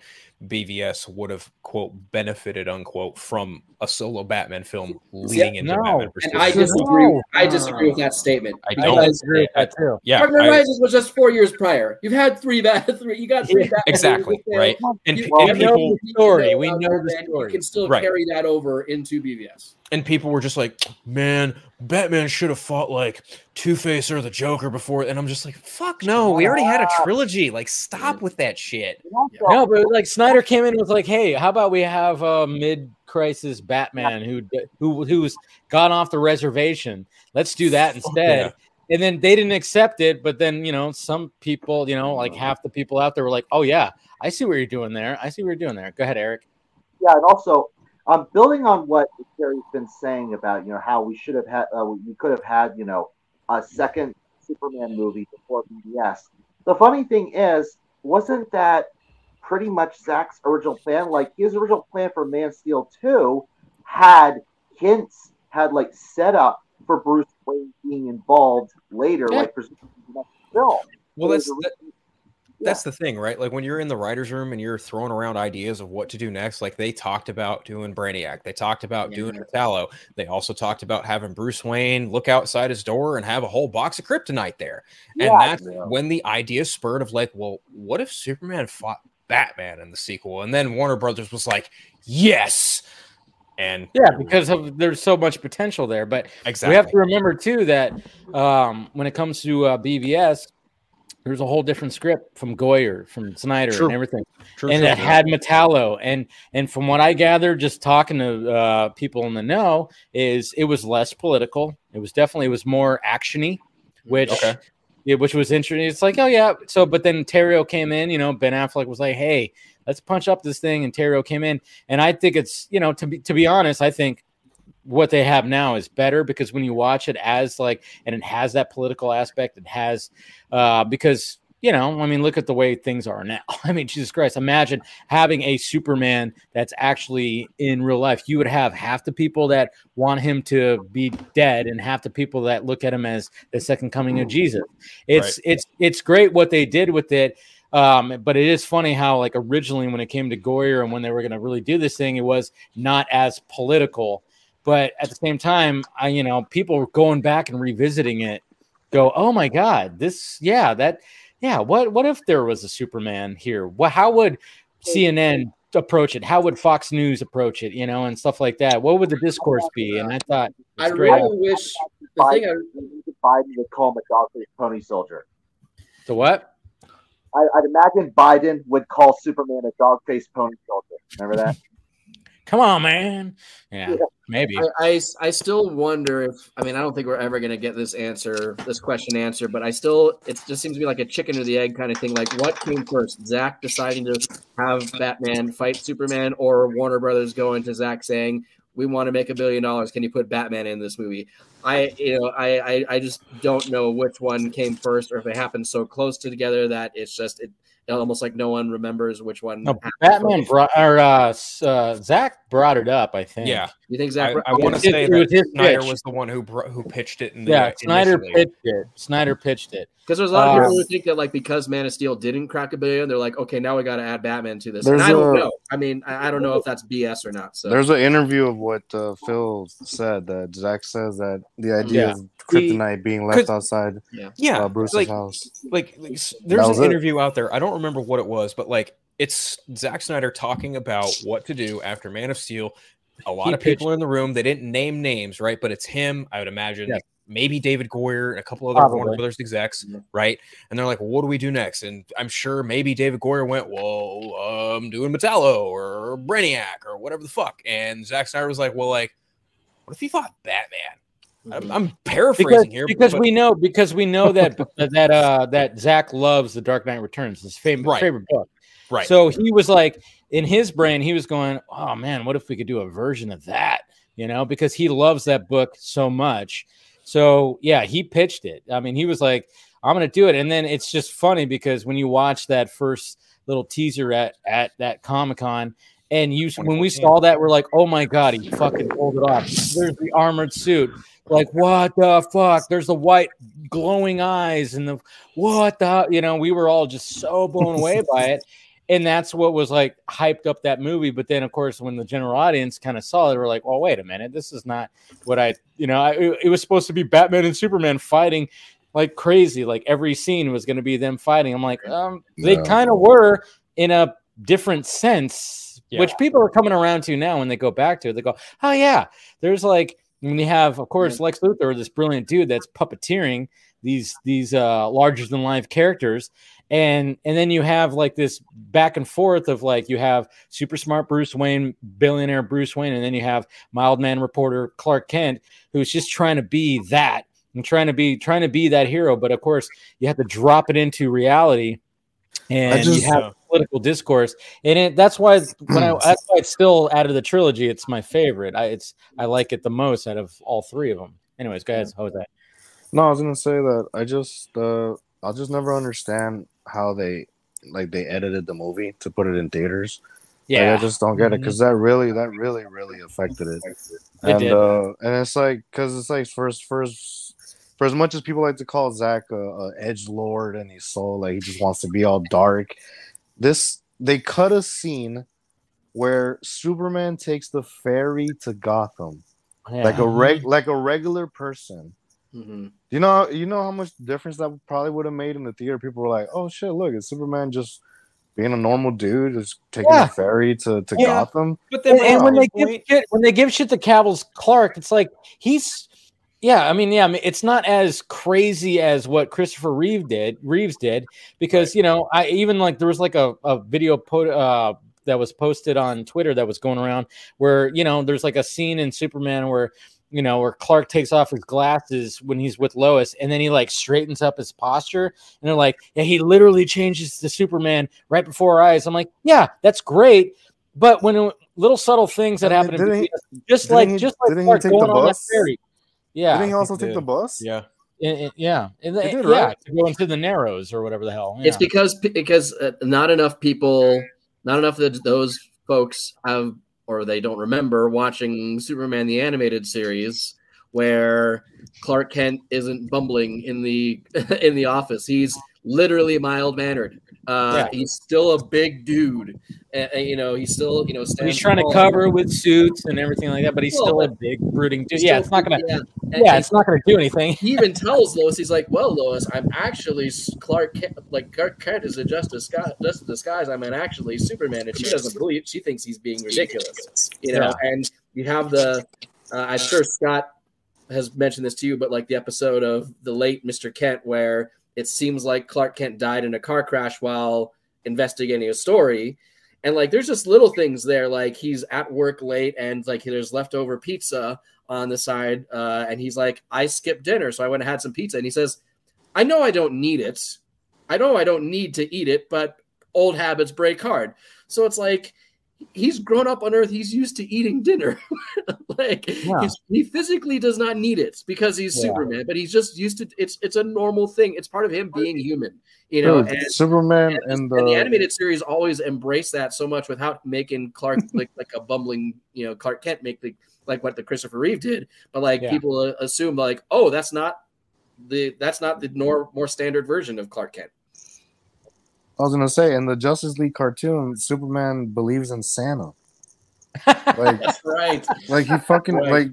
BVS would have quote benefited unquote from a solo Batman film leading into no. Batman. and I disagree. No. I disagree with that statement. I I don't. disagree with that too Yeah, Knight I- Rises was just four years prior. You've had three bat three. You got three. Batman exactly right. And, You- and know people the story. We know the story. You can still Right. carry that over into BVS. and people were just like, "Man, Batman should have fought like Two Face or the Joker before." And I'm just like, "Fuck no, we already had a trilogy. Like, stop with that shit." No, but like Snyder came in and was like, "Hey, how about we have a mid-crisis Batman who who who's gone off the reservation? Let's do that instead." yeah. And then they didn't accept it, but then you know some people, you know, like half the people out there were like, "Oh yeah, I see what you're doing there. I see what you're doing there." Go ahead, Eric. Yeah, and also um, building on what Terry's been saying about you know how we should have had uh, we could have had you know a second Superman movie before BVS. The funny thing is, wasn't that pretty much Zack's original plan? Like his original plan for Man Steel two had hints, had like setup for Bruce Wayne being involved later, Yeah. like presumably the next film. Well, that's that, that's the thing, right? Like when you're in the writers' room and you're throwing around ideas of what to do next. Like they talked about doing Brainiac, they talked about doing Metallo. They also talked about having Bruce Wayne look outside his door and have a whole box of kryptonite there. And Yeah. that's Yeah. when the idea spurred of like, well, what if Superman fought Batman in the sequel? And then Warner Brothers was like, yes. And Yeah, because of there's so much potential there, but exactly. we have to remember too that um, when it comes to uh, BVS, there's a whole different script from Goyer, from Snyder, True. and everything. True, and true, it had Metallo, and and from what I gathered, just talking to uh, people in the know, is it was less political. It was definitely it was more actiony, which Okay. yeah, which was interesting. It's like, oh yeah. So, but then Terrio came in. You know, Ben Affleck was like, hey, let's punch up this thing, and Terrio came in, and I think it's you know to be to be honest, I think what they have now is better because when you watch it as like and it has that political aspect it has uh because you know i mean look at the way things are now. I mean jesus christ imagine having a superman that's actually in real life. You would have half the people that want him to be dead and half the people that look at him as the second coming of jesus. It's it's it's great what they did with it um, but it is funny how like originally when it came to Goyer and when they were going to really do this thing, it was not as political. But at the same time, I you know people going back and revisiting it, go, oh my god, this yeah that yeah what what if there was a Superman here? What how would CNN approach it? How would Fox News approach it? You know, and stuff like that. What would the discourse be? And I thought I great. really wish the thing. I, Biden, Biden would call him a dog-faced pony soldier. The what? I, I'd imagine Biden would call Superman a dog-faced pony soldier. Remember that? Come on, man. Yeah, maybe. I, I, I still wonder if I mean I don't think we're ever gonna get this answer, this question answered, but I still it just seems to be like a chicken or the egg kind of thing. Like what came first, Zack deciding to have Batman fight Superman, or Warner Brothers going to Zack saying we want to make a billion dollars. Can you put Batman in this movie? I you know I, I I just don't know which one came first or if they happened so close to together that it's just it almost like no one remembers which one. No, happened Batman brought or uh, uh, Zack brought it up. I think. Yeah. You think I, Zack? I want to say it was that his Snyder pitch. was the one who bro- who pitched it. In the, Yeah, Snyder initially. pitched it. Snyder pitched it. Because there's a lot of people Uh, who think that like because Man of Steel didn't crack a billion, they're like, okay, now we got to add Batman to this. There's and I don't a- know. I mean, I, I don't know if that's BS or not. So There's an interview of what uh, Phil said that Zack says that the idea Yeah. of kryptonite being left outside Yeah, uh, Bruce's like, house. like, like, there's an it. interview out there. I don't remember what it was, but like it's Zack Snyder talking about what to do after Man of Steel. A lot He of people in the room. They didn't name names, right? But it's him. I would imagine maybe David Goyer and a couple other Probably. Warner Brothers execs, right? And they're like, well, "What do we do next?" And I'm sure maybe David Goyer went, "Well, I'm doing Metallo or Brainiac or whatever the fuck." And Zack Snyder was like, "Well, like, what if he thought Batman?" I'm, I'm paraphrasing because, here because but- we know because we know that that uh that Zack loves the Dark Knight Returns, his favorite Right. favorite book. right. So he was like in his brain, he was going, "Oh man, what if we could do a version of that?" You know, because he loves that book so much. So yeah, he pitched it. I mean, he was like, "I'm to do it," and then it's just funny because when you watch that first little teaser at at that Comic Con. And you, when we saw that, we're like, "Oh my god, he fucking pulled it off!" There's the armored suit, like what the fuck? There's the white glowing eyes and the what the you know, we were all just so blown away by it. And that's what was like hyped up that movie. But then, of course, when the general audience kind of saw it, they were like, "Oh, wait a minute, this is not what I, you know, I, it, it was supposed to be Batman and Superman fighting like crazy. Like every scene was going to be them fighting. I'm like, um, they No. kind of were in a different sense, Yeah. which people are coming around to now when they go back to it. They go, "Oh yeah, there's like when you have, of course, Lex Luthor, this brilliant dude that's puppeteering these these uh larger than life characters, and and then you have like this back and forth of like you have super smart Bruce Wayne, billionaire Bruce Wayne, and then you have mild man reporter Clark Kent, who's just trying to be that and trying to be trying to be that hero, but of course you have to drop it into reality. And just- you have political discourse, and it, that's why when I that's why it's still out of the trilogy. It's my favorite. I it's I like it the most out of all three of them. Anyways, guys, how was that? No, I was gonna say that I just uh I'll just never understand how they like they edited the movie to put it in theaters. Like, I just don't get it because that really that really really affected it. It and did. uh and it's like because it's like first first for as much as people like to call Zack a, a edge lord and he's so like he just wants to be all dark. This they cut a scene where Superman takes the ferry to Gotham like a reg like a regular person. Mhm. You know, you know how much difference that probably would have made in the theater. People were like, "Oh shit, look, it's Superman just being a normal dude, just taking Yeah. a ferry to, to Yeah. Gotham." But then and, and when my they give shit, when they give shit to Cavill's Clark, it's like he's yeah. I mean, yeah, I mean, it's not as crazy as what Christopher Reeve did. Reeves did because you know, I even like there was like a, a video po- uh, that was posted on Twitter that was going around where you know there's like a scene in Superman where you know where Clark takes off his glasses when he's with Lois and then he like straightens up his posture and they're like yeah he literally changes to Superman right before our eyes. I'm like yeah that's great. But when it- little subtle things that I mean, happen, in he- just like he- just like didn't he Clark the going on that ferry, yeah, Didn't he also he take the bus? Yeah. and- and- yeah, and He they- did, yeah, right? to go into the Narrows or whatever the hell. It's because because uh, not enough people, not enough of those folks have or they don't remember watching Superman the animated series where Clark Kent isn't bumbling in the in the office. He's literally mild mannered. Uh, Yeah. He's still a big dude. And, and, you know, he's still you know he's trying to cover with suits and everything like that, but he's Well, still a big brooding dude. Yeah, it's not gonna. Yeah, Yeah, it's not gonna do anything. he even tells Lois, he's like, "Well, Lois, I'm actually Clark. Kent, like Clark Kent is a just disguise, just a disguise. I'm an actually Superman." And she doesn't believe. She thinks he's being ridiculous, you know. And you have the, uh, I'm sure Scott has mentioned this to you, but like the episode of the late Mister Kent, where it seems like Clark Kent died in a car crash while investigating a story. And like, there's just little things there, like he's at work late, and like there's leftover pizza on the side, uh, and he's like, "I skipped dinner, so I went and had some pizza." And he says, "I know I don't need it. I know I don't need to eat it, but old habits break hard." So it's like he's grown up on Earth. He's used to eating dinner. like Yeah. he physically does not need it because he's Yeah. Superman, but he's just used to. It's it's a normal thing. It's part of him being human. You know, Dude, and, Superman and, and and the the animated series always embrace that so much without making Clark like like a bumbling, you know, Clark Kent make the like what the Christopher Reeve did. But like Yeah. people uh, assume like, oh, that's not the that's not the nor more standard version of Clark Kent. I was gonna say in the Justice League cartoon, Superman believes in Santa. Like, That's right. like he fucking Right. like.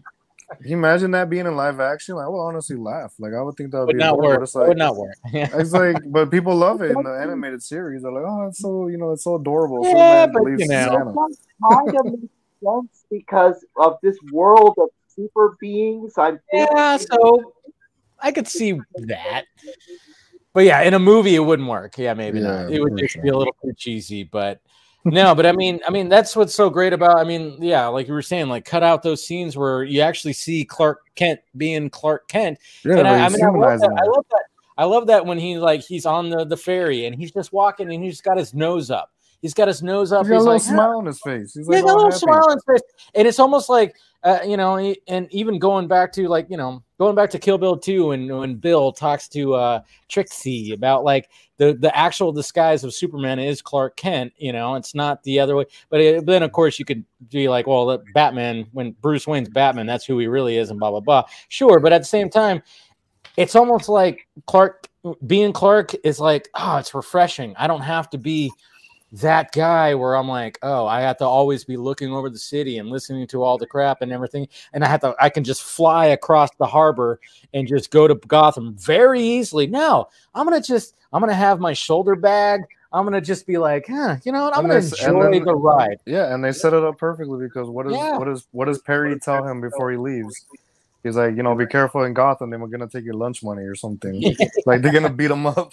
Can you imagine that being in live action? Like, I would honestly laugh. Like, I would think that would, Would be not work. It's like, Would not work. It's like, but people love it in the animated series. They're like, oh, it's so you know, it's so adorable. Yeah, Superman but, believes you in know. Santa. kind of makes sense because of this world of super beings. I'm Yeah, so I could see that. But yeah, in a movie it wouldn't work. Yeah, maybe not. It would just sure. be a little too cheesy, but no, but I mean, I mean that's what's so great about I mean, yeah, like you were saying, like cut out those scenes where you actually see Clark Kent being Clark Kent. Yeah, and I, I mean I love, that. I love that. I love that when he like he's on the, the ferry and he's just walking and he's got his nose up. He's got his nose up. He's got a little like, smile on his face. He's He's like, got a little happy. smile on his face, and it's almost like uh, you know, and even going back to like you know, going back to Kill Bill two, and when Bill talks to uh, Trixie about like the the actual disguise of Superman is Clark Kent, you know, it's not the other way. But it, then of course you could be like, well, Batman when Bruce Wayne's Batman, that's who he really is, and blah blah blah. Sure, but at the same time, it's almost like Clark being Clark is like, oh, it's refreshing. I don't have to be that guy where I'm like, oh, I have to always be looking over the city and listening to all the crap and everything. And I have to, I can just fly across the harbor and just go to Gotham very easily. No, I'm gonna just, I'm gonna have my shoulder bag. I'm gonna just be like, huh, you know what? I'm gonna enjoy then- the ride. Yeah, and they set it up perfectly because what does Yeah. what does what does Perry tell him before he leaves? He's like, you know, be careful in Gotham. They were gonna take your lunch money or something. like they're gonna beat him up,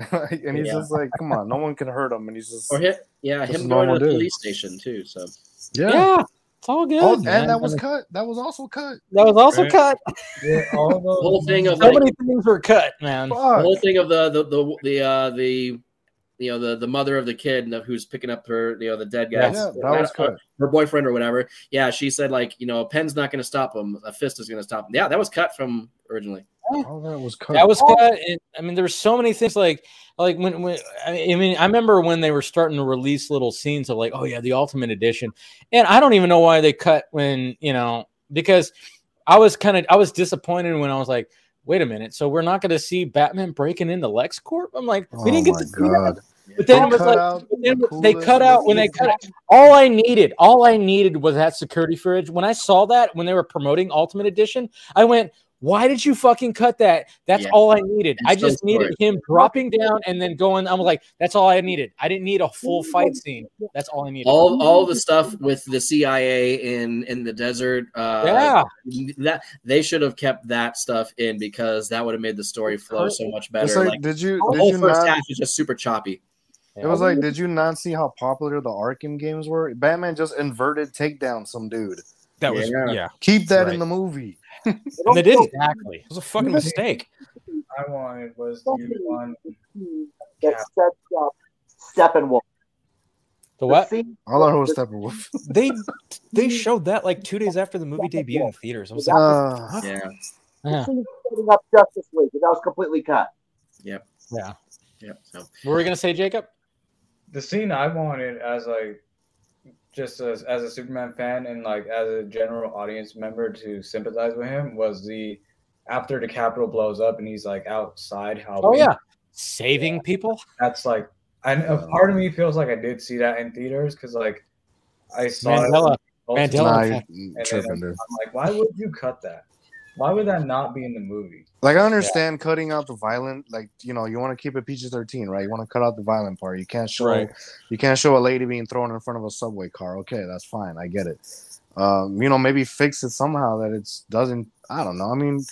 and he's Yeah. just like, come on, no one can hurt him. And he's just Or him, yeah, Just him going to the dude. police station too. So yeah. Yeah, it's all good. Oh, man. and that was cut. That was also cut. that was also Right. cut. Yeah, all the whole thing of So like, many things were cut, man. the whole thing of the the the the uh, the you know the the mother of the kid who's picking up her you know the dead guy Yes. Yeah, that was cut. her boyfriend or whatever yeah she said like you know a pen's not going to stop him a fist is going to stop him yeah that was cut from originally All that was cut. That was oh. cut. And, I mean, there were so many things like like when when I mean, I remember when they were starting to release little scenes of like, oh yeah, the Ultimate Edition, and I don't even know why they cut when you know because I was kind of I was disappointed when I was like. Wait a minute! So we're not going to see Batman breaking into LexCorp? I'm like, we oh didn't get oh my to see that. But then They it was cut like, out but then the they cut out when they cut out. All I needed, all I needed was that security footage. When I saw that when they were promoting Ultimate Edition, I went, "Why did you fucking cut that? That's Yeah. all I needed. And I so just needed him dropping down and then going." I'm like, "That's all I needed. I didn't need a full fight scene. That's all I needed." all all the stuff with the cia in in the desert uh yeah, that they should have kept that stuff in because that would have made the story flow so much better like, like, did you the whole you first not? half is just super choppy It was like, did you not see how popular the Arkham games were? Batman just inverted takedown some dude. That was Yeah. yeah. Keep that Right. in the movie. and they didn't. exactly. It was a fucking mistake. I wanted was the one. that sets up Steppenwolf. The what? scene- All I heard was Steppenwolf. They they showed that like two days after the movie debuted in theaters. I was like, Uh, yeah the Yeah, scene setting up Justice League, but that was completely cut. yep yeah. yep so What were we gonna say, Jacob? the scene I wanted as like just as, as a Superman fan and like as a general audience member to sympathize with him was the after the Capitol blows up and he's like outside how Oh yeah, saving people. that's like and a part of me feels like I did see that in theaters because like I saw Mandela. it multiple Mandela nah, times, effect. you and I'm like, why would you cut that? Why would that not be in the movie? Like I understand cutting out the violent, like you know, you want to keep it PG thirteen, right? You want to cut out the violent part. You can't show, Right. you can't show a lady being thrown in front of a subway car. Okay, that's fine. I get it. Um, you know, maybe fix it somehow that it's doesn't. I don't know. I mean,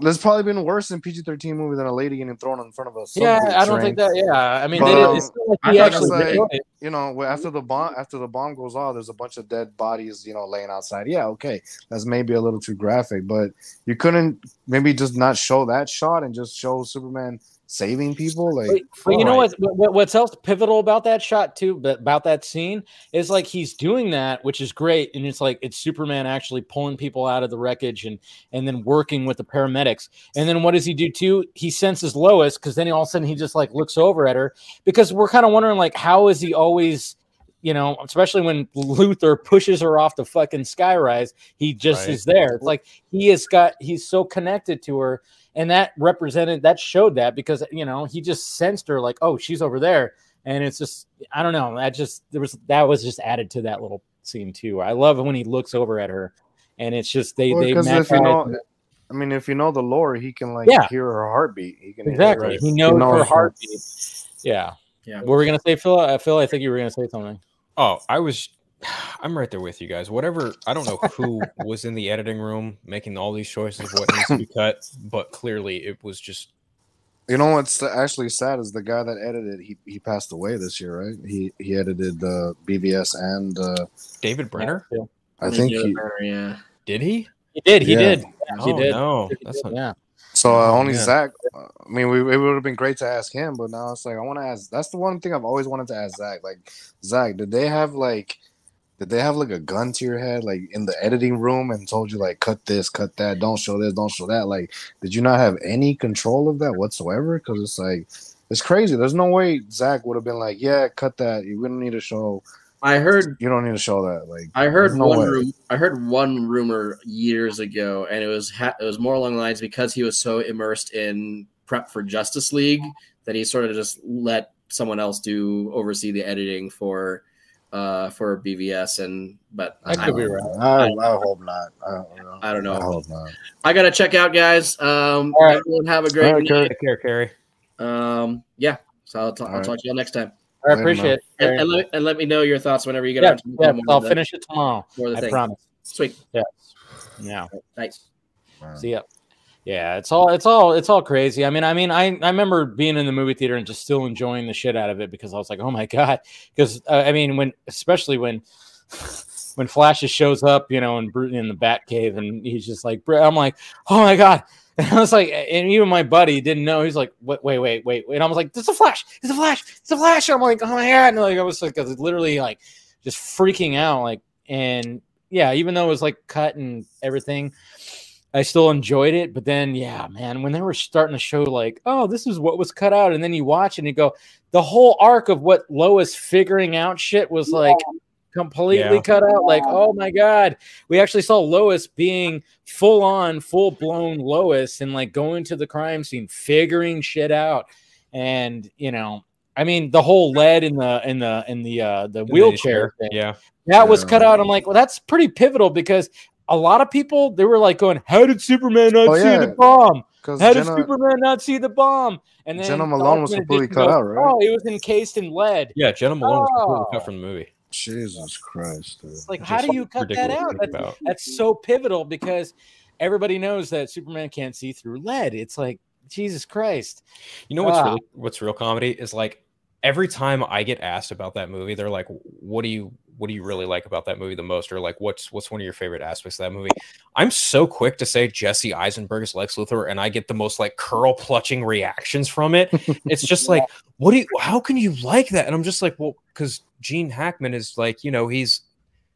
there's probably been worse in PG thirteen movie than a lady getting thrown in front of a subway. Yeah, I don't train. think that. Yeah, I mean, But, they did, um, it's not like he actually like- you know, after the bomb after the bomb goes off, there's a bunch of dead bodies, you know, laying outside. Yeah, okay, that's maybe a little too graphic, but you couldn't maybe just not show that shot and just show Superman saving people. Like, But, but you know what, what? What's else pivotal about that shot too? But about that scene is like he's doing that, which is great, and it's like it's Superman actually pulling people out of the wreckage and and then working with the paramedics. And then what does he do too? He senses Lois because then all of a sudden he just like looks over at her because we're kind of wondering like how is he always. You know, especially when Luthor pushes her off the fucking skyrise, he just Right. is there. It's like he has got, he's so connected to her and that represented that showed that because you know he just sensed her like oh she's over there and it's just i don't know that just there was that was just added to that little scene too i love when he looks over at her and it's just they they because match if you know, I mean, if you know the lore, he can like Yeah. hear her heartbeat. He can hear exactly her- he knows her knows heartbeat yeah Yeah. what were we gonna say phil i phil i think you were gonna say something Oh, I was. I'm right there with you guys. Whatever. I don't know who was in the editing room making all these choices of what needs to be cut, but clearly it was just. You know what's actually sad is the guy that edited. He he passed away this year, right? He he edited uh, BVS and uh, David Brenner. I think Yeah, he. yeah. Did he? he did he Yeah. did Yeah, he Oh, did no, that's not- yeah So uh, only Yeah. Zack. uh, I mean, we, it would have been great to ask him, but now it's like I want to ask. That's the one thing I've always wanted to ask Zack. Like, Zack, did they have like, did they have like a gun to your head, like in the editing room, and told you like, cut this, cut that, don't show this, don't show that? Like, did you not have any control of that whatsoever? Because it's like, it's crazy. There's no way Zack would have been like, yeah, cut that. You wouldn't need to show. I heard You don't need to show that. Like, I heard no one room. I heard one rumor years ago, and it was ha- it was more along the lines because he was so immersed in prep for Justice League that he sort of just let someone else do oversee the editing for uh for BVS and but That I, could be right. I, I hope not. I don't know. I don't know. I hope not. I gotta check out, guys. Um, All right. everyone have a great All right, night. Take care, Carrie. Um, yeah. So I'll, ta- All I'll right. talk to you all next time. i appreciate it And, and, let, and let me know your thoughts whenever you get yeah, around to yeah, i'll the- finish it tomorrow the i thing. promise Sweet. yeah Nice. See ya. Yeah, it's all it's all it's all crazy. I mean, I mean, I I remember being in the movie theater and just still enjoying the shit out of it because I was like, oh my god, because uh, I mean, when especially when when Flash shows up, you know, in Bru- in the Batcave, and he's just like, I'm like, oh my god. And I was like, and even my buddy didn't know. He's like, wait, wait, wait, wait. And I was like, it's a flash, it's a flash, it's a flash. And I'm like, oh my god. And like, I was like, I was literally like just freaking out. Like, and yeah, even though it was like cut and everything, I still enjoyed it. But then, yeah, man, when they were starting to show like, oh, this is what was cut out, and then you watch and you go, the whole arc of what Lois figuring out shit was like completely Yeah. cut out. Like, oh my god, we actually saw Lois being full on, full blown Lois, and like going to the crime scene, figuring shit out, and you know. I mean, the whole lead in the in the in the uh the wheelchair thing. Yeah. That was cut out. I'm like, well, that's pretty pivotal because a lot of people they were like going, "How did Superman not Oh, see yeah. the bomb? Because How did Superman not see the bomb?" And then Jena Malone was completely cut goes, out, right? Oh, it was encased in lead. Yeah. Jena Malone was completely Oh. cut from the movie. Jesus Christ, dude. It's like, Which how is do you cut that out? That's, that's so pivotal because everybody knows that Superman can't see through lead. It's like Jesus Christ. You know what's Ah. really what's real comedy is like every time I get asked about that movie, they're like, "What do you what do you really like about that movie the most?" Or like, "What's what's one of your favorite aspects of that movie?" I'm so quick to say Jesse Eisenberg is Lex Luthor, and I get the most like curl clutching reactions from it. It's just like, what do you? How can you like that? And I'm just like, well, because Gene Hackman is like, you know, he's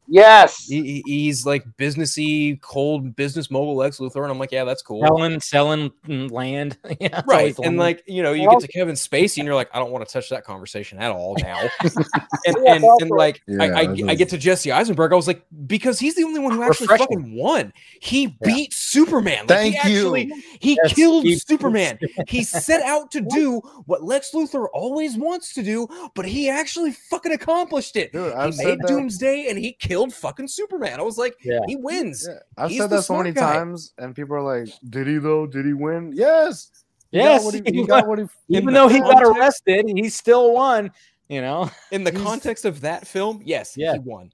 Yes. he, he- he's like businessy, cold business mogul Lex Luthor, and I'm like, yeah, that's cool. Selling, selling land. yeah, right and like you know you Well- get to kevin spacey and you're like i don't want to touch that conversation at all now and, Yeah, and, and like I, Yeah, I, that I get to jesse eisenberg i was like because he's the only one who actually Refreshing. fucking won he beat superman like, Thank he you. he Yes, killed he- superman he set out to do what lex luthor always wants to do but he actually fucking accomplished it Dude, he made that. doomsday and he killed fucking superman i was like Yeah. he wins Yeah, I've He's said the that so many smart guy. times, and people are like, "Did he though? Did he win?" Yes. He Yes, he, he he won. even though he got arrested, he still won. You know, in the He's- context of that film yes Yeah. he won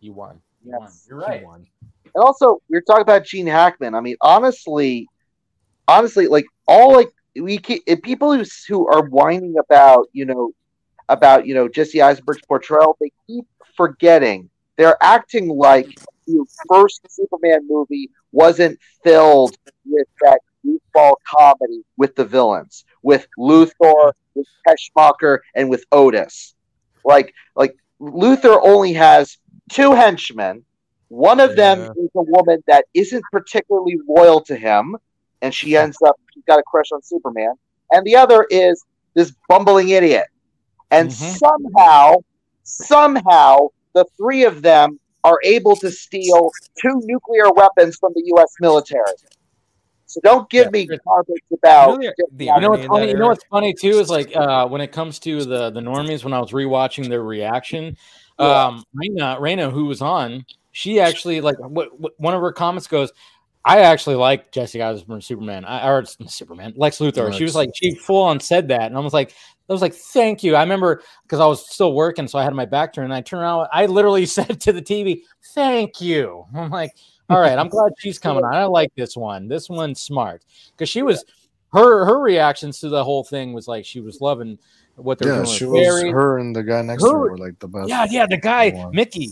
he won. He Yes. won. You're He right. won. And also, we were talking about Gene Hackman. I mean, honestly, honestly, like all like we ke- if people who who are whining about you know about you know Jesse Eisenberg's portrayal, they keep forgetting they're acting like the first Superman movie wasn't filled with that goofball comedy with the villains, with Luthor, with Teschmacher, and with Otis. Like, like Luthor only has two henchmen. One of them is a woman that isn't particularly loyal to him, and she ends up she's got a crush on Superman. And the other is this bumbling idiot. And Mhm. somehow, somehow, the three of them are able to steal two nuclear weapons from the U.S. military. So don't give me garbage about. You know the- the You know what's funny? You know what's funny too is like uh, when it comes to the the normies. When I was rewatching their reaction, um, Raina, Raina, who was on, she actually like what, what, one of her comments goes. I actually like Jesse Eisenberg Superman. I or Superman, Lex Luthor. She was like, she full on said that, and I was like, I was like, thank you. I remember because I was still working, so I had my back turned, and I turned around. I literally said to the TV, "Thank you." I'm like, all right, I'm glad she's coming on. I like this one. This one's smart because she was her her reactions to the whole thing was like she was loving what they're Yeah, doing. she was Barry. her and the guy next to Her- her were like the best. Yeah, yeah, the guy one. Mickey,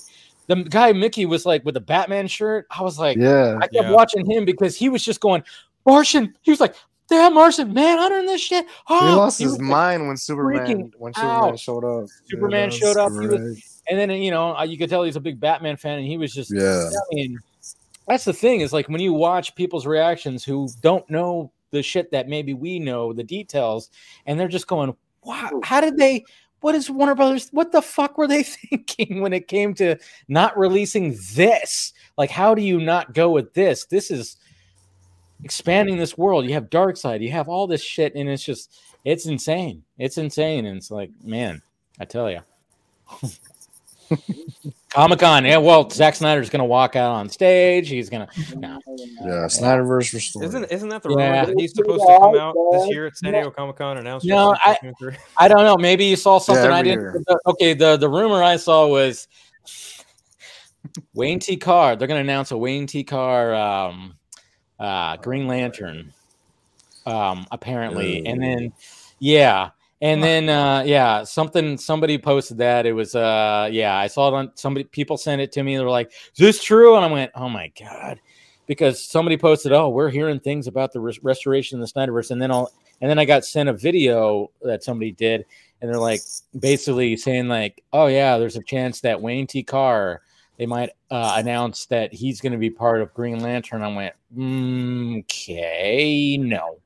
the guy Mickey was like with the Batman shirt. I was like, Yeah. I kept Yeah. watching him because he was just going Martian. He was like, damn Martian, man, under this shit. He Oh, lost he his mind when Superman when Superman out. showed up. Superman Yeah, showed up. He was, and then you know you could tell he's a big Batman fan, and he was just Yeah. I mean, that's the thing is like when you watch people's reactions who don't know the shit that maybe we know the details, and they're just going, "Wow, how did they?" What is Warner Brothers? What the fuck were they thinking when it came to not releasing this? Like, how do you not go with this? This is expanding this world. You have Darkseid, you have all this shit, and it's just, it's insane. It's insane, and it's like, man, I tell you. Comic Con, yeah. Well, Zack Snyder's gonna walk out on stage. He's gonna. No. Yeah, Snyderverse restored. Isn't isn't that the Yeah. rumor that he's supposed to come out this year at San Diego Comic Con and announce? No, I- League Season three? I don't know. Maybe you saw something I didn't. year. okay, the the rumor I saw was Wayne T. Carr. They're gonna announce a Wayne T. Carr um, uh, Green Lantern, um, apparently, and then yeah. And then uh yeah, something somebody posted that it was uh yeah, I saw it on somebody people sent it to me. They were like, "Is this true?" And I went, "Oh my god." Because somebody posted, "Oh, we're hearing things about the res- restoration of the Snyderverse." And then I'll and then I got sent a video that somebody did and they're like basically saying like, "Oh yeah, there's a chance that Wayne T. Carr they might uh, announce that he's going to be part of Green Lantern." I went, mm, "Okay, no."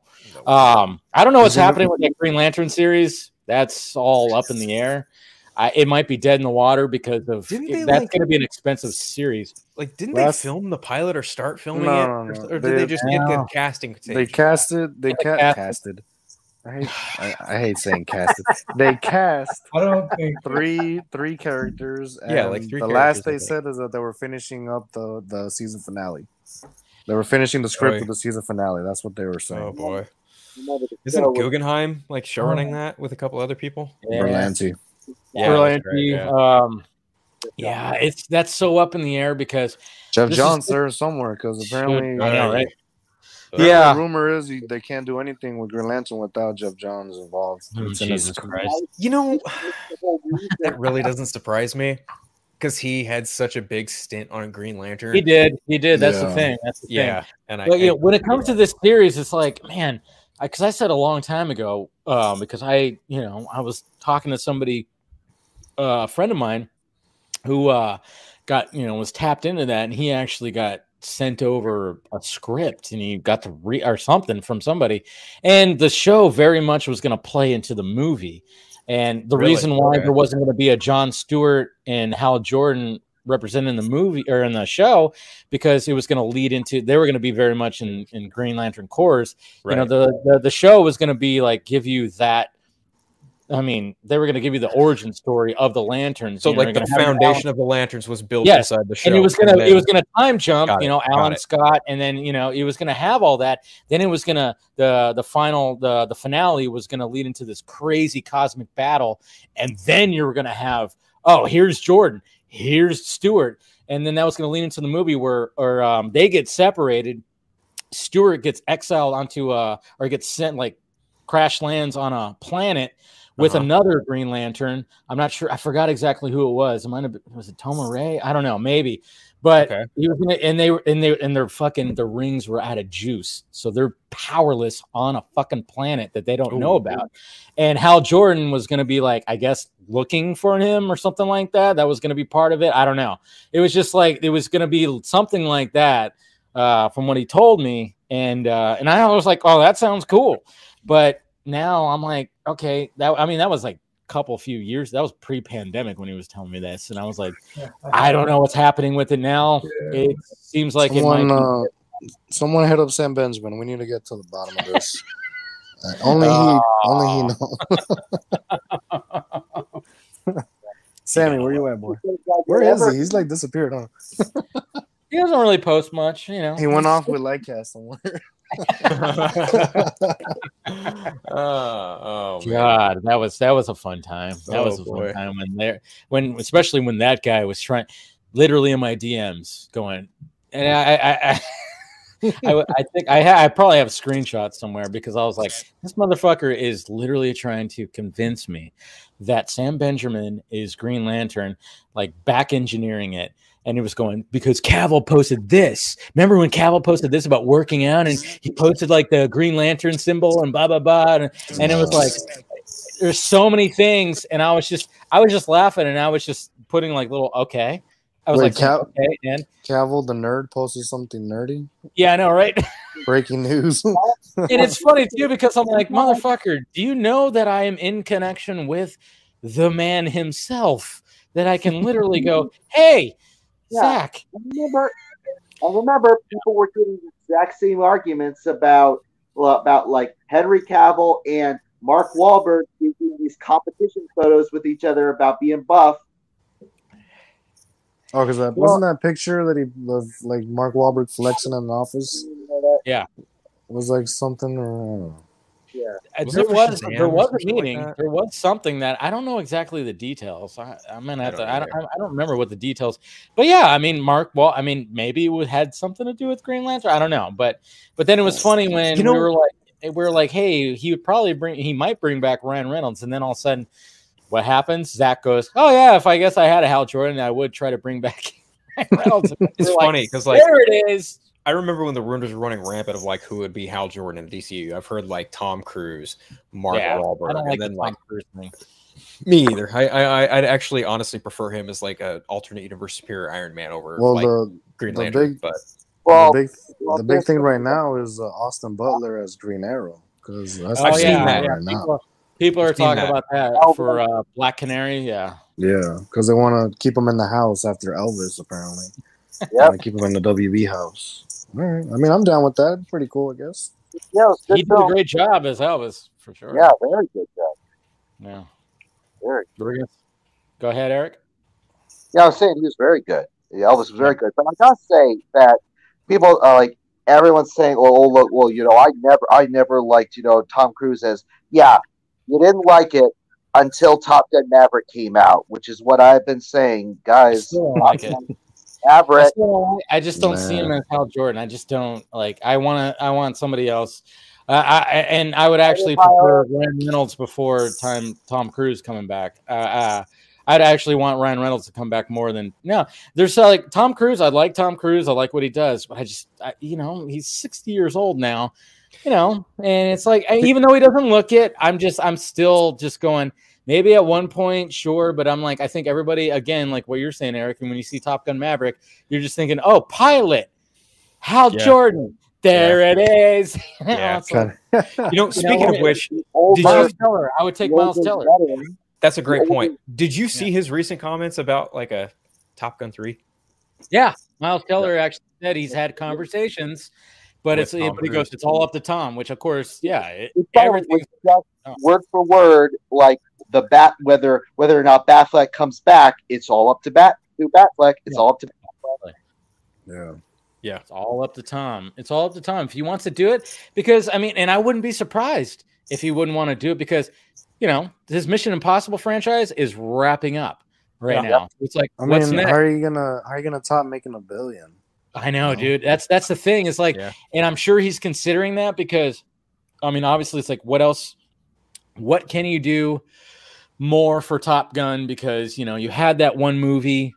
Um, I don't know what's happening with that Green Lantern series. That's all up in the air. I, it might be dead in the water because of Didn't they, that's like- going to be an expensive series. Like, didn't Last- they film the pilot or start filming No, it, no, or, no. or did They- they just get the No. casting? They stage? casted. They They ca- cast- casted. I hate, I, I hate saying cast. They cast I don't think three three characters. Yeah, like three The last they said is that they were finishing up the the season finale. They were finishing the script Boy. of the season finale. That's what they were saying. Oh boy, isn't Guggenheim like showrunning that with a couple other people? Berlanti. Yeah, that's right, Berlanti, yeah. um, yeah, it's that's so up in the air because Geoff This is- Johns there somewhere because apparently I know, right? Apparently Yeah. The rumor is he- they can't do anything with Green Lantern without Geoff Johns involved. Oh, It's in his Jesus. Christ. You know, that really doesn't surprise me because he had such a big stint on Green Lantern. He did, he did. That's the thing. That's the thing. Yeah, and I, But you know, when it comes to this series, it's like, man, because I, said a long time ago, um, because I, you know, I was talking to somebody, uh, a friend of mine, who uh, got, you know, was tapped into that, and he actually got sent over a script, and he got to read or something from somebody, and the show very much was going to play into the movie, and the Really? reason why Okay. there wasn't going to be a John Stewart and Hal Jordan representing the movie or in the show because it was going to lead into they were going to be very much in in Green Lantern cores. You know, the, the the show was going to be like give you that. I mean, they were going to give you the origin story of the lanterns. so you know, like the foundation of the lanterns was built Yes, inside the show, and it was gonna it was gonna time jump, you know, Alan. Scott, and then you know it was gonna have all that. Then it was gonna the the final the the finale was gonna lead into this crazy cosmic battle, and then you were gonna have oh here's Jordan, here's Stewart, and then that was gonna lead into the movie where or um, they get separated. Stewart gets exiled onto uh or gets sent like crash lands on a planet with Uh-huh. another Green Lantern. I'm not sure. I forgot exactly who it was. It might have been, was it Tomar-Re? I don't know. Maybe. But Okay. he was gonna, and they were and they and their fucking the rings were out of juice, so they're powerless on a fucking planet that they don't know about. And Hal Jordan was gonna be like, I guess, looking for him or something like that. That was gonna be part of it. I don't know. It was just like it was gonna be something like that uh, from what he told me, and uh, and I was like, oh, that sounds cool. But now I'm like, okay, that I mean, that was like a couple few years. That was pre-pandemic when he was telling me this, and I was like, I don't know what's happening with it now. It seems like someone, it might. uh, someone hit up Sam Benjamin. We need to get to the bottom of this. Uh, only he, Oh. only he knows. Sammy, where you at, boy? Where is he? He's like disappeared, huh? Be, he doesn't really post much, you know. He went off with Lightcast somewhere. Uh, oh man. God, that was that was a fun time. That Oh, was a boy. fun time when there when especially when that guy was trying literally in my DMs going and I, think I ha- I probably have a screenshot somewhere because I was like this motherfucker is literally trying to convince me that Sam Benjamin is Green Lantern like back engineering it and it was going because Cavill posted this. Remember when Cavill posted this about working out and he posted like the Green Lantern symbol and blah blah blah and, and it was like there's so many things and I was just I was just laughing and I was just putting like little okay. I was Wait, like Cav- okay and Cavill the nerd posted something nerdy. yeah I know right. Breaking news. and it's funny too because I'm like, motherfucker, do you know that I am in connection with the man himself? That I can literally go, hey, Yeah. Zack, I remember, I remember people were doing the exact same arguments about about like Henry Cavill and Mark Wahlberg taking these competition photos with each other about being buff. Oh, because that wasn't that picture that he of like Mark Wahlberg flexing in the office. Yeah. It was like something. Yeah, uh, Was there was Shazam there was a something like meeting. there was something that I don't know exactly the details. I, I'm gonna have don't to. I don't. I don't remember what the details. But yeah, I mean, Mark. Well, I mean, maybe it had something to do with Green Lantern. I don't know. But but then it was funny when You know- we were like we were like, hey, he would probably bring. He might bring back Ryan Reynolds, and then all of a sudden. What happens? Zack goes, "Oh yeah, if I guess I had a Hal Jordan, I would try to bring back Reynolds." It's like, funny because like there it is. I remember when the rumors were running rampant of like who would be Hal Jordan in DCU. I've heard like Tom Cruise, Mark Yeah, Wahlberg, I like and then Tom like Cruise thing. me either. I, I I- I'd actually honestly prefer him as like a alternate universe superior Iron Man over Well, like the Green the Lantern. big- but Well, the big well, the big thing right now is uh, Austin Butler as Green Arrow because that's I've the seen thing that, right now. People, people are talking that. about that Oh, for uh, Black Canary. Yeah. Yeah, because they want to keep him in the house after Elvis. Apparently, Yep. Want to keep him in the WB house. All right, I mean, I'm down with that. Pretty cool, I guess. yeah, it was good He did a great job as Elvis for sure. Yeah, very good job. Yeah. Very. We're Go ahead, Eric. Yeah, I was saying he was very good. Yeah, Elvis was very good. But I gotta say that people are like everyone's saying, "Oh, oh, look, well, you know, I never, I never liked, you know, Tom Cruise as." Yeah, you didn't like it until Top Gun Maverick came out, which is what I've been saying, guys. Still don't like it. I, Maverick. still I just don't see him as Hal Jordan. I just don't like. I want to. I want somebody else. Uh, I, I- and I would actually prefer Ryan Reynolds before time Tom Cruise coming back. Uh, uh, I'd actually want Ryan Reynolds to come back more than no. There's uh, like Tom Cruise. I like Tom Cruise. I like what he does, but I just, I, you know, he's 60 years old now. You know, and it's like even though he doesn't look it, I'm just, I'm still just going. Maybe at one point, sure, but I'm like, I think everybody again, like what you're saying, Eric. And when you see Top Gun Maverick, you're just thinking, oh, pilot, Hal Yeah. Jordan. There it is. Yeah. It's like, you know, speaking know, of which, Did Miles you- Teller. I would take Miles Teller. that's a great point. Did you see his recent comments about like a Top Gun three? Yeah, Miles Teller actually said he's had conversations, but With it's Tom but he goes, it's all up to Tom. Which of course, yeah, it, He everything. was just word for word, like the bat, whether whether or not Batfleck comes back, it's all up to Bat to Batfleck. It's Yeah. all up to Batfleck. Yeah. Yeah, It's all up to Tom. It's all up to Tom if he wants to do it. Because I mean, and I wouldn't be surprised if he wouldn't want to do it because you know his Mission Impossible franchise is wrapping up right Yeah. now. It's like I what's mean, next? how are you gonna how are you gonna top making a billion? I know, know? dude. That's that's the thing. It's like, Yeah. and I'm sure he's considering that because, I mean, obviously, it's like, what else? what can you do more for Top Gun? Because you know you had that one movie,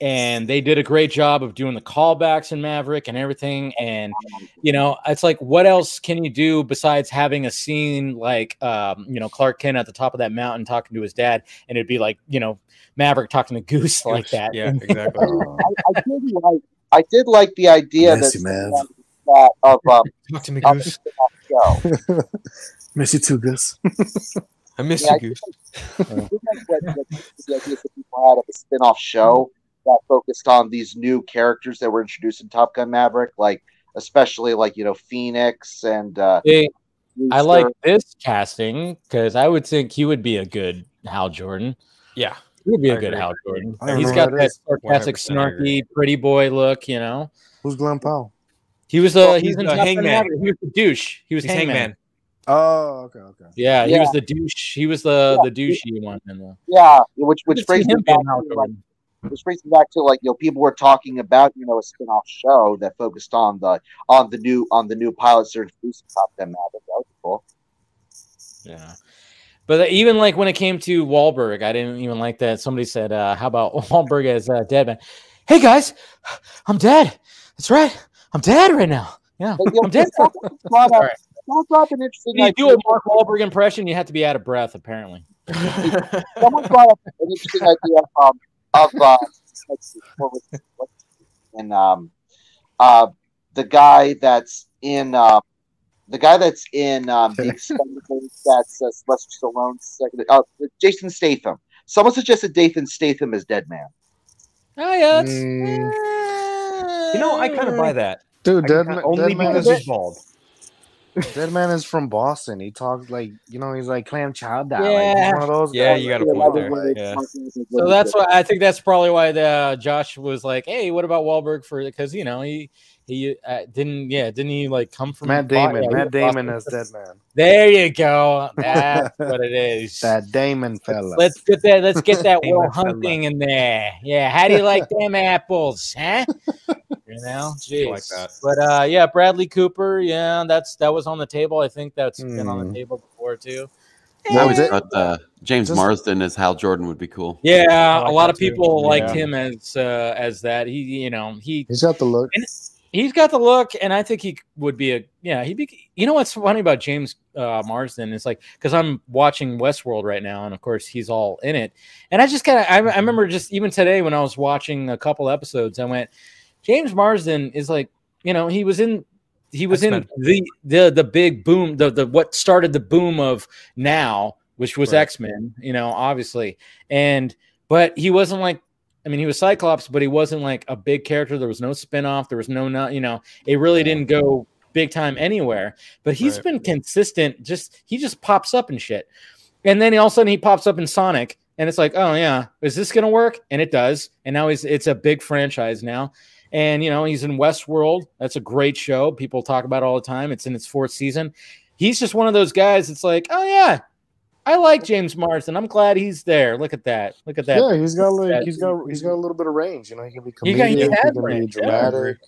and they did a great job of doing the callbacks in Maverick and everything. And you know, it's like, what else can you do besides having a scene like, um, you know, Clark Kent at the top of that mountain talking to his dad, and it'd be like, you know, Maverick talking to Goose like that. Yeah, exactly. I, I did like I did like the idea Messy, that, Mav. that of um, Talk to me, Goose. show. Miss you too, Gus. I miss Yeah, you, Goose. I think that's what, what the idea that people had of a spin-off show that focused on these new characters that were introduced in Top Gun Maverick, like especially like you know Phoenix and uh, Hey, I like this casting because I would think he would be a good Hal Jordan. Yeah. He would be a I good agree. Hal Jordan. I don't He's know got who that that is. sarcastic, 100% I agree. snarky, pretty boy look. You know, Who's Glenn Powell? he was the Well, he's he's in the Top Gun Hangman. Maverick. He was a douche. He was He's hangman. Hangman. Oh, okay, okay. Yeah, he Yeah. was the douche. He was the Yeah. the douchey one. In the, yeah, which which Could see brings me him back to like, which brings me back to like you know people were talking about you know a spin-off show that focused on the on the new on the new pilots that are introduced in Top Gun out. That was cool. Yeah. But even like when it came to Wahlberg, I didn't even like that. Somebody said, uh, "How about Wahlberg as uh, dead man?" Hey guys, I'm dead. That's right. I'm dead right now. Yeah, But, you know, I'm dead. someone brought up- All right. Someone brought up an interesting When you do a Mark Wahlberg impression, you have to be out of breath. Apparently. someone brought up an interesting idea um, of uh, let's see, what was what, and um, uh, the guy that's in uh, the guy that's in um, the Expendables that's uh, Sylvester Stallone's second, uh, Jason Statham. Someone suggested Dathan Statham as Dead Man. Oh yeah. Mm, You know, I kind of buy that. dude, I Dead, kinda- Man, only Dead, Man because is, he's bald. Dead Man is from Boston. He talks like you know, he's like clam chowder. Like, Yeah. he's one of those Yeah, guys, you got a like, point there. like, Yeah. So that's why I think that's probably why the uh, Josh was like, "Hey, what about Wahlberg for?" Because you know he he uh, didn't yeah didn't he like come from Matt Bo- Damon. yeah, Matt Damon Boston. as Dead Man. There you go. That's what it is. That Damon fella. Let's get that. Let's get that Damon Will fella. Hunting in there. Yeah. How do you like them apples, huh? You know, jeez. like that. But uh, yeah, Bradley Cooper. Yeah, that's that was on the table. I think that's been on Hmm. the table before too. I Well, always Di- thought uh, James just- Marsden as Hal Jordan would be cool. Yeah, like a lot that of too. people liked Yeah. him as uh, as that. He, you know, he He's got the look. he's got the look, and I think he would be a yeah. He'd be. You know what's funny about James uh, Marsden is like because I'm watching Westworld right now, and of course he's all in it. And I just kind of I, I remember just even today when I was watching a couple episodes, I went, James Marsden is like you know he was in. He was in X-Men. the the the big boom the the what started the boom of now which was Right. X Men you know obviously and but he wasn't like I mean, he was Cyclops, but he wasn't like a big character. There was no spinoff. There was no, not you know, it really didn't go big time anywhere. But he's Right. been consistent. Just he just pops up and shit, and then all of a sudden he pops up in Sonic, and it's like, oh yeah, is this gonna work? And it does. And now he's it's a big franchise now. And you know he's in Westworld. That's a great show. People talk about it all the time. It's in its fourth season. He's just one of those guys. It's like, oh yeah, I like James Marsden. I'm glad he's there. Look at that. Look at that. Yeah, he's got like that- he's got he's got a little bit of range. You know, he can be He got- comedic, he he, can range, be yeah. dramatic.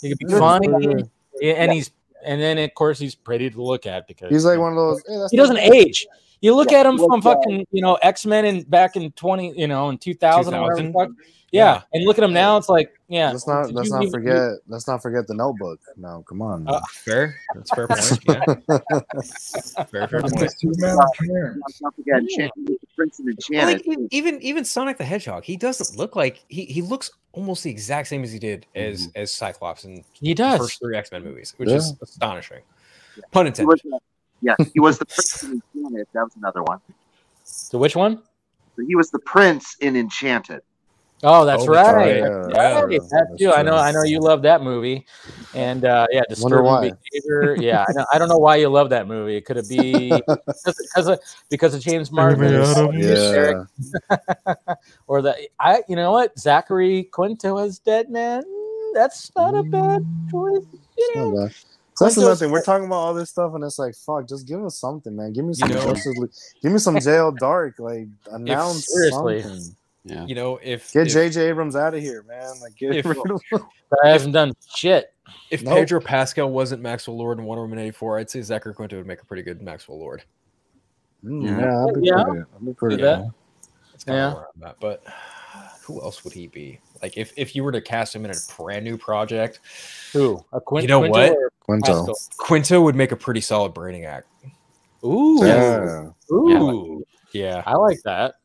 He could be funny, Yeah. yeah, and he's and then of course he's pretty to look at because He's like one of those. "Hey, he doesn't bad." age. You look Yeah, at him from looks, uh, fucking you know X Men and back in twenty you know in two thousand or whatever the 2000? fuck. Yeah. Yeah. and look at him now. It's like yeah. Let's not Did let's not even- forget let's not forget the Notebook. No, come on. Uh, Fair. That's fair point. Yeah. Fair, fair point. Don't forget Enchanted, Prince and Well, like even even Sonic the Hedgehog, he doesn't look like he he looks almost the exact same as he did as as Cyclops in He the first three X Men movies, which Yeah. is astonishing. Pun intended. Was, yes, he was the Prince in Enchanted. That was another one. So which one? So he was the Prince in Enchanted. Oh, that's Oh, that's right. right. Yeah, Yeah, that's that's you. I know. I know you love that movie, and uh, yeah, disturbing behavior. Yeah, I, know, I don't know why you love that movie. It could it be because of because of James Marsden? Yeah. or the I you know what Zachary Quinto as dead man. Mm, That's not a bad choice. You know, bad. So that's Quinto's- another thing. We're talking about all this stuff, and it's like, fuck, just give us something, man. Give me some know- Justice League. Give me some JL Dark. Like announce seriously. something. Yeah. You know, if Get J.J. Abrams out of here, man. Like get If- rid of him. that hasn't done shit. if Nope. Pedro Pascal wasn't Maxwell Lord in Wonder Woman eighty four, I'd say Zachary Quinto would make a pretty good Maxwell Lord. Mm, Yeah. yeah, that'd be Yeah. pretty, that'd be pretty Do that. That's kind of Yeah. where I'm at. But who else would he be? Like if, if you were to cast him in a brand new project, Who? A Quin- You know Quinto what? Quinto. Pascal? Quinto would make a pretty solid Brainiac. Ooh. Yeah. Ooh. Yeah, I like that.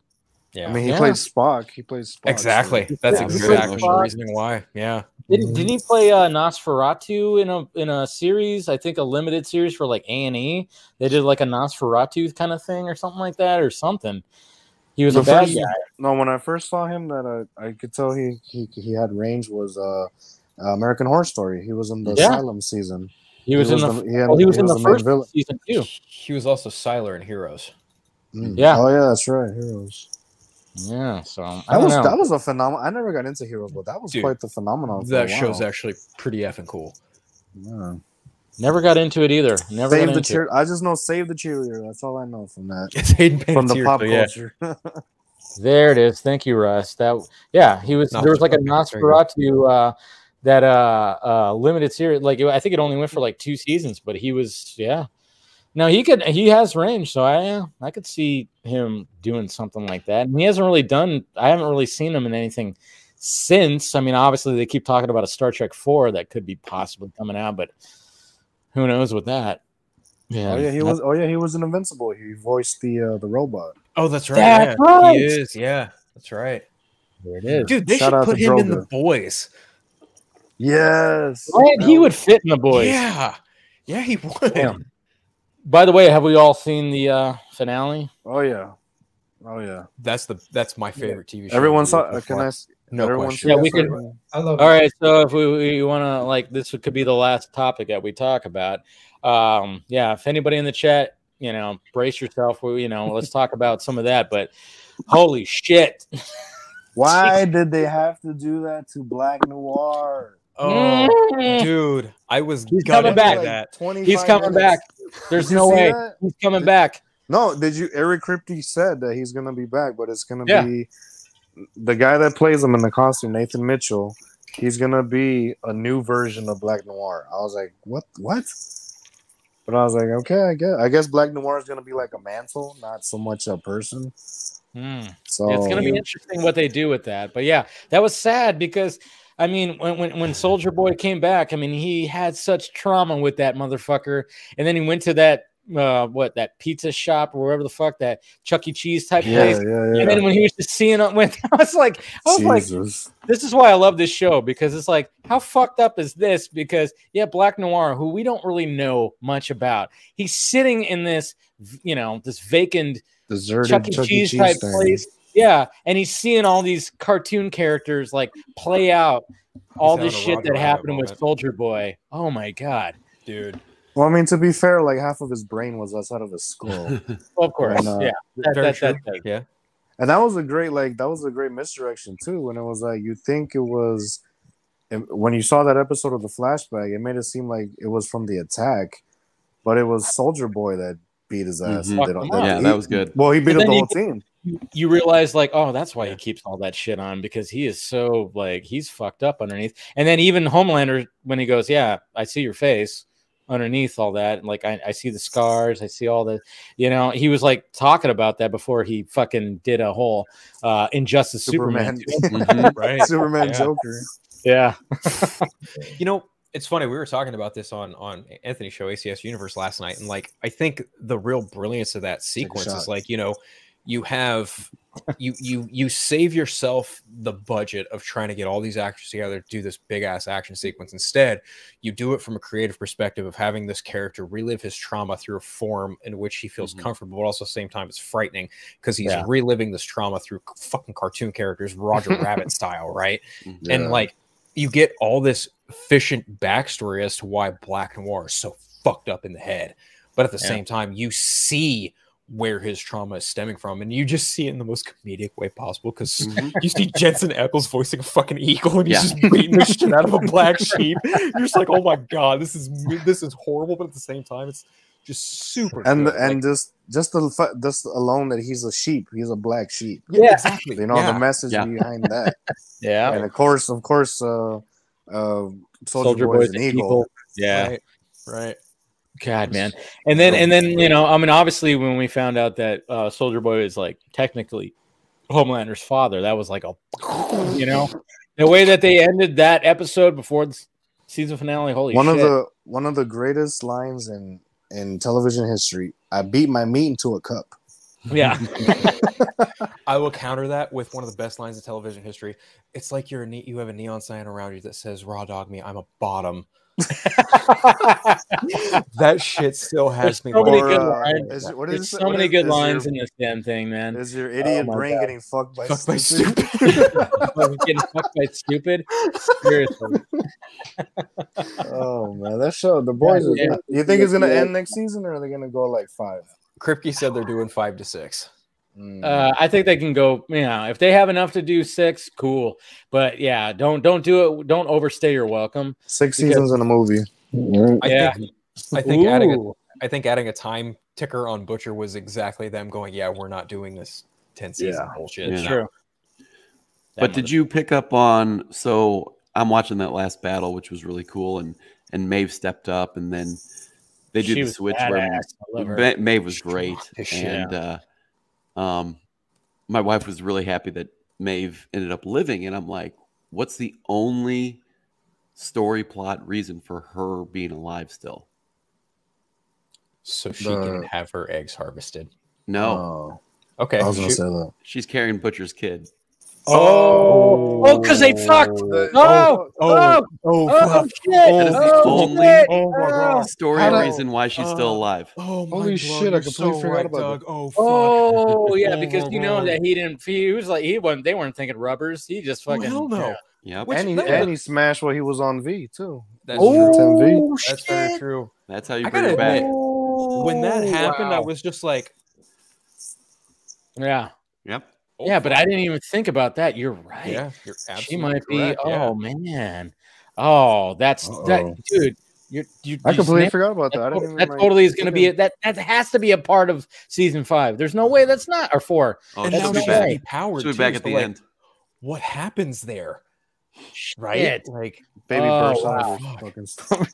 yeah. I mean, he Yeah. plays Spock. He plays Spock. so- exactly. That's Yeah, exactly the Spock. reasoning why. Yeah. Did, didn't he play uh, Nosferatu in a in a series? I think a limited series for like A and E. They did like a Nosferatu kind of thing or something like that or something. He was The a bad first- guy. No, when I first saw him, that I, I could tell he, he he had range was uh, American Horror Story. He was in the Yeah. Asylum season. He was, in the, he, had- well, he was in was the first villain. season too. He was also Sylar in Heroes. Mm. Yeah. Oh yeah, that's right. Heroes. Yeah, so I That was know. that was a phenomenon. I never got into Heroes, but that was Dude, quite the phenomenon. That show's while. actually pretty effing cool. Yeah. Never got into it either. Never Save got the into cheer. I just know save the cheerleader. That's all I know from that. It's Hayden from the Panettiere, pop so yeah. culture. There it is. Thank you, Russ. That yeah, he was. Not there was like a okay, there. Nosferatu uh, that uh, uh, limited series. Like I think it only went for like two seasons, but he was yeah. No, he could. He has range, so I I could see him doing something like that. And he hasn't really done. I haven't really seen him in anything since. I mean, obviously they keep talking about a Star Trek Four that could be possibly coming out, but who knows with that? Yeah, oh yeah, he was. Oh yeah, he was an Invincible. He voiced the uh, the robot. Oh, that's right. That's yeah. right. He is. Yeah, that's right. There it is. Dude, they Shout should put to him in the boys. Yes. Right, he would fit in the boys. Yeah. Yeah, he would. Damn. By the way, have we all seen the uh, finale? Oh yeah. Oh yeah. That's the that's my favorite TV show. Everyone saw. year uh, Can. I? S- No everyone question. Yeah, we could- second- I love All it. right, so if we, we want to like this could be the last topic that we talk about. Um, yeah, if anybody in the chat, you know, brace yourself. We, you know, let's talk about some of that. But holy shit! Why did they have to do that to Black Noir? Oh, Mm. dude, I was He's coming back. by that. 25 He's coming minutes. back. There's no way that? he's coming back. No, did you? Eric Kripke said that he's gonna be back, but it's gonna Yeah. be the guy that plays him in the costume, Nathan Mitchell. He's gonna be a new version of Black Noir. I was like, what? What? But I was like, okay, I guess. I guess Black Noir is gonna be like a mantle, not so much a person. Mm. So it's to be interesting what they do with that. But yeah, that was sad because I mean, when when when Soldier Boy came back, I mean, he had such trauma with that motherfucker, and then he went to that uh what that pizza shop or wherever the fuck that Chuck E. Cheese type yeah, place. yeah, yeah. And then when he was just seeing it, when I was like, I was like, this is why I love this show because it's like, how fucked up is this? Because yeah, Black Noir, who we don't really know much about, he's sitting in this, you know, this vacant Deserted Chuck E. Chuck. Cheese Cheese type thing. place. Yeah, and he's seeing all these cartoon characters like play out all having this shit that happened with. Soldier Boy. Oh my god! dude. Well, I mean, to be fair, like half of his brain was outside of his skull. Well, of course, And, uh, yeah. That, that, that, that- yeah. And that was a great, like, that was a great misdirection too. When it was like, you think it was, when you saw that episode of the flashback, it made it seem like it was from the attack, but it was Soldier Boy that beat his ass. Mhm. and Fuck did- him that- up. Yeah, he- that was good. Well, he beat up the whole you- team. you realize like, oh, that's why he keeps all that shit on because he is so like he's fucked up underneath. And then even Homelander when he goes, "Yeah, I see your face." Underneath all that, And like I, I see the scars, I see all the, you know, he was like talking about that before he fucking did a whole uh Injustice Superman. Superman, Mhm. Right. Superman Yeah. Joker. yeah, You know, it's funny. We were talking about this on on Anthony's show, ACS Universe, last night, and like I think the real brilliance of that sequence is like you know, you have you you you save yourself the budget of trying to get all these actors together to do this big ass action sequence. Instead, you do it from a creative perspective of having this character relive his trauma through a form in which he feels Mhm. comfortable, but also at the same time it's frightening because he's Yeah. reliving this trauma through fucking cartoon characters, Roger Rabbit style, right? Yeah. and like you get all this efficient backstory as to why Black Noir is so fucked up in the head, but at the Yeah. same time, you see where his trauma is stemming from, and you just see it in the most comedic way possible because Mhm. you see Jensen Ackles voicing a fucking eagle, and he's Yeah. just beating the shit out of a black sheep. You're just like, oh my god, this is this is horrible, but at the same time, it's just super. And good. and Like, just just the just alone that he's a sheep, he's a black sheep. Yeah. exactly. You know yeah. the message Yeah. behind that. yeah. and of course, of course, uh, uh, Soldier, Soldier Boy's Boy's an an eagle. eagle. Yeah, Right. Right. God, man. And then, and then, you know, I mean, obviously, when we found out that uh, Soldier Boy is like technically Homelander's father, that was like a, you know, the way that they ended that episode before the season finale. Holy one shit. of the one of the greatest lines in in television history. I beat my meat into a cup. yeah. I will counter that with one of the best lines of television history. It's like you're a ne- you have a neon sign around you that says "Raw dog me, I'm a bottom." that shit still has me. so many Or, good uh, lines. is it- what There's so what many is- good is lines your- in this damn thing, man. Is your idiot my brain God. getting fucked by Fucked by stupid? Getting fucked by stupid. Seriously. oh man, that show, the boys. is- Yeah. You think it's gonna end next season, or are they gonna go like five? Kripke said they're doing five to six. Mm. Uh, I think they can go. You know, if they have enough to do six, cool. But yeah, don't don't do it. Don't overstay your welcome. Six because- seasons in a movie. I Yeah. think I think adding a I think adding a time ticker on Butcher was exactly them going, yeah, we're not doing this 10 season Yeah. bullshit. Yeah. True. But did you pick up on? So I'm watching that last battle, which was really cool, and and Maeve stepped up, and then they She did the switch where badass. I love her. Ma- Maeve was great, and uh, um, my wife was really happy that Maeve ended up living, and I'm like, what's the only story plot reason for her being alive still? So she The- can have her eggs harvested. No, Oh, Okay. I was gonna shoot. say that. she's carrying Butcher's kid. Oh, oh, oh because they fucked. The- Oh, oh, oh, oh, shit. That is the Oh, oh, oh only shit. Oh my God. story How did- reason why she's still Oh. alive. Oh my Holy God, shit, I you're completely forgot about Doug. Oh, fuck. Oh yeah, Oh, because you know my that he didn't. He was like he wasn't. They weren't thinking rubbers. He just Oh, fucking. hell no. Yep, Which- and he that was- and he smashed while he was on V too. That's Oh, true. 10V. That's very true. that's how you I bring gotta her back. admit, when that happened, I wow. was just like, Yeah, Yep. Oh, yeah, but I didn't even think about that. You're right. Yeah, you're she absolutely might be. correct, yeah. Oh man. Oh, that's that, Uh-oh. dude. You, you, I you completely snapped- forgot about that. That, I didn't even, that like, totally is going to be at- a, that. That has to be a part of season five. There's no way that's not or four. Oh, and she'll now be back. way. powered. She'll be too, back at the like, end. What happens there? Right? Shit. Like, baby Oh, burst out wow. of her fucking stomach.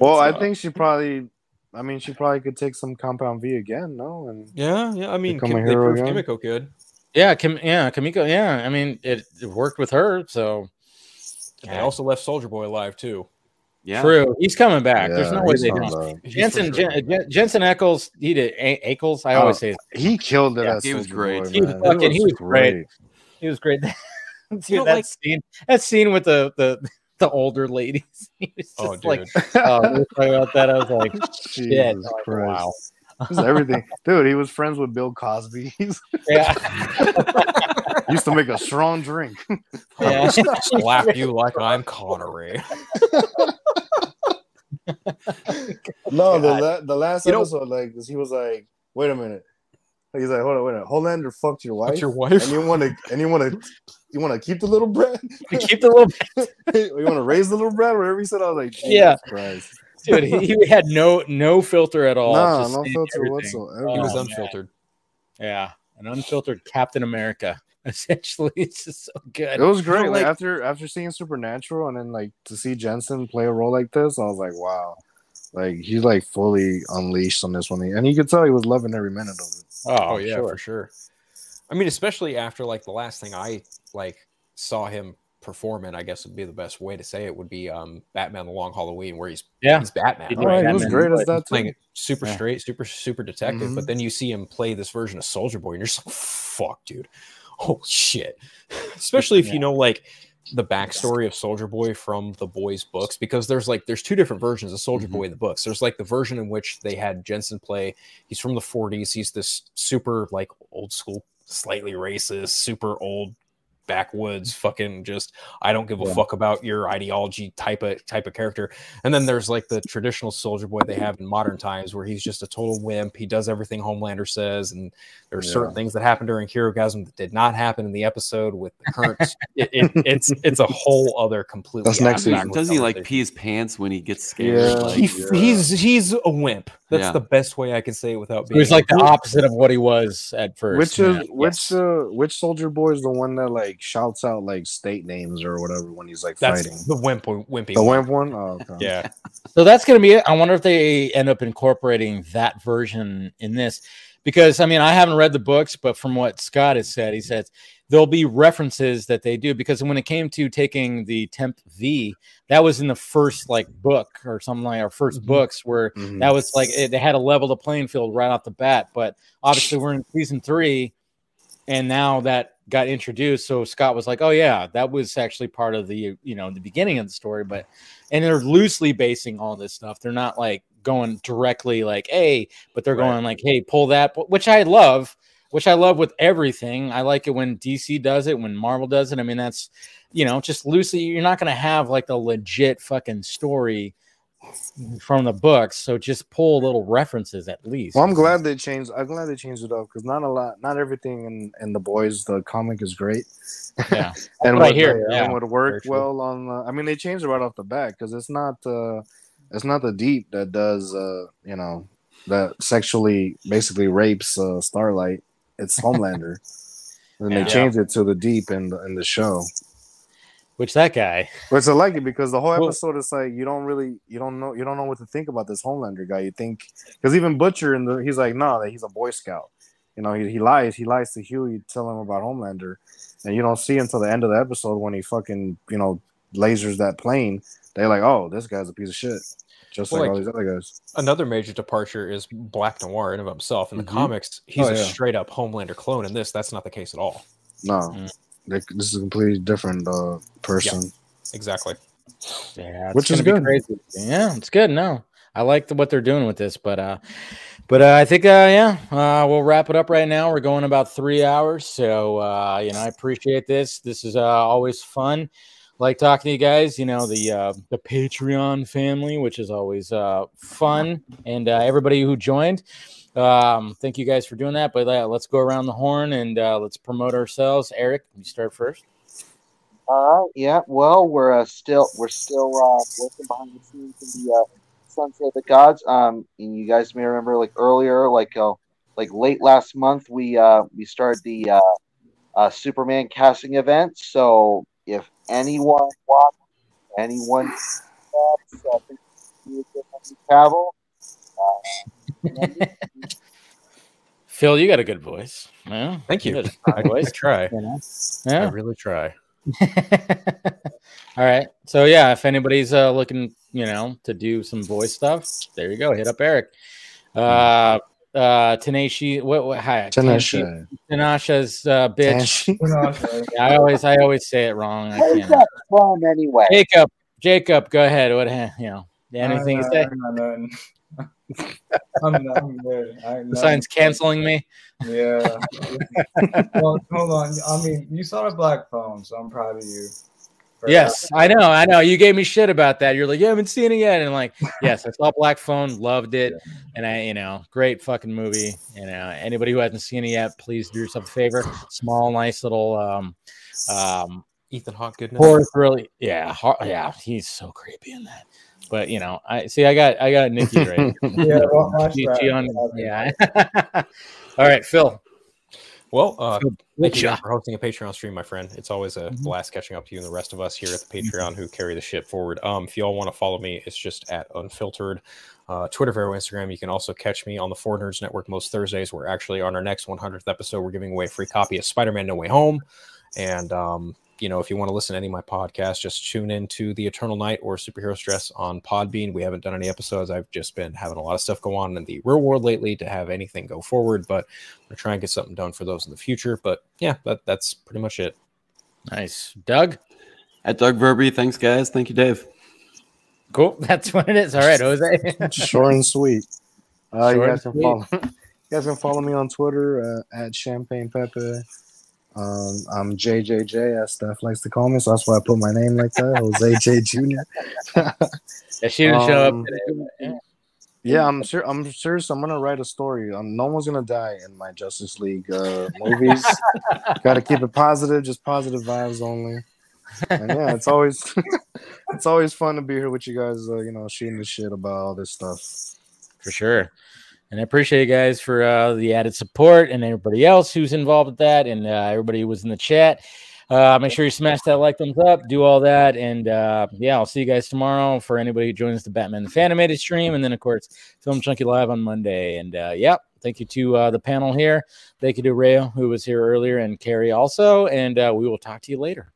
Well, I think she probably. I mean, she probably could take some compound V again, no? And Yeah, yeah. I mean, Become Kim, a they hero proved again? Kimiko could. Yeah, Kim, yeah, Kimiko. Yeah, I mean, it, it worked with her, so And They also left Soldier Boy alive too. Yeah. true. He's coming back. There's no way they not don't. bad. He's for Jensen sure. Jen, Jen- Jensen Eccles, he did A- Ackles. I always Oh, say his- he killed it. Yeah, as he was Soldier great. Boy, He was man. fucking- he was great. he was great. Dude, You know, that like- scene, that scene with the the the older ladies. He was oh, just Oh, dude. like, oh, we were talking about that. I was like, shit. Jesus Like, Christ. wow. Was everything, dude. He was friends with Bill Cosby. Yeah. used to make a strong drink. yeah. Slap you like I'm Connery. No, the la- the last You know- episode, like, 'cause he was like, "Wait a minute." He's like, "Hold on, wait a minute. Homelander fucked your wife, What's your wife? and you want to, and you want to, you want to keep the little brat, Keep the little bread. you want to raise the little bread? whatever he said." I was like, Jesus Yeah. Christ, dude. He, he had no no filter at all. nah, no filter everything. whatsoever. He was Oh, man. unfiltered. Yeah, an unfiltered Captain America. Essentially, it's just so good. It was great. know, like, like- after after seeing Supernatural and then like to see Jensen play a role like this, I was like, wow, like he's like fully unleashed on this one, and you could tell he was loving every minute of it. Oh, Oh, yeah, sure. for sure. I mean, especially after like the last thing I like saw him perform in, I guess would be the best way to say it would be um Batman: The Long Halloween, where he's Yeah. he's Batman. He yeah, he was Batman. great as He's that playing too. it super Yeah. straight, super super detective. Mhm. But then you see him play this version of Soldier Boy, and you're just like, "Fuck, dude! Oh shit!" Especially if Yeah. you know like the backstory of Soldier Boy from the boys' books, because there's like there's two different versions of Soldier Mhm. Boy in the books. There's like the version in which they had Jensen play. He's from the 40s. He's this super like old school, slightly racist, super old backwoods fucking just i don't give a Yeah. fuck about your ideology type of type of character and then there's like the traditional soldier boy they have in modern times where he's just a total wimp he does everything homelander says and there's certain Yeah. things that happen during herogasm that did not happen in the episode with the current it, it, it's it's a whole other completely That's next season. Doesn't he like pee his pants when he gets scared? Yeah. Like, he, Yeah. he's he's a wimp That's Yeah. the best way I can say it without He being. was like the opposite of what he was at first. Which yeah. is which uh which soldier boy is the one that like shouts out like state names or whatever when he's like That's fighting? the wimp, wimpy. The one. wimp one? Oh, okay. Yeah. So that's going to be it. I wonder if they end up incorporating that version in this because I mean, I haven't read the books, but from what Scott has said, he says there'll be references that they do because when it came to taking the Temp V, that was in the first like book or something like our 1st Mhm. books where Mhm. that was like it, they had to level the playing field right off the bat. But obviously, we're in season three, and now that got introduced. So Scott was like, "Oh yeah, that was actually part of the you know the beginning of the story." But and they're loosely basing all this stuff. They're not like going directly like, "Hey," but they're Right. going like, "Hey, pull that," which I love. Which I love with everything. I like it when DC does it, when Marvel does it. I mean, that's you know, just loosely. You're not going to have like the legit fucking story from the books. So just pull little references at least. Well, I'm glad they changed. I'm glad they changed it up because not a lot, not everything in in the boys the comic is great. Yeah, and what I hear, uh, yeah. and would work well on. Uh, I mean, they changed it right off the bat because it's not. uh It's not the deep that does. uh You know, that sexually basically rapes uh Starlight. It's Homelander, and Yeah. they changed it to the deep in the, in the show. Which that guy. Which I like it because the whole episode is like you don't really you don't know you don't know what to think about this Homelander guy. You think because even Butcher the he's like no that he's a Boy Scout. You know he, he lies he lies to Huey tell him about Homelander, and you don't see until the end of the episode when he fucking you know lasers that plane. They're like oh this guy's a piece of shit, just Well, like, like- all these other guys. Another major departure is Black Noir in of himself. In the Mhm. comics, he's Oh, a yeah. straight up Homelander clone. In this, that's not the case at all. No, Mm. they, this is a completely different uh, person. Exactly. Yeah, it's Which is good. Crazy. Yeah, it's good. No, I like the, what they're doing with this, but uh, but uh, I think uh, yeah, uh, we'll wrap it up right now. We're going about three hours, so uh, you know, I appreciate this. This is uh, always fun. Like talking to you guys, you know the uh, the Patreon family, which is always uh, fun, and uh, everybody who joined. Um, thank you guys for doing that. But uh, let's go around the horn and uh, let's promote ourselves. Eric, you start first. Right. Yeah. Well, we're uh, still we're still uh, working behind the scenes in the uh, Sunset of the Gods. Um, and you guys may remember, like earlier, like uh, like late last month, we uh we started the uh, uh Superman casting event. So if anyone wants, anyone wants, uh, think you would get Henry Cavill, uh, Phil, you got a good voice. Yeah, Thank you. got a I, good I voice. try. You know? I really try. All right. So yeah, if anybody's uh, looking, you know, to do some voice stuff, there you go. Hit up Eric. Uh, uh, Tanashi. What? what hi, Tanasha. Tanasha's uh, bitch. Tanasha. Yeah, I always, I always say it wrong. I can't. that from anyway? Jacob. Jacob, go ahead. What? You know, anything to say? I'm, I'm, I'm good. I, Besides canceling me. Yeah. well, hold on. I mean, you saw the black phone, so I'm proud of you. For Yes, I know, I know. You gave me shit about that. You're like, you haven't seen it yet, and like, yes, I saw Black Phone, loved it, and I, you know, great fucking movie. You know, anybody who hasn't seen it yet, please do yourself a favor. Small, nice little, um, um, Ethan Hawke goodness. horror, really, yeah, hor- yeah, he's so creepy in that. But you know, I see, I got, I got Nikki right. Yeah, well, watch She- she on- yeah. All right, Phil. Well, uh, thank you for hosting a Patreon stream, my friend. It's always a Mhm. blast catching up to you and the rest of us here at the Patreon who carry the ship forward. Um, if y'all want to follow me, it's just at unfiltered. Uh, Twitter, Vero, Instagram. You can also catch me on the Four Nerds Network most Thursdays. We're actually on our next 100th episode. We're giving away a free copy of Spider-Man: No Way Home, and um, you know, if you want to listen to any of my podcasts, just tune in to The Eternal Night or Superhero Stress on Podbean. We haven't done any episodes. I've just been having a lot of stuff go on in the real world lately to have anything go forward, but I'm gonna try and get something done for those in the future. But yeah, that, that's pretty much it. Nice, Doug. At Doug Verby, thanks guys. Thank you, Dave. Cool. That's what it is. All right, Jose. Short and sweet. Uh, you guys and can follow. you guys can follow me on Twitter uh, at Champagne Pepe. Um, I'm JJJ, as Steph likes to call me, so that's why I put my name like that. Jose J Jr. Yeah, she didn't show up Um, today. yeah. Yeah, I'm sure. I'm serious. I'm gonna write a story. Um, no one's gonna die in my Justice League uh, movies. Got to keep it positive, just positive vibes only. And yeah, it's always it's always fun to be here with you guys. Uh, you know, shooting the shit about all this stuff. for sure. And I appreciate you guys for uh, the added support and everybody else who's involved with that, and uh, everybody who was in the chat. Uh, make sure you smash that like thumbs up, do all that, and uh, yeah, I'll see you guys tomorrow for anybody who joins the Batman the Fanimated stream, and then of course Film Chunky live on Monday. And uh, yeah, thank you to uh, the panel here. Thank you to Rayo who was here earlier, and Carrie also. And uh, we will talk to you later.